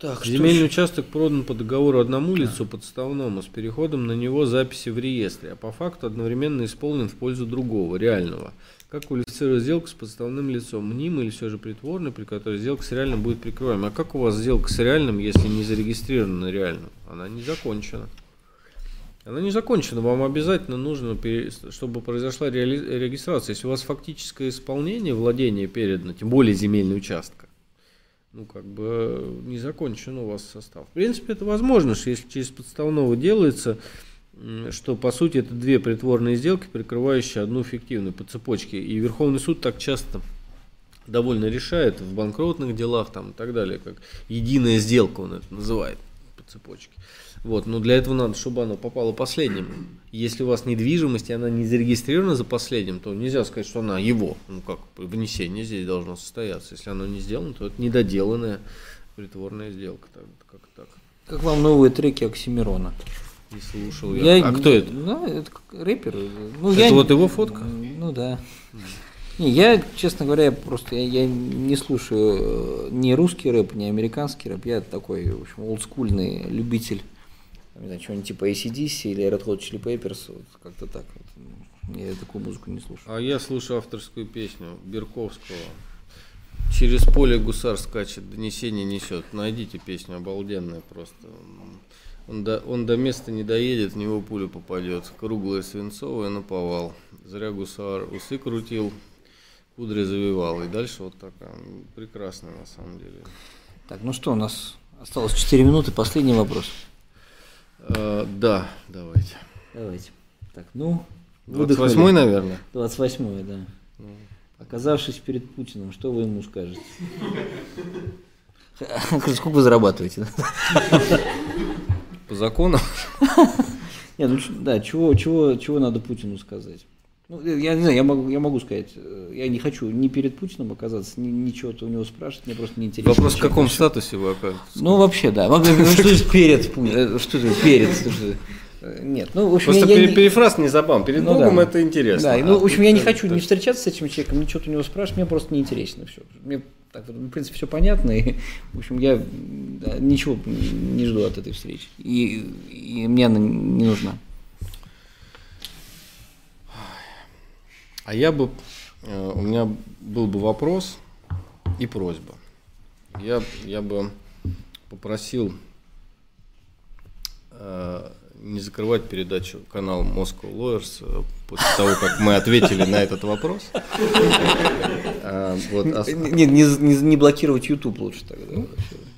Так, Земельный что участок продан по договору одному лицу подставному с переходом на него записи в реестре, а по факту одновременно исполнен в пользу другого, реального. Как квалифицировать сделку с подставным лицом? Мнимый или все же притворный, при которой сделка с реальным будет прикрываема? А как у вас сделка с реальным, если не зарегистрирована реальным? Она не закончена. Она не закончена, вам обязательно нужно, чтобы произошла регистрация. Если у вас фактическое исполнение, владение передано, тем более земельный участка, ну, как бы не закончен у вас состав. В принципе, это возможно, что если через подставного делается, что по сути это две притворные сделки, прикрывающие одну фиктивную по цепочке. И Верховный суд так часто довольно решает в банкротных делах там и так далее, как единая сделка он это называет по цепочке. Вот, но для этого надо, чтобы оно попало последним. Если у вас недвижимость, и она не зарегистрирована за последним, то нельзя сказать, что она его. Ну как, внесение здесь должно состояться. Если оно не сделано, то это недоделанная притворная сделка. Так, как так. Как вам новые треки Оксимирона? Не слушал я. Я- а кто это? Ну, это рэпер. Ну, Это я- вот его фотка? Ну да. Не, я, честно говоря, просто я, я не слушаю э, ни русский рэп, ни американский рэп. Я такой, в общем, олдскульный любитель, не знаю, чего-нибудь типа ACDC или Red Hot Chili Peppers, вот как-то так. Вот. Я такую музыку не слушаю. А я слушаю авторскую песню Берковского. Через поле гусар скачет, донесение несет. Найдите песню, обалденная просто. Он до, он до места не доедет, в него пуля попадет. Круглая свинцовая наповал. Зря гусар усы крутил, кудри завивал. И дальше вот такая прекрасная на самом деле. Так, ну что, у нас осталось 4 минуты, последний вопрос. А, да, давайте. Давайте. Так, ну, 28 выдохнули. наверное. 28 да. Оказавшись перед Путиным, что вы ему скажете? Сколько вы зарабатываете? закону. Нет, ну да, чего, чего, чего надо Путину сказать? Ну, я не знаю, я могу, я могу сказать, э, я не хочу ни перед Путиным оказаться, ни, ничего-то у него спрашивать, мне просто не интересно. Вопрос, в каком больше. статусе вы окажетесь? Ну, вообще, да. Ну, Что есть перед Путиным? Что это перед? Что это? Э, Нет, ну, в общем, Просто я, я пере- не- перефраз не забавно. Перед Ну Богом да. это интересно. Да, и, ну, А в общем, я не хочу не встречаться с этим человеком, ничего у него спрашивать, мне просто неинтересно все. Мне, так, вот, в принципе, все понятно, и, в общем, я ничего не жду от этой встречи. И, и мне она не нужна. А я бы, э, у меня был бы вопрос и просьба. Я, я бы попросил э, не закрывать передачу канал Moscow Lawyers э, после того, как мы ответили на этот вопрос. А, вот, а с- Не, не, не- не блокировать YouTube лучше тогда.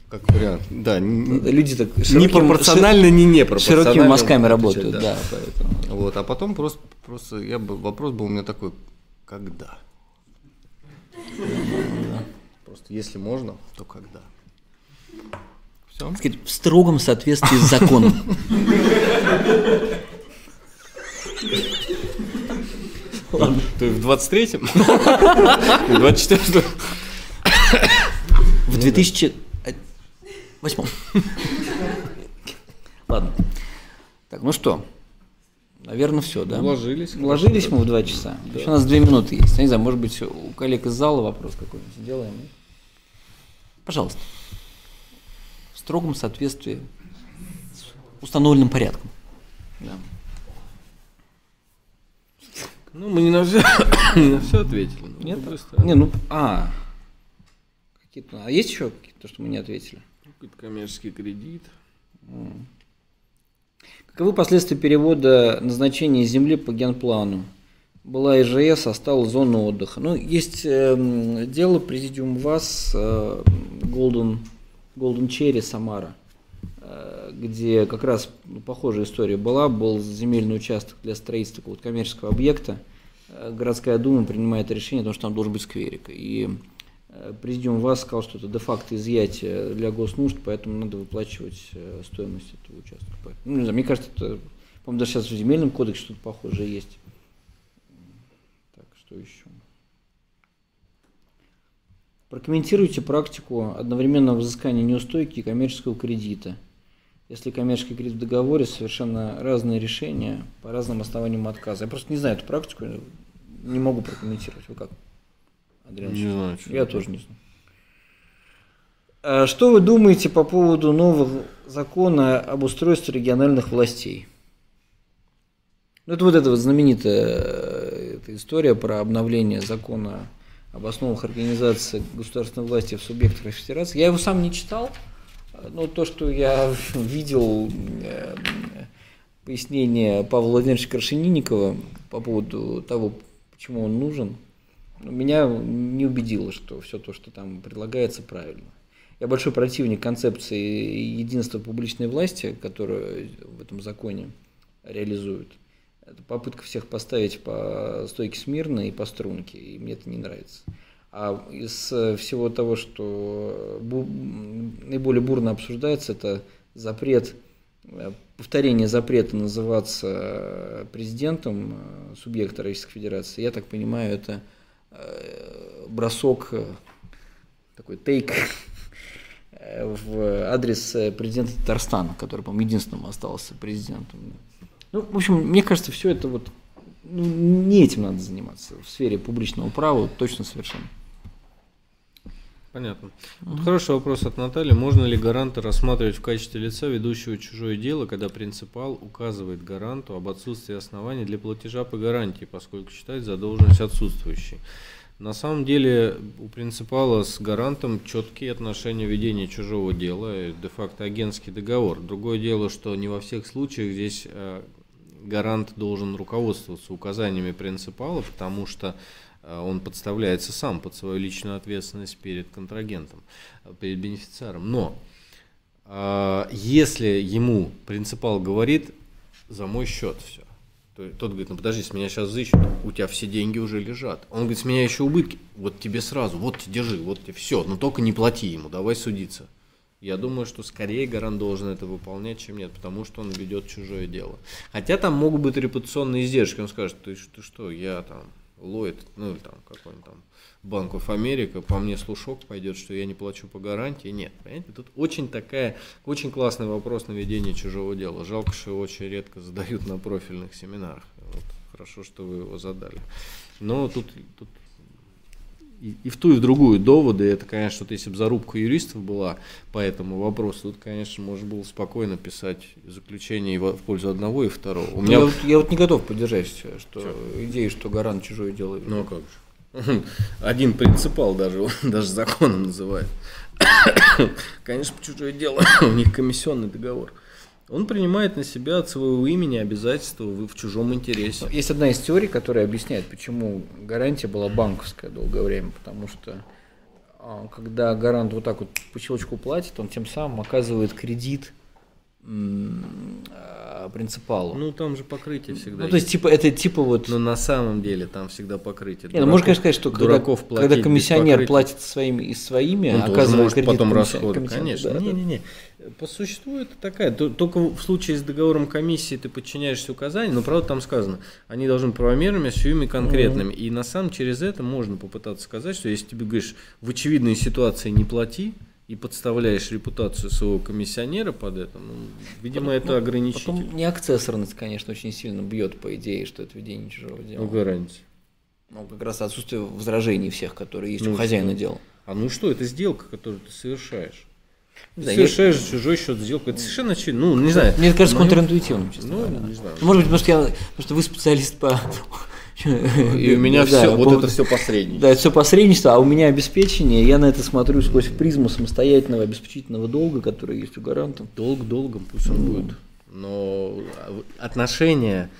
как вариант. Да, н- Люди так не широким- пропорционально, не ши- непропорционально. широкими мазками работают, да. да, поэтому. Вот, а потом просто, просто я бы, вопрос был у меня такой, когда? Просто если можно, то когда? Все? Сказать, в строгом соответствии с законом. Ладно. То есть в 23-м? В 24-м? В 2008. Ладно. Так, ну что? Наверное, все, да? Уложились. Уложились мы в два часа. Еще у нас две минуты есть. Я не знаю, может быть, у коллег из зала вопрос какой-нибудь сделаем. Пожалуйста. В строгом соответствии с установленным порядком. Да. Ну, мы не на все, не на все ответили. Нет? Не, ну, а. Какие-то, а есть еще какие-то, что мы не ответили? Какой-то коммерческий кредит. Каковы последствия перевода назначения земли по генплану? Была ИЖС, а стала зона отдыха. Ну, есть эм, дело президиум ВАС э, Golden, Golden Cherry Самара, э, где как раз ну, похожая история была. Был земельный участок для строительства какого-то коммерческого объекта. Э, Городская дума принимает решение, потому что там должен быть скверик. И э, президиум ВАС сказал, что это де-факто изъятие для госнужд, поэтому надо выплачивать э, стоимость этого участка. Ну, не знаю, мне кажется, это, по-моему, даже сейчас в земельном кодексе что-то похожее есть. Так, что еще? Прокомментируйте практику одновременного взыскания неустойки и коммерческого кредита. Если коммерческий кредит в договоре, совершенно разные решения по разным основаниям отказа. Я просто не знаю эту практику, не могу прокомментировать. Вы как? Андрей Не знаю, что Я это. тоже не знаю. А Что вы думаете по поводу нового закона об устройстве региональных властей? Ну, это вот эта вот знаменитая э, эта история про обновление закона об основах организации государственной власти в субъектах Российской Федерации. Я его сам не читал, но то, что я видел э, пояснение Павла Владимировича Крашенинникова по поводу того, почему он нужен, меня не убедило, что все то, что там предлагается, правильно. Я большой противник концепции единства публичной власти, которую в этом законе реализуют. Это попытка всех поставить по стойке смирно и по струнке, и мне это не нравится. А из э, всего того, что наиболее бурно обсуждается, это запрет, э, повторение запрета называться президентом субъекта Российской Федерации. Я так понимаю, это бросок, такой тейк в адрес президента Татарстана, который, по-моему, единственным остался президентом. Ну, в общем, мне кажется, все это вот ну, не этим надо заниматься в сфере публичного права, точно совершенно. Понятно. Вот хороший вопрос от Натальи. Можно ли гаранта рассматривать в качестве лица, ведущего чужое дело, когда принципал указывает гаранту об отсутствии оснований для платежа по гарантии, поскольку считает задолженность отсутствующей? На самом деле у принципала с гарантом четкие отношения ведения чужого дела, де-факто агентский договор. Другое дело, что не во всех случаях здесь э, гарант должен руководствоваться указаниями принципала, потому что э, он подставляется сам под свою личную ответственность перед контрагентом, э, перед бенефициаром. Но э, если ему принципал говорит, за мой счет все, то тот говорит, ну подожди, с меня сейчас взыщут, у тебя все деньги уже лежат. Он говорит, с меня еще убытки, вот тебе сразу, вот держи, вот тебе все, но только не плати ему, давай судиться. Я думаю, что скорее гарант должен это выполнять, чем нет, потому что он ведет чужое дело. Хотя там могут быть репутационные издержки. Он скажет, ты, ты что, я там Ллойд, ну или там какой-нибудь там Банк of Америка, по мне слушок пойдет, что я не плачу по гарантии. Нет, понимаете, тут очень такая, очень классный вопрос на ведение чужого дела. Жалко, что его очень редко задают на профильных семинарах. Вот, хорошо, что вы его задали. Но тут, тут и, и в ту, и в другую доводы. Это, конечно, вот если бы зарубка юристов была по этому вопросу, тут, конечно, можно было спокойно писать заключение в, пользу одного и второго. У меня... я, вот, я вот не готов поддержать что идею, что гарант чужое делает. Ну а как же? Один принципал даже, даже законом называет. Конечно, чужое дело, у них комиссионный договор. Он принимает на себя от своего имени обязательства в, чужом интересе. Есть одна из теорий, которая объясняет, почему гарантия была банковская долгое время. Потому что а, когда гарант вот так вот по щелчку платит, он тем самым оказывает кредит а, принципалу. Ну, там же покрытие всегда. Ну, то есть, типа, это типа вот. Но на самом деле там всегда покрытие. Не, ну, можно, конечно, сказать, что когда, когда комиссионер платит своими и своими, Он оказывает кредит потом расходы. Конечно. Да, не, не, не. По существу это такая. Только в случае с договором комиссии ты подчиняешься указаниям, но правда там сказано, они должны правомерными, сюими конкретными. Mm-hmm. И на самом через это можно попытаться сказать, что если тебе говоришь в очевидной ситуации не плати, и подставляешь репутацию своего комиссионера под это, ну, видимо, потом, это ну, ограничитель. Потом неакцессорность, конечно, очень сильно бьет, по идее, что это ведение чужого дела. Ну, гарантия. Ну, как раз отсутствие возражений всех, которые есть ну, у хозяина что? дела. А ну что, это сделка, которую ты совершаешь. Да, совершаешь я... чужой счет сделку. Это совершенно. Ну, не знаю. Мне кажется, контринтуитивным, честно ну, говоря. Не знаю. Может быть, потому что, я, потому что вы специалист по и у меня все, вот это все посредничество. Да, это все посредничество, а у меня обеспечение, я на это смотрю сквозь призму самостоятельного обеспечительного долга, который есть у гаранта. Долг долгом, пусть он будет. Но отношения,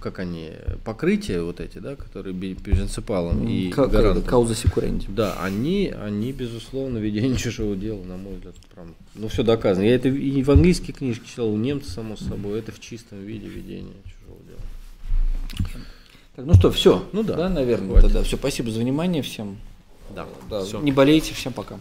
как они, покрытия вот эти, да, которые принципалом и гарантом. Кауза секуренти. Да, они, они, безусловно, ведение чужого дела, на мой взгляд, прям, ну все доказано. Я это и в английской книжке читал, у немцев, само собой, это в чистом виде ведение чужого дела. Так, ну что, все. Ну да. Да, наверное, Хватит. тогда. Все, спасибо за внимание всем. Да. да. Все. Не болейте, всем пока.